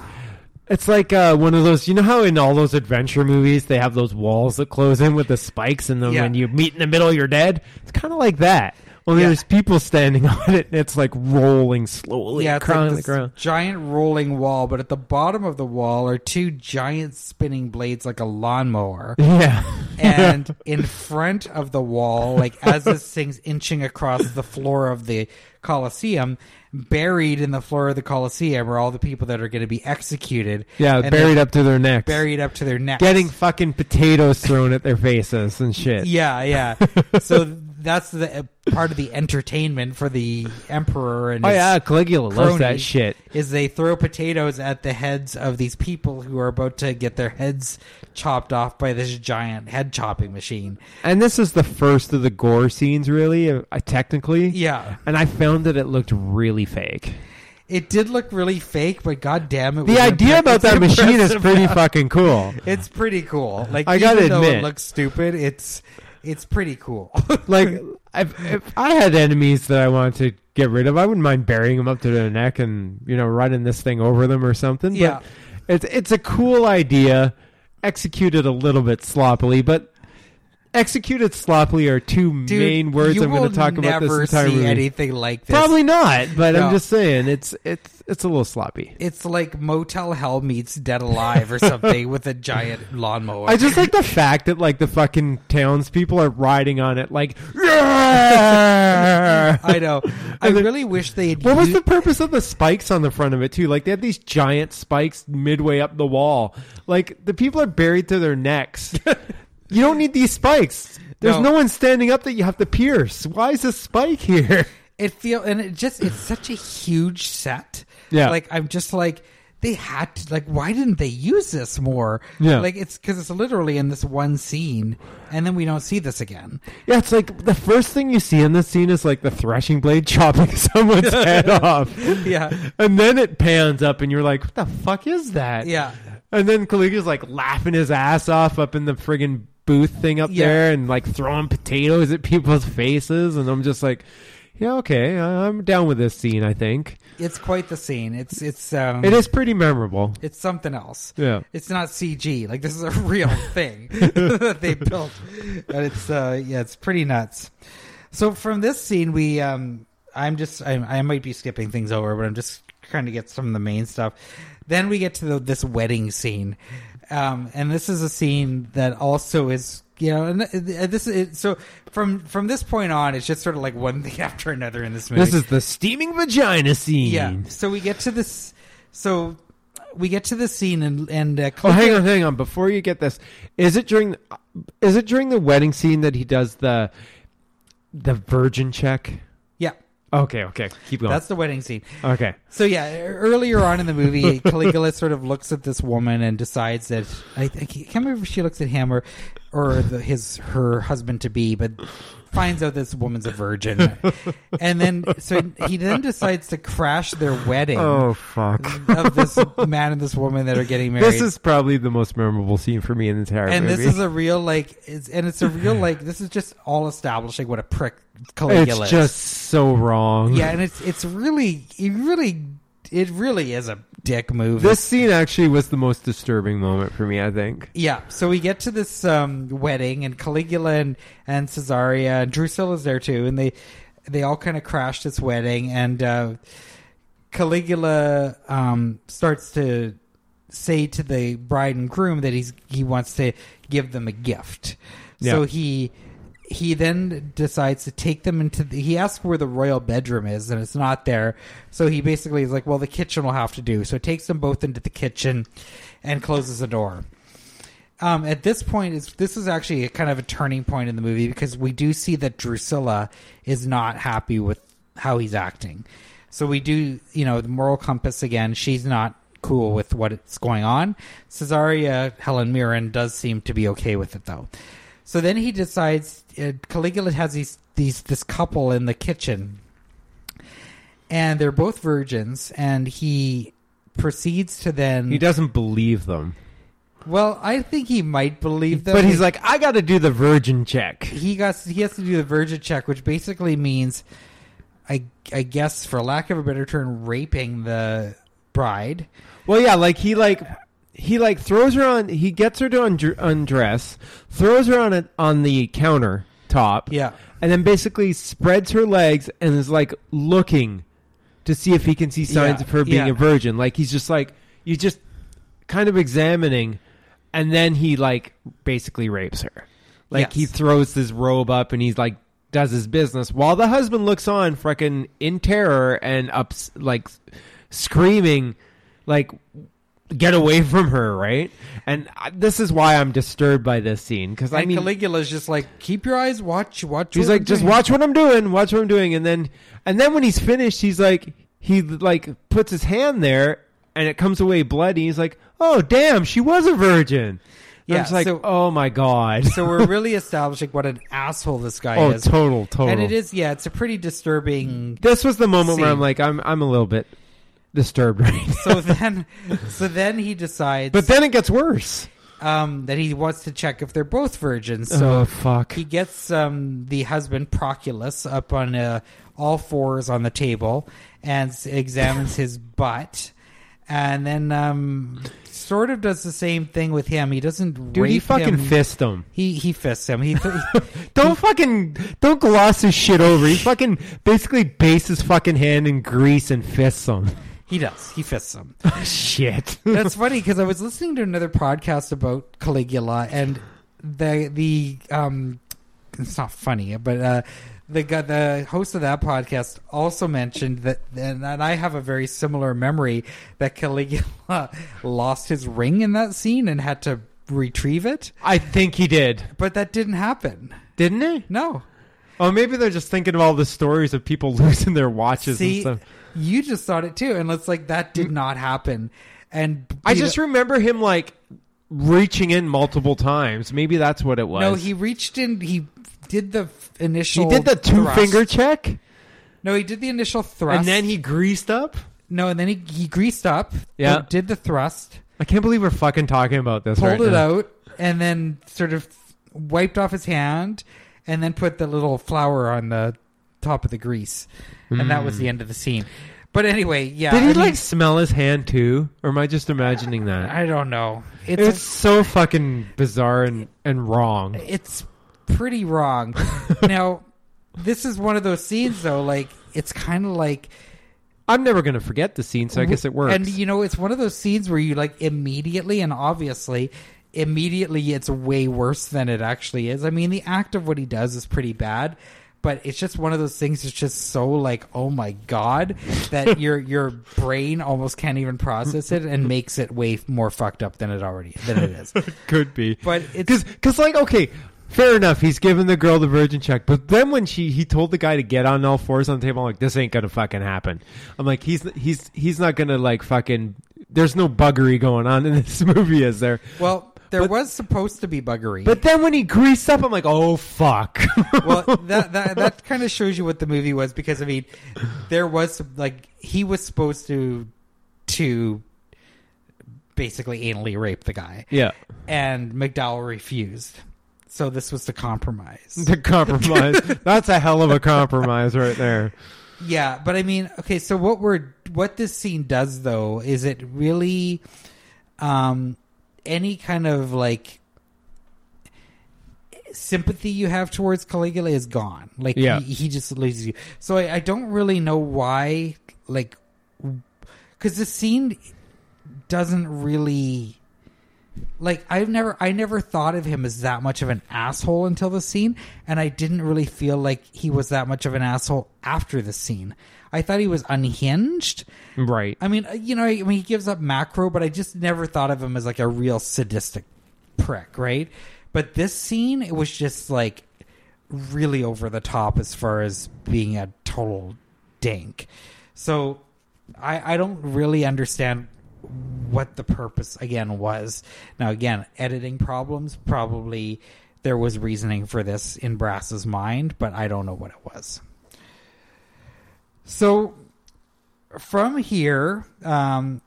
it's like uh, one of those. You know how in all those adventure movies they have those walls that close in with the spikes, and then Yeah. when you meet in the middle, you're dead. It's kind of like that. Well, Yeah. there's people standing (laughs) on it, and it's like rolling slowly yeah, it's across like the ground. giant rolling wall, but at the bottom of the wall are two giant spinning blades like a lawnmower. (laughs) Yeah, and (laughs) in front of the wall, like as this thing's inching across the floor of the Colosseum, buried in the floor of the Colosseum are all the people that are going to be executed. yeah, buried up to their necks, buried up to their necks, getting fucking potatoes thrown at their faces and shit. Yeah, yeah. (laughs) so that's the uh, part of the entertainment for the emperor and Oh his yeah, Caligula loves that cronies shit. Is they throw potatoes at the heads of these people who are about to get their heads chopped off by this giant head chopping machine. And this is the first of the gore scenes, really, uh, technically. Yeah. And I found that it looked really fake. It did look really fake, but god damn it. The idea impre- about it's that machine is impressive. (laughs) pretty fucking cool. It's pretty cool. Like I gotta though it admit. looks stupid, it's it's pretty cool. (laughs) Like, if, if I had enemies that I wanted to get rid of, I wouldn't mind burying them up to their neck and you know running this thing over them or something. Yeah. But it's it's a cool idea, executed a little bit sloppily, but. Executed sloppily are two Dude, main words I'm going to talk about this entire see movie. anything like this. Probably not, but No. I'm just saying it's it's it's a little sloppy. It's like Motel Hell meets Dead Alive or something with a giant (laughs) lawnmower. I just like the fact that like the fucking townspeople are riding on it like. I know. I then- really wish they had What was used- the purpose of the spikes on the front of it too? Like they had these giant spikes midway up the wall. Like the people are buried to their necks. (laughs) you don't need these spikes. There's No. no. one standing up that you have to pierce. Why is this spike here? it feel and it just it's such a huge set. Yeah. Like I'm just like they had to like why didn't they use this more? Yeah. Like it's because it's literally in this one scene, and then we don't see this again. Yeah, it's like the first thing you see in this scene is like the threshing blade (laughs) chopping (laughs) someone's (laughs) head off. Yeah. And then it pans up and you're like, what the fuck is that? Yeah. And then Caligula's like laughing his ass off up in the friggin' booth thing up Yeah. there and like throwing potatoes at people's faces. And I'm just like, yeah, okay, I'm down with this scene, I think. It's quite the scene. It's it's um It is pretty memorable. it's something else. Yeah. It's not CG. Like this is a (laughs) real thing (laughs) that they built, and it's uh, yeah, it's pretty nuts. So from this scene, we um, I'm just I, I might be skipping things over, but I'm just trying to get some of the main stuff. Then we get to the, this wedding scene, um, and this is a scene that also is you know and this is so from from this point on, it's just sort of like one (laughs) thing after another in this movie. This is the steaming vagina scene. yeah. So we get to this. So we get to this scene and and uh, Oh, hang on, hang on. Before you get this, is it during is it during the wedding scene that he does the the virgin check? Yeah, Okay, okay. Keep going. that's the wedding scene. okay. So yeah, earlier on in the movie, (laughs) Caligula sort of looks at this woman and decides that I, I can't remember if she looks at him or or the, his her husband to be, but finds out this woman's a virgin, (laughs) and then so he then decides to crash their wedding Oh fuck. of this man and this woman that are getting married. This is probably the most memorable scene for me in the entire movie. and movie. this is a real like, it's, and it's a real like. This is just all establishing what a prick it's Caligula is. just so wrong. Yeah, and it's it's really it really it really is a dick move. This scene actually was the most disturbing moment for me, I think. yeah, so we get to this um, wedding, and Caligula and and Caesarea and Drusilla's there too, and they they all kind of crash this wedding, and uh, Caligula um, starts to say to the bride and groom that he's he wants to give them a gift. So he he then decides to take them into the, he asks where the royal bedroom is and it's not there so he basically is like well the kitchen will have to do so takes them both into the kitchen and closes the door um, at this point, is this is actually a kind of a turning point in the movie because we do see that Drusilla is not happy with how he's acting. So we do, you know, the moral compass again. She's not cool with what's going on. Cesaria Helen Mirren does seem to be okay with it though. So then he decides Caligula has these these this couple in the kitchen, and they're both virgins, and he proceeds to then. He doesn't believe them, Well, I think he might believe them, but he's like, I got to do the virgin check. he got he has to do the virgin check, which basically means, I I guess for lack of a better term, raping the bride. Well, yeah, like he like he like throws her on. He gets her to undr- undress, throws her on a, on the counter top, Yeah, and then basically spreads her legs and is like looking to see if he can see signs Yeah, of her being yeah. a virgin. Like he's just like you just kind of examining, and then he like basically rapes her. Like Yes. he throws his robe up and he's like does his business while the husband looks on, freaking in terror and ups like screaming, like get away from her, right? And I, this is why I'm disturbed by this scene because I and mean Caligula's just like, keep your eyes watch watch. He's like, I'm just doing." watch what I'm doing, watch what I'm doing, and then and then when he's finished, he's like, he like puts his hand there, and it comes away bloody. He's like, oh damn, she was a virgin. Yeah, like, so- oh my god. So we're really (laughs) establishing what an asshole this guy oh, is. total, total. And it is, yeah, it's a pretty disturbing. This was the moment where I'm like, I'm I'm a little bit disturbed right now. So then, so then he decides, But then it gets worse. um, that he wants to check if they're both virgins. So oh fuck. he gets um, the husband Proculus up on uh, all fours on the table and examines his (laughs) butt, and then um, sort of does the same thing with him. He doesn't Dude, he fucking him. fist him. He he fists him. He, (laughs) Don't fucking don't gloss his shit over. He fucking basically bastes his fucking hand in grease and fists him. He does. He fists them. (laughs) shit. That's funny because I was listening to another podcast about Caligula and the the um it's not funny, but uh the guy, the host of that podcast also mentioned that, and, and I have a very similar memory that Caligula (laughs) lost his ring in that scene and had to retrieve it, I think he did. but that didn't happen. Didn't he? No, Oh, maybe they're just thinking of all the stories of people (laughs) losing their watches see, and stuff. You just thought it too, and it's like that did mm. not happen. And I just know- remember him like reaching in multiple times. Maybe that's what it was. no, he reached in. He did the initial. he did the two thrust. finger check, No, he did the initial thrust, and then he greased up. no, and then he he greased up. Yeah. did the thrust, I can't believe we're fucking talking about this. pulled right it now. out, and then sort of wiped off his hand, and then put the little flower on the top of the grease, and that was the end of the scene. But anyway, yeah. Hmm. Did he I mean, like smell his hand too, or am I just imagining that? I don't know. It's It's so fucking bizarre and, and wrong. it's pretty wrong. (laughs) now, this is one of those scenes though. Like it's kind of like I'm never gonna forget the scene, so I guess it works. And you know, it's one of those scenes where you like immediately and obviously immediately it's way worse than it actually is. I mean, the act of what he does is pretty bad, but it's just one of those things that's just so like, oh my god, that (laughs) your your brain almost can't even process it and makes it way more fucked up than it already than it is. (laughs) could be, But it's because like okay. Fair enough. He's giving the girl the virgin check, but then when she he told the guy to get on all fours on the table, I'm like, this ain't gonna fucking happen. I'm like, he's he's he's not gonna like fucking. There's no buggery going on in this (laughs) movie, is there? well, there But- was supposed to be buggery. But then when he greased up, I'm like, oh fuck. (laughs) well, that that that kind of shows you what the movie was because I mean, there was like he was supposed to to basically anally rape the guy, yeah, and McDowell refused. So this was the compromise. the compromise. (laughs) That's a hell of a compromise right there. Yeah, but I mean, okay, so what we're what this scene does though is it really um any kind of like sympathy you have towards Caligula is gone. Like Yeah. he, he just loses you. So I, I don't really know why like cuz the scene doesn't really like I've never I never thought of him as that much of an asshole until the scene and I didn't really feel like he was that much of an asshole after the scene. I thought he was unhinged. Right. I mean, uh, you know, I mean he gives up macro, but I just never thought of him as like a real sadistic prick, right? But this scene, it was just like really over the top as far as being a total dink. So I, I don't really understand what the purpose again was. Now again, editing problems probably there was reasoning for this in Brass's mind, but I don't know what it was. So from here, um,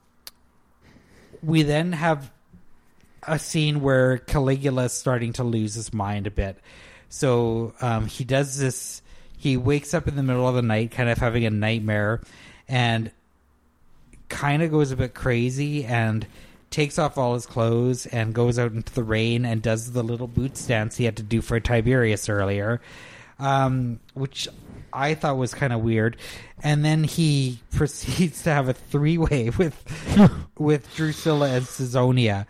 we then have a scene where Caligula is starting to lose his mind a bit. So um, he does this. He wakes up in the middle of the night, kind of having a nightmare, and kind of goes a bit crazy and takes off all his clothes and goes out into the rain and does the little boots dance he had to do for Tiberius earlier, um, which I thought was kind of weird. And then he (laughs) proceeds to have a three way (laughs) with with Drusilla and Caesonia,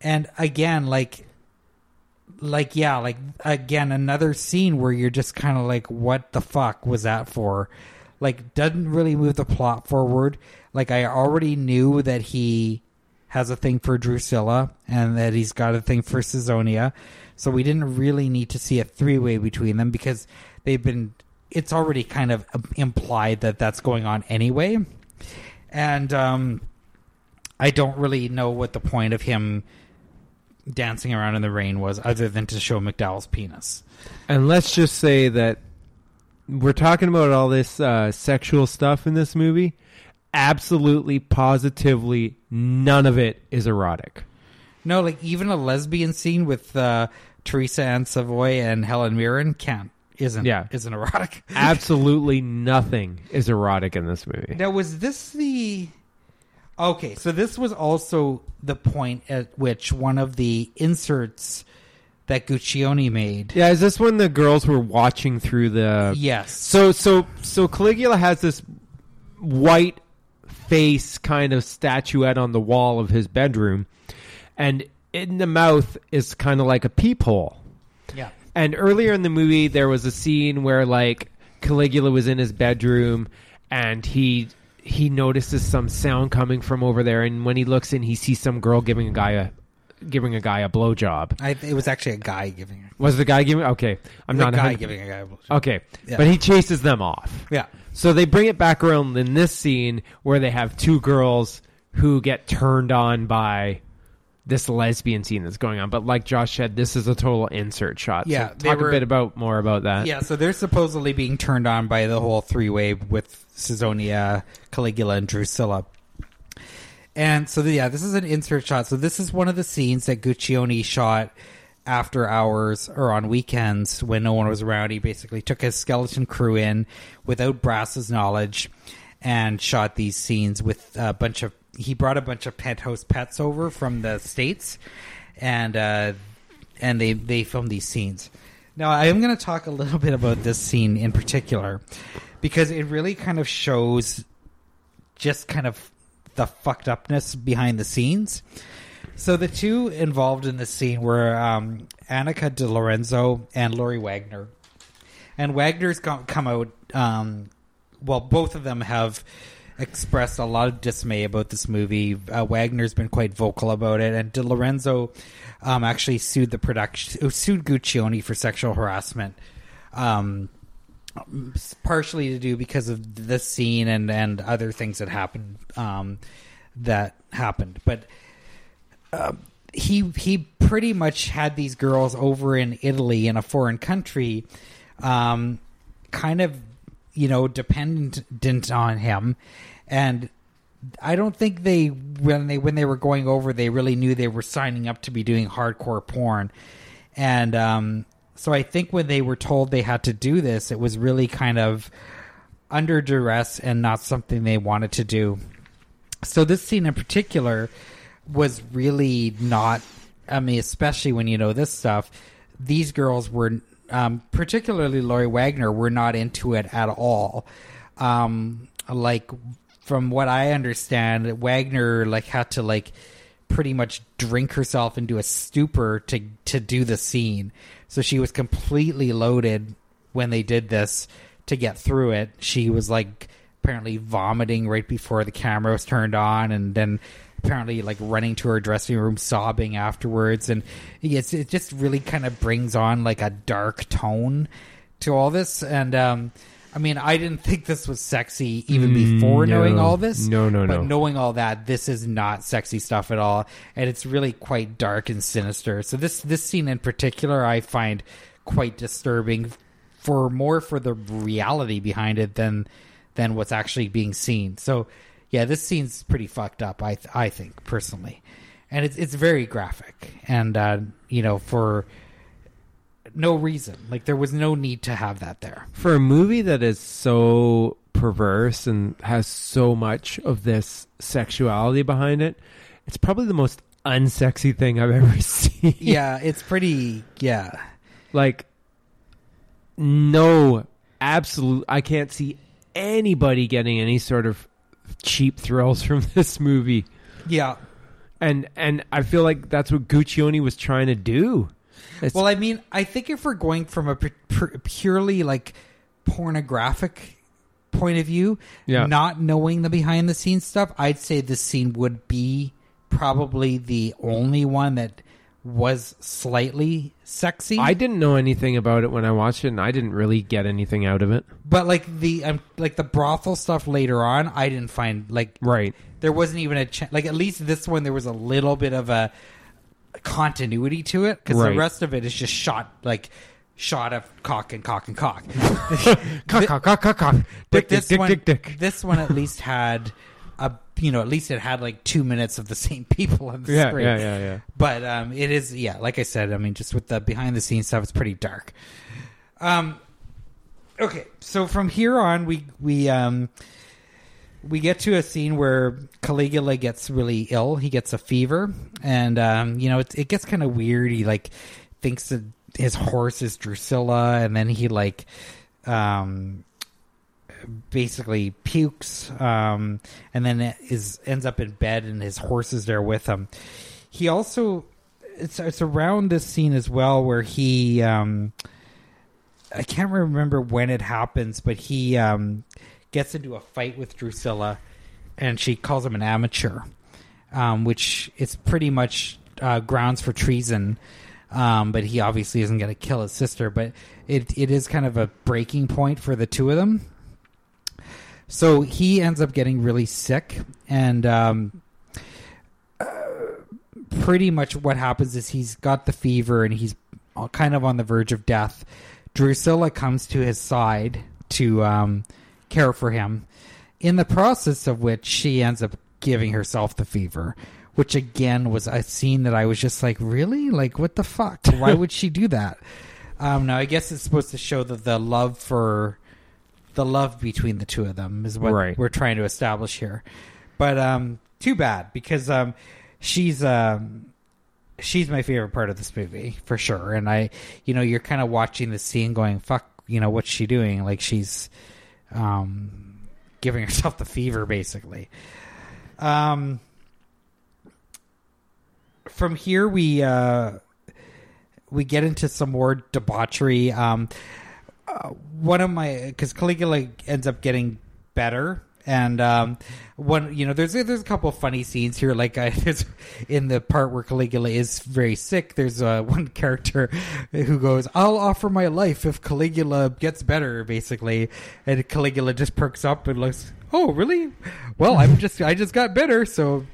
and again, like, like yeah, like again, another scene where you're just kind of like, what the fuck was that for? Like, doesn't really move the plot forward. Like, I already knew that he has a thing for Drusilla and that he's got a thing for Caesonia. So we didn't really need to see a three way between them because they've been. It's already kind of implied that that's going on anyway, and um, I don't really know what the point of him dancing around in the rain was, other than to show McDowell's penis. And let's just say that we're talking about all this uh, sexual stuff in this movie. Absolutely, positively, none of it is erotic. No, like even a lesbian scene with uh, Teresa Ann Savoy and Helen Mirren can't isn't Yeah. isn't erotic. (laughs) Absolutely nothing is erotic in this movie. Now, was this the? Okay, so this was also the point at which one of the inserts that Guccione made. Yeah, is this when the girls were watching through the? Yes. So so so Caligula has this white face kind of statuette on the wall of his bedroom, and in the mouth is kind of like a peephole. Yeah. And earlier in the movie, there was a scene where like Caligula was in his bedroom, and he he notices some sound coming from over there, and when he looks in, he sees some girl giving a guy a giving a guy a blowjob. I, it was actually a guy giving. it. Was the guy giving? Okay, I'm The not a guy giving a guy. A blowjob. Okay, Yeah. but he chases them off. Yeah. So they bring it back around in this scene where they have two girls who get turned on by this lesbian scene that's going on. But like Josh said, this is a total insert shot. Yeah, so talk were- a bit about more about that. Yeah, so they're supposedly being turned on by the whole three way with Caesonia, Caligula, and Drusilla. And so, yeah, this is an insert shot. So, this is one of the scenes that Guccione shot after hours or on weekends when no one was around. He basically took his skeleton crew in without Brass's knowledge and shot these scenes with a bunch of. He brought a bunch of penthouse pets over from the states, and uh, and they they filmed these scenes. Now I am going to talk a little bit about this scene in particular because it really kind of shows just kind of the fucked upness behind the scenes. So the two involved in this scene were um, Anneka Di Lorenzo and Lori Wagner. And Wagner's come out. Um, well, both of them have expressed a lot of dismay about this movie. Uh, Wagner's been quite vocal about it, and Di Lorenzo um, actually sued the production, sued Guccione for sexual harassment. Um, partially to do because of this scene and and other things that happened um, that happened, but um, he he pretty much had these girls over in Italy in a foreign country, um, kind of you know dependent on him, and I don't think they when they when they were going over they really knew they were signing up to be doing hardcore porn, and um, so I think when they were told they had to do this, it was really kind of under duress and not something they wanted to do. So this scene in particular was really not. I mean, especially when you know this stuff, these girls were, um, particularly Lori Wagner, were not into it at all. Um, like from what I understand, Wagner like had to like pretty much drink herself into a stupor to to do the scene. So she was completely loaded when they did this to get through it. She was like apparently vomiting right before the camera was turned on and then apparently like running to her dressing room sobbing afterwards and it's, it just really kind of brings on like a dark tone to all this and um I mean, I didn't think this was sexy even before Mm, knowing all this. No, no, but no. knowing all that, this is not sexy stuff at all, and it's really quite dark and sinister. So this this scene in particular, I find quite disturbing, for more for the reality behind it than than what's actually being seen. So yeah, this scene's pretty fucked up. I th- I think personally, and it's it's very graphic, and uh, you know for no reason, like there was no need to have that there. for a movie that is so perverse and has so much of this sexuality behind it, it's probably the most unsexy thing I've ever (laughs) seen. Yeah, it's pretty. Yeah. like no absolute I can't see anybody getting any sort of cheap thrills from (laughs) this movie. Yeah. And and I feel like that's what Guccione was trying to do. It's, Well, I mean, I think if we're going from a pu- pu- purely like pornographic point of view, Yeah. not knowing the behind the scenes stuff, I'd say this scene would be probably the only one that was slightly sexy. I didn't know anything about it when I watched it and I didn't really get anything out of it. but like the um, like the brothel stuff later on, I didn't find like Right. there wasn't even a ch- like at least this one there was a little bit of a continuity to it because Right. the rest of it is just shot like shot of cock and cock and cock. (laughs) Cock, cock, cock, cock, cock. But Dick, dick, this dick, one, dick, dick. this one at least had a you know at least it had like two minutes of the (laughs) same people on the Yeah, screen. yeah, yeah, yeah. But um, it is yeah, like I said, I mean, just with the behind the scenes stuff, it's pretty dark. Um, okay, so from here on, we we um we get to a scene where Caligula gets really ill. He gets a fever, and um, you know it, it gets kind of weird. He like thinks that his horse is Drusilla, and then he like um basically pukes um and then is ends up in bed and his horse is there with him he also it's it's around this scene as well where he um I can't remember when it happens, but he um gets into a fight with Drusilla and she calls him an amateur. Um, which is pretty much uh, grounds for treason. Um, but he obviously isn't going to kill his sister. But it it is kind of a breaking point for the two of them. So he ends up getting really sick, and um, pretty much what happens is he's got the fever and he's kind of on the verge of death. Drusilla comes to his side to um, care for him, in the process of which she ends up giving herself the fever. Which again was a scene that I was just like, really? Like, what the fuck? Why would she do that? (laughs) Um, now, I guess it's supposed to show that the love for the love between the two of them is what Right. we're trying to establish here. But um, too bad because um, she's um, she's my favorite part of this movie for sure. And I, you know, you're kind of watching the scene, going, "Fuck," you know, what's she doing? Like she's um, giving herself the fever, basically. Um, from here we uh, we get into some more debauchery. Um, uh, one of my because Caligula ends up getting better. And um, one, you know, there's there's a couple of funny scenes here. Like I, (laughs) there's in the part where Caligula is very sick. There's uh, (laughs) one character who goes, "I'll offer my life if Caligula gets better," basically. And Caligula just perks up and looks, "Oh, really? Well, I'm (laughs) just I just got better, so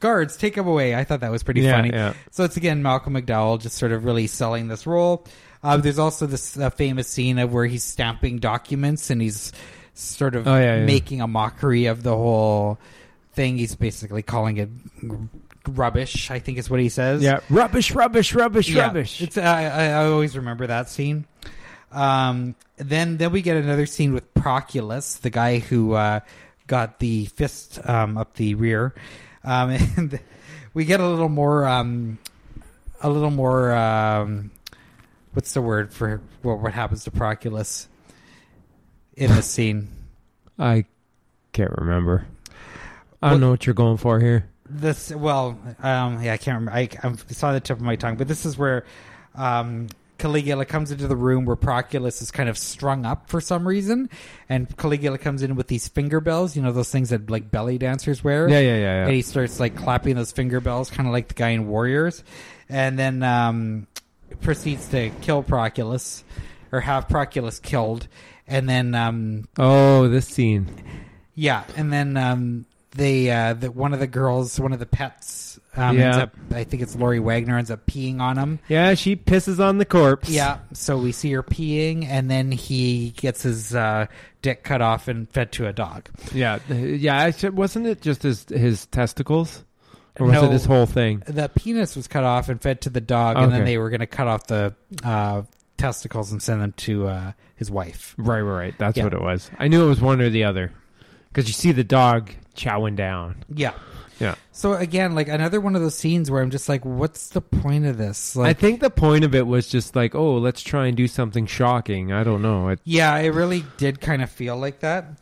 guards take him away." I thought that was pretty Yeah, funny. yeah. So it's again Malcolm McDowell just sort of really selling this role. Uh, there's also this uh, famous scene of where he's stamping documents and he's sort of Oh, yeah, yeah. making a mockery of the whole thing. He's basically calling it rubbish. I think is what he says. Yeah, rubbish, rubbish, rubbish, Yeah. rubbish. It's I, I always remember that scene. Um, then then we get another scene with Proculus, the guy who uh, got the fist um, up the rear, um, (laughs) and we get a little more um, a little more um, what's the word for what, what happens to Proculus in this scene. I can't remember. I don't know what you're going for here. This well, um, yeah, I can't remember. I, I it's on the tip of my tongue, but this is where um, Caligula comes into the room where Proculus is kind of strung up for some reason, and Caligula comes in with these finger bells, you know, those things that like belly dancers wear. Yeah, yeah, yeah, And he starts like clapping those finger bells, kind of like the guy in Warriors, and then um, proceeds to kill Proculus or have Proculus killed, and then um, Oh, this scene. yeah, and then um, they uh, the, one of the girls, one of the pets, um, Yeah. ends up. I think it's Lori Wagner ends up peeing on him. Yeah, she pisses on the corpse. Yeah, so we see her peeing, and then he gets his uh, dick cut off and fed to a dog. yeah, yeah. Wasn't it just his his testicles, or was No. it his whole thing? The penis was cut off and fed to the dog, and then they were going to cut off the uh, testicles and send them to uh, his wife. Right, right, right. That's Yeah. what it was. I knew it was one or the other, because you see the dog chowing down. Yeah. Yeah. So again, like another one of those scenes where I'm just like, what's the point of this? I think the point of it was just like, oh, let's try and do something shocking. I don't know. It, Yeah, it really did kind of feel like that.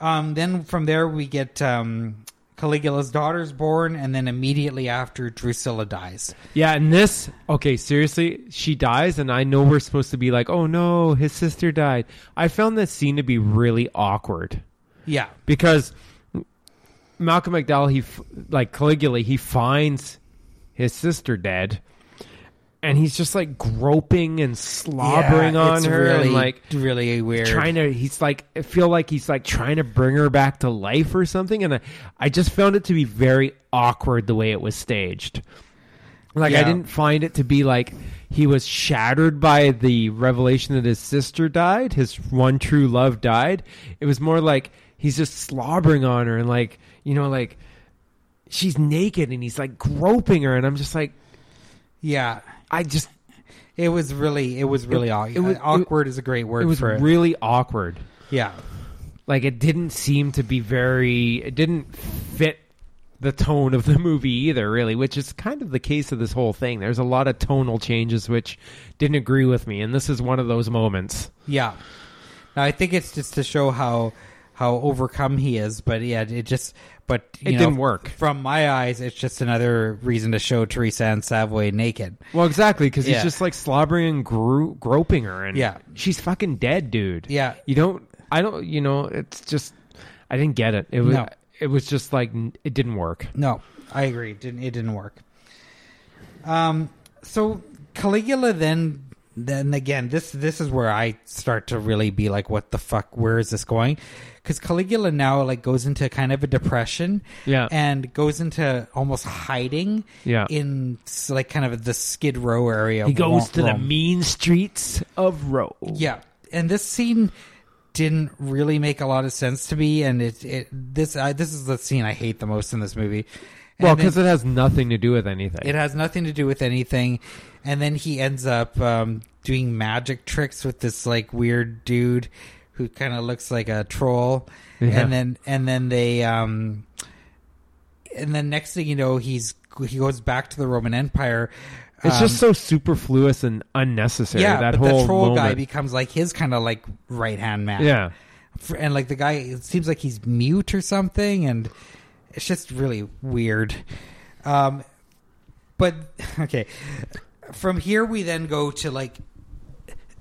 Um, then from there we get um, Caligula's daughter's born, and then immediately after Drusilla dies. yeah, and this, okay, seriously, she dies, and I know we're supposed to be like, oh no, his sister died. I found this scene to be really awkward. Yeah, because Malcolm McDowell, he like Caligula, he finds his sister dead, and he's just like groping and slobbering Yeah, on her, really, and like really weird. trying to. He's like, I feel like he's like trying to bring her back to life or something, and I, I just found it to be very awkward the way it was staged. Like I didn't find it to be like he was shattered by the revelation that his sister died, his one true love died. It was more like he's just slobbering on her and like, you know, like she's naked and he's like groping her and I'm just like yeah, I just it was really, it was really aw- it was- awkward. is a great word it was for it. really awkward. yeah, Like it didn't seem to be very it didn't fit the tone of the movie either, really, which is kind of the case of this whole thing. There's a lot of tonal changes which didn't agree with me, and this is one of those moments. yeah. Now I think it's just to show how how overcome he is, but yeah, it just, but you It know, didn't work. From my eyes, it's just another reason to show Teresa Ann Savoy naked. Well, exactly, because Yeah. he's just like slobbering and gro- groping her, and Yeah. she's fucking dead, dude. Yeah. you don't. I don't. You know, it's just. I didn't get it. It was. No. It was just like n- it didn't work. No, I agree. It didn't it didn't work. Um. So Caligula then then again this this is where I start to really be like, what the fuck? Where is this going? Because Caligula now like goes into kind of a depression. Yeah. And goes into almost hiding. Yeah. In like kind of the Skid Row area. He goes Ro- to the mean streets of Rome. Yeah, and this scene didn't really make a lot of sense to me, and it, it this uh, this is the scene I hate the most in this movie. Well, And then- because it has nothing to do with anything. it has nothing to do with anything, and then he ends up um, doing magic tricks with this like weird dude who kind of looks like a troll, Yeah. and then and then they um, and then next thing you know, he's he goes back to the Roman Empire. It's Um, just so superfluous and unnecessary. yeah, that but whole the troll guy becomes like his kind of like right hand man. yeah, and like the guy it seems like he's mute or something and it's just really weird um but (laughs) okay from here we then go to like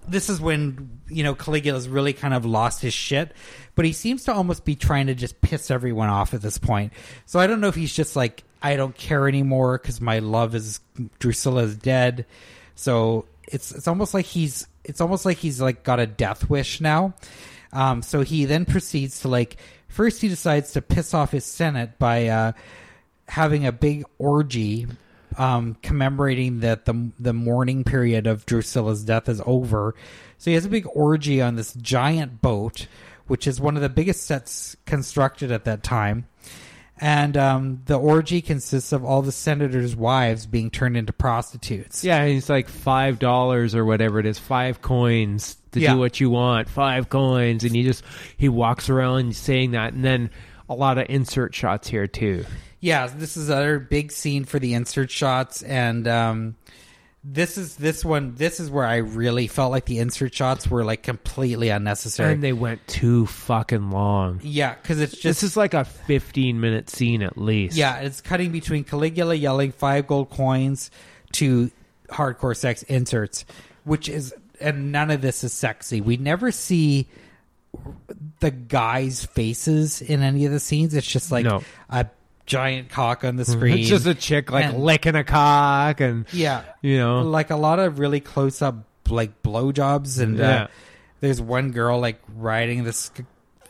this is when you know caligula's really kind of lost his shit but he seems to almost be trying to just piss everyone off at this point. So i don't know if he's just like i don't care anymore because my love is drusilla is dead. So it's it's almost like he's it's almost like he's like got a death wish now. Um so he then proceeds to like first he decides to piss off his senate by uh having a big orgy um, commemorating that the the mourning period of Drusilla's death is over. So he has a big orgy on this giant boat, which is one of the biggest sets constructed at that time. And um, the orgy consists of all the senators' wives being turned into prostitutes. yeah. and It's like five dollars or whatever it is, five coins to Yeah. do what you want, five coins, and he just he walks around saying that, and then a lot of insert shots here too. Yeah, this is another big scene for the insert shots, and um, this is this one. This is where I really felt like the insert shots were like completely unnecessary. And they went too fucking long. yeah, because it's just This is like a fifteen minute scene at least. yeah, it's cutting between Caligula yelling five gold coins to hardcore sex inserts, which is and none of this is sexy. We never see the guys' faces in any of the scenes. It's just like No. a giant cock on the screen. It's just a chick like And- licking a cock and yeah, you know. Like a lot of really close up like blowjobs and Yeah. uh, there's one girl like riding this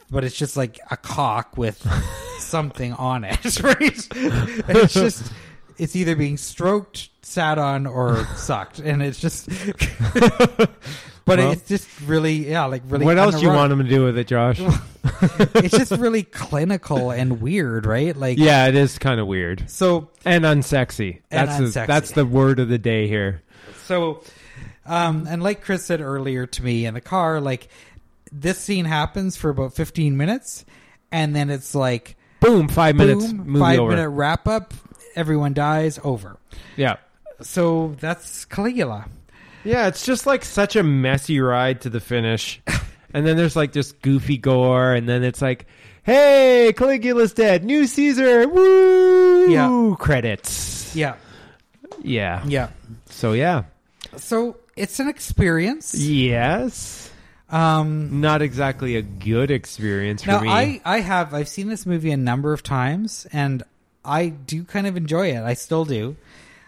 but it's just like a cock with (laughs) something on it. (laughs) Right it's just it's either being stroked sat on or sucked. And it's just (laughs) but Well- it's just really yeah like really what else do you want him to do with it, Josh? it's just really clinical and weird right like yeah, it is kind of weird so and unsexy. And That's the, that's the word of the day here. So, um, and like Chris said earlier to me in the car, like this scene happens for about 15 minutes, and then it's like Boom, five minutes, boom, movie five over. minute wrap up, everyone dies, over. Yeah, So that's Caligula. Yeah, it's just like such a messy ride to the finish, and then there's like just goofy gore, and then it's like, hey, Caligula's dead, new Caesar, woo, Yeah. credits, Yeah, yeah, yeah. So yeah, So it's an experience. yes, Um, not exactly a good experience for now me. I I have I've seen this movie a number of times, and I do kind of enjoy it. I still do,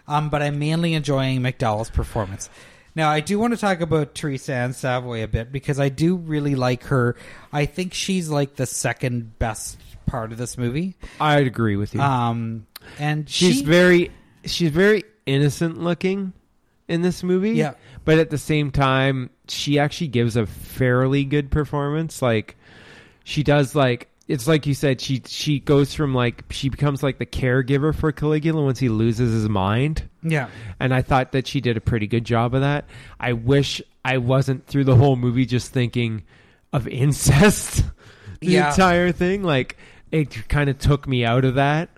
um, but I'm mainly enjoying McDowell's performance. Now I do want to talk about Teresa Ann Savoy a bit because I do really like her. I think she's like the second best part of this movie. I'd agree with you. Um, and she's she, very she's very innocent looking in this movie Yeah. but at the same time she actually gives a fairly good performance like she does like it's like you said she she goes from like she becomes like the caregiver for Caligula once he loses his mind yeah, and I thought that she did a pretty good job of that. I wish I wasn't through the whole movie just thinking of (laughs) incest the Yeah. entire thing. Like it kind of took me out of that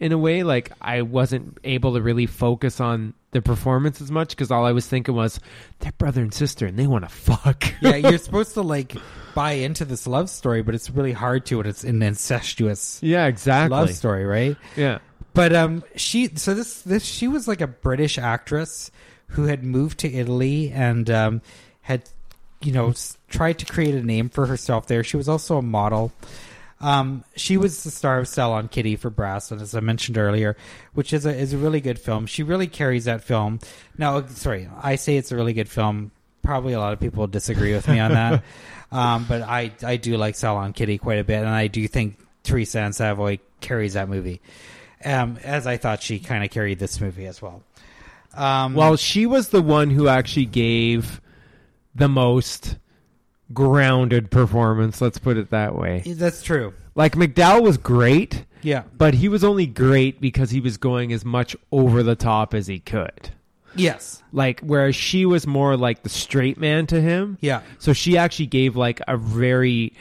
in a way. Like I wasn't able to really focus on the performance as much because all I was thinking was they're brother and sister and they want to fuck. yeah. You're (laughs) supposed to like buy into this love story, but it's really hard to when it's an incestuous yeah, exactly. love story, right? Yeah. But um, she so this this she was like a British actress who had moved to Italy and um, had you know tried to create a name for herself there. She was also a model. Um, she was the star of Salon Kitty for Brass, and as I mentioned earlier, which is a is a really good film. She really carries that film. Now, sorry, I say it's a really good film. Probably a lot of people disagree with me on that, (laughs) um, but I I do like Salon Kitty quite a bit, and I do think Teresa Ann Savoy carries that movie um, as I thought she kind of carried this movie as well. Um, Well, she was the one who actually gave the most grounded performance. Let's put it that way. that's true. Like McDowell was great, Yeah, but he was only great because he was going as much over the top as he could. Yes, Like whereas she was more like the straight man to him. yeah, So she actually gave like a very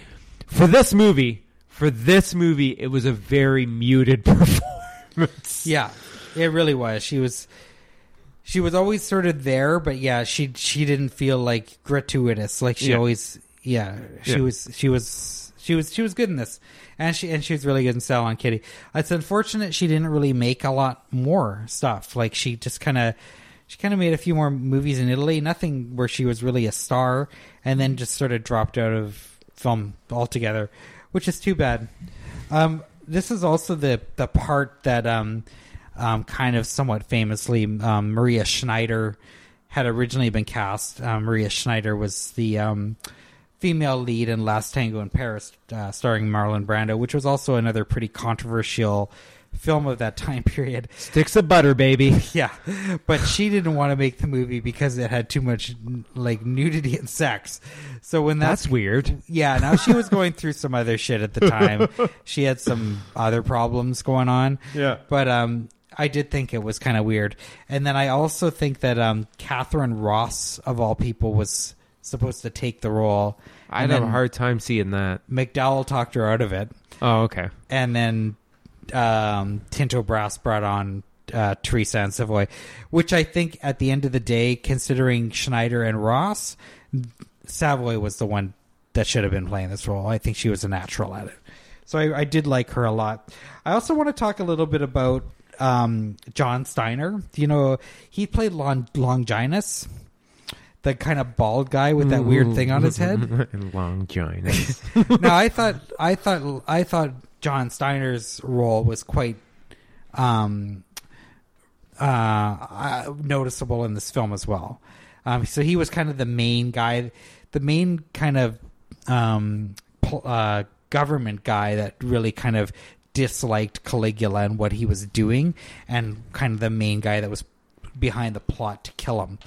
for this movie, for this movie it was a very muted (laughs) performance. yeah. It really was. She was, she was always sort of there, but yeah, she she didn't feel like gratuitous. Like she Yeah. always, yeah, she Yeah. was she was she was she was good in this, and she and she was really good in Salon Kitty. It's unfortunate she didn't really make a lot more stuff. Like she just kind of. She kind of made a few more movies in Italy, nothing where she was really a star, and then just sort of dropped out of film altogether, which is too bad. Um, this is also the the part that um, um, kind of somewhat famously um, Maria Schneider had originally been cast. Um, Maria Schneider was the um, female lead in Last Tango in Paris, uh, starring Marlon Brando, which was also another pretty controversial film of that time period. Sticks of butter, baby. (laughs) Yeah, but she didn't want to make the movie because it had too much like nudity and sex. So when that's, That's weird. yeah, now she was going through some other shit at the time. (laughs) she had some other problems going on. Yeah. But um I did think it was kind of weird. And then I also think that um Katharine Ross of all people was supposed to take the role. I'd have a hard time seeing that. McDowell talked her out of it. Oh, okay. And then um Tinto Brass brought on uh, Teresa Ann Savoy, which I think at the end of the day, considering Schneider and Ross, Savoy was the one that should have been playing this role. I think she was a natural at it. So I, I did like her a lot. I also want to talk a little bit about um, John Steiner. You know, he played Long, Longinus, the kind of bald guy with that weird thing on his head. and (laughs) long giants. (laughs) no, I thought I thought I thought John Steiner's role was quite um, uh, uh, noticeable in this film as well. Um, so he was kind of the main guy, the main kind of um, uh, government guy that really kind of disliked Caligula and what he was doing, and kind of the main guy that was behind the plot to kill him.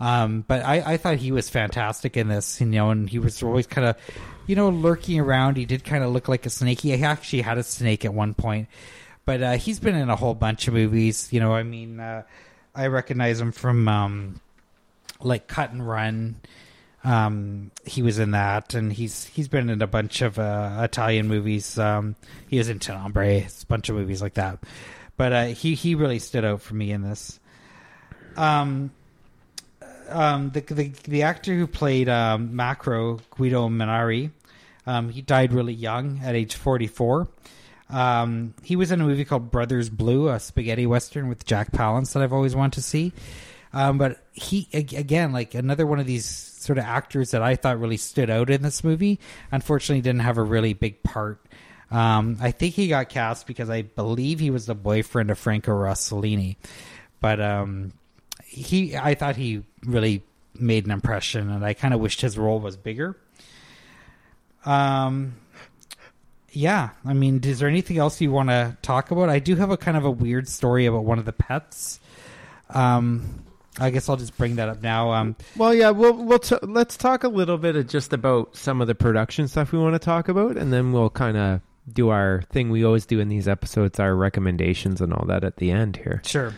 Um, but I, I thought he was fantastic in this, you know, and he was always kind of, you know, lurking around. He did kind of look like a snake. He actually had a snake at one point, but uh, he's been in a whole bunch of movies. You know, I mean, uh, I recognize him from um, like Cut and Run. Um, he was in that, and he's he's been in a bunch of uh, Italian movies. Um, he was in Tenebre, a bunch of movies like that. But uh, he he really stood out for me in this. Um, um, the, the the actor who played um, Macro Guido Mannari, um, he died really young at age forty four. Um, he was in a movie called Brothers Blue, a spaghetti western with Jack Palance that I've always wanted to see. Um, but he again, like another one of these sort of actors that I thought really stood out in this movie. Unfortunately, didn't have a really big part. Um, I think he got cast because I believe he was the boyfriend of Franco Rossellini, but um, he I thought he really made an impression, and I kind of wished his role was bigger. Um, yeah, I mean, is there anything else you want to talk about? I do have a kind of a weird story about one of the pets. Um, I guess I'll just bring that up now. Um, well, yeah, we'll we'll t- let's talk a little bit of just about some of the production stuff we want to talk about, and then we'll kind of do our thing we always do in these episodes, our recommendations and all that at the end here. Sure.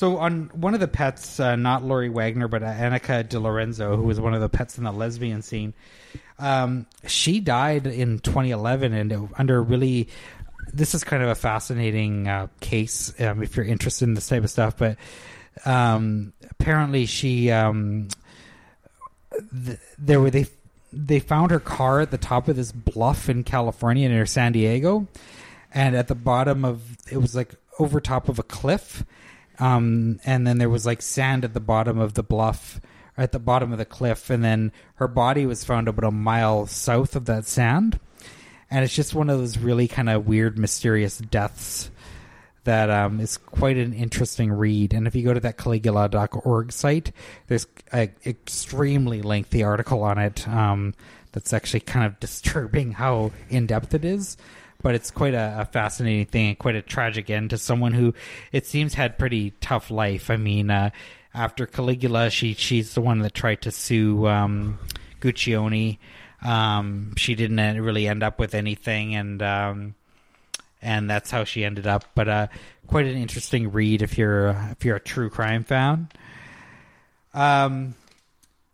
So on one of the pets, uh, not Lori Wagner, but uh, Anneka Di Lorenzo, who was one of the pets in the lesbian scene, um, she died in 2011, and under really, this is kind of a fascinating uh, case um, if you're interested in this type of stuff. But um, apparently, she um, th- there were they they found her car at the top of this bluff in California near San Diego, and at the bottom of it was like over top of a cliff um, and then there was like sand at the bottom of the bluff, at the bottom of the cliff, and then her body was found about a mile south of that sand. And it's just one of those really kind of weird, mysterious deaths that um, is quite an interesting read. And if you go to that Caligula.org site, there's an extremely lengthy article on it um, that's actually kind of disturbing how in depth it is but it's quite a, a, fascinating thing and quite a tragic end to someone who it seems had pretty tough life. I mean, uh, after Caligula, she she's the one that tried to sue um, Guccione. Um, she didn't really end up with anything, and um, and that's how she ended up. But uh, quite an interesting read if you're if you're a true crime fan. Um,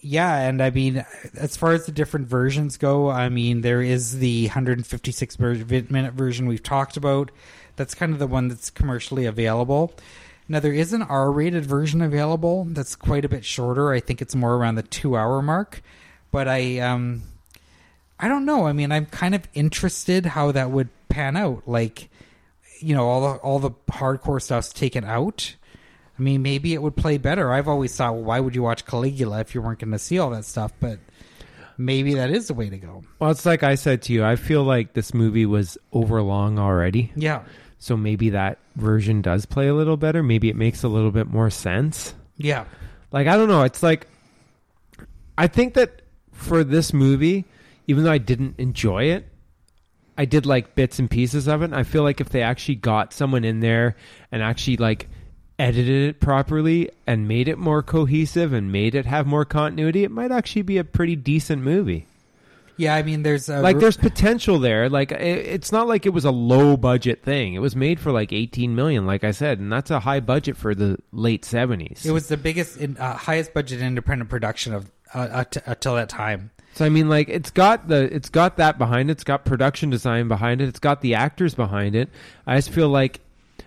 yeah, and I mean, as far as the different versions go, I mean, there is the 156 minute version we've talked about. That's kind of the one that's commercially available. Now, there is an R rated version available that's quite a bit shorter. I think it's more around the two hour mark. But I, um, I don't know. I mean, I'm kind of interested how that would pan out. Like, you know, all the all the hardcore stuff's taken out I mean, maybe it would play better. I've always thought, well, why would you watch Caligula if you weren't going to see all that stuff? But maybe that is the way to go. Well, it's like I said to you. I feel like this movie was overlong already. Yeah. So maybe that version does play a little better. Maybe it makes a little bit more sense. Yeah. Like I don't know. It's like I think that for this movie, even though I didn't enjoy it, I did like bits and pieces of it. I feel like if they actually got someone in there and actually like edited it properly and made it more cohesive and made it have more continuity, it might actually be a pretty decent movie. Yeah, I mean, there's like there's potential there. Like it, it's not like it was a low budget thing. It was made for like 18 million, like I said, and that's a high budget for the late 70s. It was the biggest, uh, highest budget independent production of uh, until that time. So I mean, like it's got the it's got that behind it. It's got production design behind it. It's got the actors behind it. I just feel like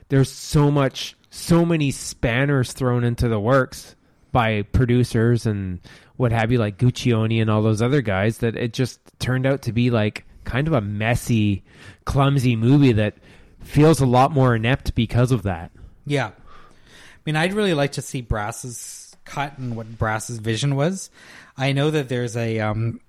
there's so much so many spanners thrown into the works by producers and what have you, like Guccione and all those other guys, that it just turned out to be like kind of a messy, clumsy movie that feels a lot more inept because of that. Yeah. I mean, I'd really like to see Brass's cut and what Brass's vision was. I know that there's a. Um,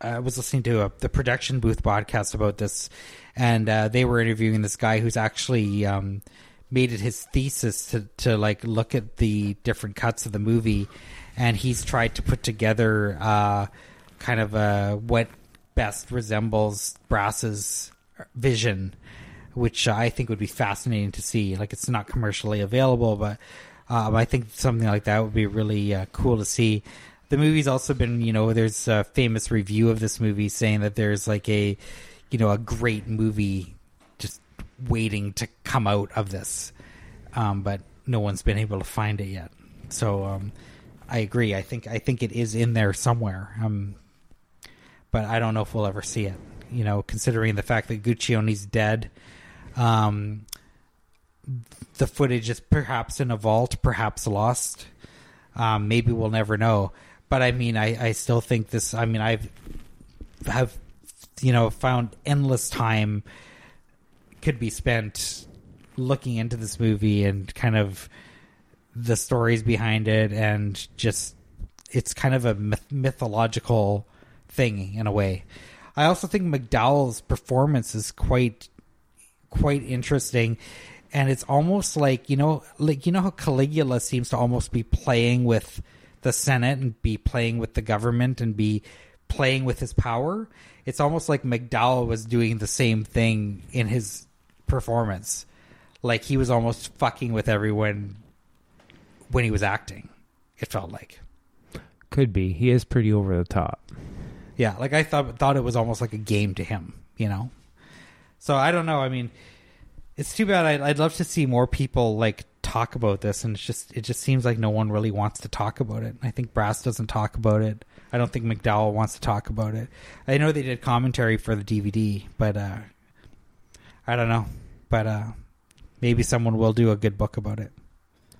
I was listening to a, the production booth podcast about this, and uh, they were interviewing this guy who's actually um, made it his thesis to to like look at the different cuts of the movie, and he's tried to put together uh, kind of a what best resembles Brass's vision, which I think would be fascinating to see. Like it's not commercially available, but um, I think something like that would be really uh, cool to see. The movie's also been, you know, there's a famous review of this movie saying that there's like a, you know, a great movie waiting to come out of this, um, but no one's been able to find it yet. So um, I agree. I think I think it is in there somewhere. Um, but I don't know if we'll ever see it. You know, considering the fact that Guccione's dead, um, the footage is perhaps in a vault, perhaps lost. Um, maybe we'll never know. But I mean, I, I still think this. I mean, I've have you know found endless time could be spent looking into this movie and kind of the stories behind it and just it's kind of a myth- mythological thing in a way. I also think McDowell's performance is quite quite interesting and it's almost like, you know, like you know how Caligula seems to almost be playing with the Senate and be playing with the government and be playing with his power. It's almost like McDowell was doing the same thing in his performance. Like he was almost fucking with everyone when he was acting. It felt like. Could be. He is pretty over the top. Yeah, like I thought thought it was almost like a game to him, you know. So I don't know. I mean, it's too bad. I'd, I'd love to see more people like talk about this, and it's just it just seems like no one really wants to talk about it. I think Brass doesn't talk about it. I don't think McDowell wants to talk about it. I know they did commentary for the DVD, but uh, I don't know. But uh, maybe someone will do a good book about it.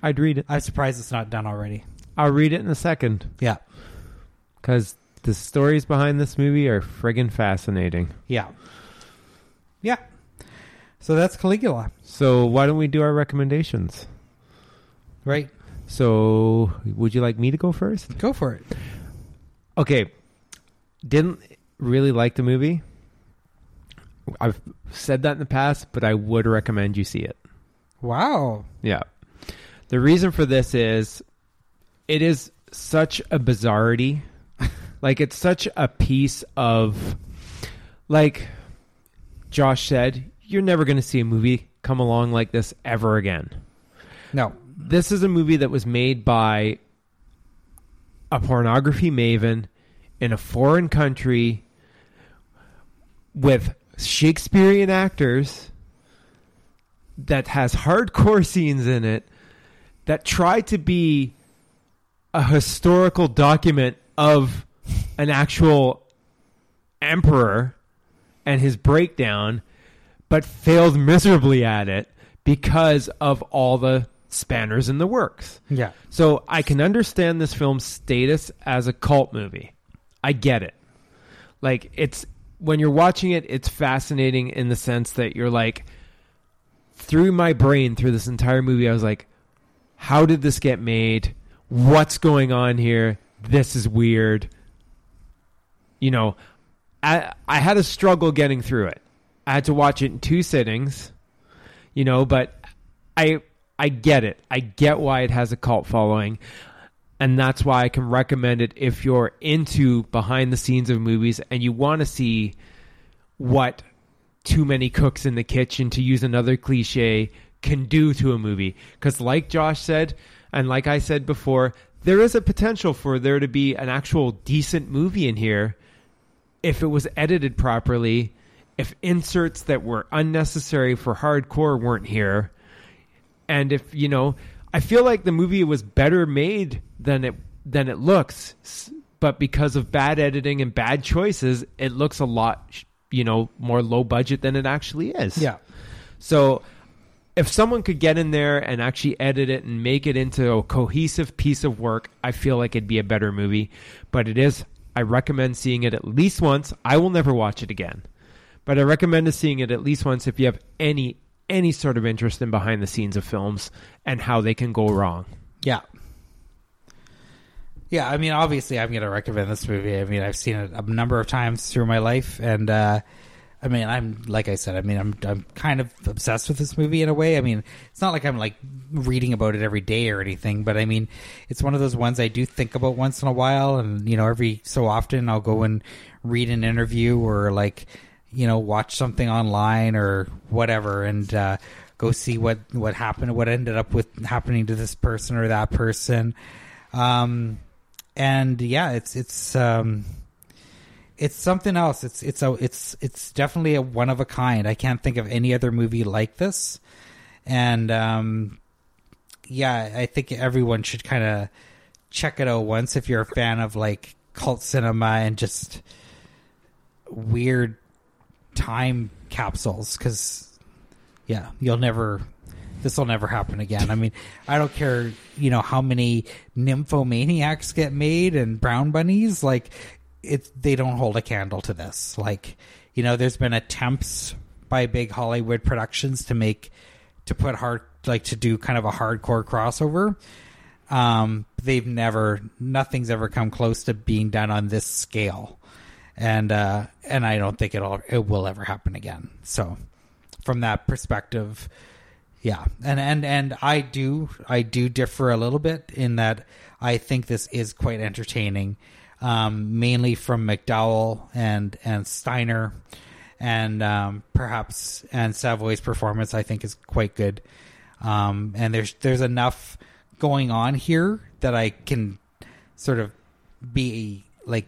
I'd read it. I'm surprised it's not done already. I'll read it in a second Yeah, because the stories behind this movie are friggin' fascinating. yeah, yeah. So that's Caligula, So why don't we do our recommendations? right? So would you like me to go first? Go for it. Okay. Didn't really like the movie. I've said that in the past, but I would recommend you see it. Wow. Yeah. The reason for this is it is such a bizarrity. (laughs) like it's such a piece of like Josh said, you're never going to see a movie come along like this ever again. No. This is a movie that was made by a pornography maven in a foreign country with Shakespearean actors that has hardcore scenes in it that try to be a historical document of an actual emperor and his breakdown, but failed miserably at it because of all the spanners in the works. Yeah. So I can understand this film's status as a cult movie. I get it. Like it's when you're watching it, it's fascinating in the sense that you're like through my brain through this entire movie, I was like, how did this get made? What's going on here? This is weird. You know, I I had a struggle getting through it. I had to watch it in two sittings, you know, but I I get it. I get why it has a cult following. And that's why I can recommend it if you're into behind the scenes of movies and you want to see what too many cooks in the kitchen, to use another cliche, can do to a movie. Because, like Josh said, and like I said before, there is a potential for there to be an actual decent movie in here if it was edited properly, if inserts that were unnecessary for hardcore weren't here, and if you know, I feel like the movie was better made than it than it looks, but because of bad editing and bad choices, it looks a lot, you know, more low budget than it actually is. Yeah. So if someone could get in there and actually edit it and make it into a cohesive piece of work, I feel like it'd be a better movie. But it is I recommend seeing it at least once. I will never watch it again. But I recommend seeing it at least once if you have any any sort of interest in behind the scenes of films and how they can go wrong. Yeah. Yeah, I mean, obviously, I'm going to recommend this movie. I mean, I've seen it a number of times through my life, and uh, I mean, I'm like I said, I mean, I'm I'm kind of obsessed with this movie in a way. I mean, it's not like I'm like reading about it every day or anything, but I mean, it's one of those ones I do think about once in a while, and you know, every so often I'll go and read an interview or like you know watch something online or whatever, and uh, go see what what happened, what ended up with happening to this person or that person. Um, and yeah, it's it's um, it's something else. It's it's a it's it's definitely a one of a kind. I can't think of any other movie like this, and um, yeah, I think everyone should kind of check it out once if you're a fan of like cult cinema and just weird time capsules because yeah you'll never this will never happen again. I mean i don't care you know how many nymphomaniacs get made and brown bunnies like it they don't hold a candle to this. Like you know there's been attempts by big hollywood productions to make to put hard like to do kind of a hardcore crossover. Um they've never nothing's ever come close to being done on this scale and uh and i don't think it'll it will ever happen again. So from that perspective yeah. And and and i do i do differ a little bit in that i think this is quite entertaining um mainly from mcdowell and and steiner and um perhaps and savoy's performance i think is quite good. Um and there's there's enough going on here that i can sort of be like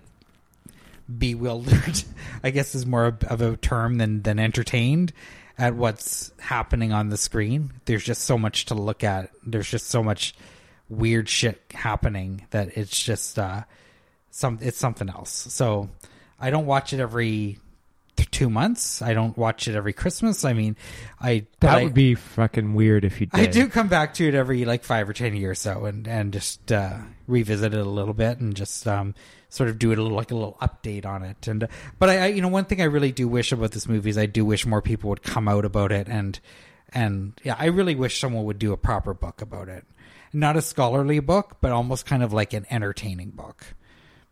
bewildered (laughs) i guess is more of a term than than entertained at what's happening on the screen. There's just so much to look at. There's just so much weird shit happening that it's just uh some it's something else. So i don't watch it every two months. I don't watch it every christmas. I mean i That I- would be fucking weird if you did. I do come back to it every like five or ten years or so, and and just uh, revisit it a little bit and just um, sort of do it a little like a little update on it. And but I, I, you know, one thing I really do wish about this movie is I do wish more people would come out about it, and and yeah, I really wish someone would do a proper book about it, not a scholarly book, but almost kind of like an entertaining book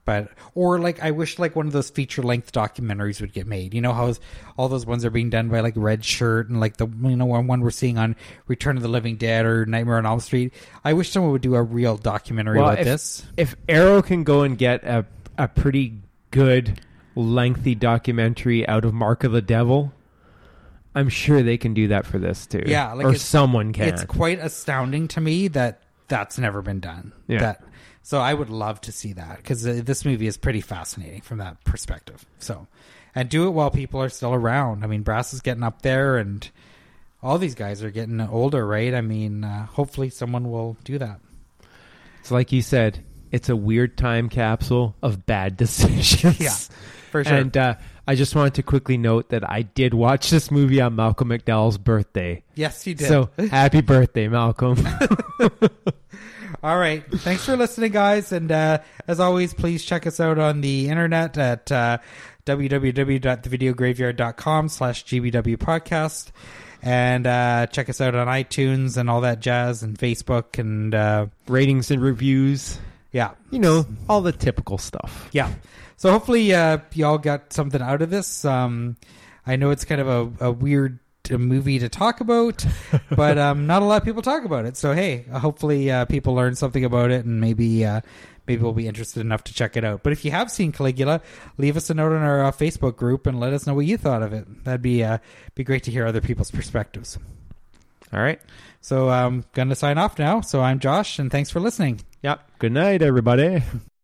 but or like I wish like one of those feature length documentaries would get made. You know how all those ones are being done by like Red Shirt and like the you know one one we're seeing on Return of the Living Dead or Nightmare on Elm Street. I wish someone would do a real documentary Well, about if, this. If Arrow can go and get a a pretty good lengthy documentary out of Mark of the Devil, I'm sure they can do that for this too. Yeah, like or someone can. It's quite astounding to me that that's never been done. Yeah. That so I would love to see that because uh, this movie is pretty fascinating from that perspective. So, and do it while people are still around. I mean, Brass is getting up there, and all these guys are getting older, right? I mean, uh, hopefully someone will do that. It's like you said, it's a weird time capsule of bad (laughs) decisions. Yeah, for sure. And uh, I just wanted to quickly note that I did watch this movie on Malcolm McDowell's birthday. yes, you did. So happy birthday, Malcolm. (laughs) All right. Thanks for listening, guys. And uh, as always, please check us out on the internet at uh, www.thevideograveyard.com slash gbw podcast. And uh, check us out on iTunes and all that jazz and Facebook. And uh, Ratings and reviews. yeah. You know, all the typical stuff. Yeah. So hopefully uh, y'all got something out of this. Um, I know it's kind of a, a weird uh, movie to talk about, but (laughs) um, not a lot of people talk about it. So hey, hopefully uh, people learn something about it, and maybe uh, maybe we'll be interested enough to check it out. But if you have seen Caligula, leave us a note on our uh, Facebook group and let us know what you thought of it. That'd be uh, be great to hear other people's perspectives. All right. So I'm gonna sign off now. So I'm Josh, and thanks for listening. Yep. Good night, everybody. (laughs)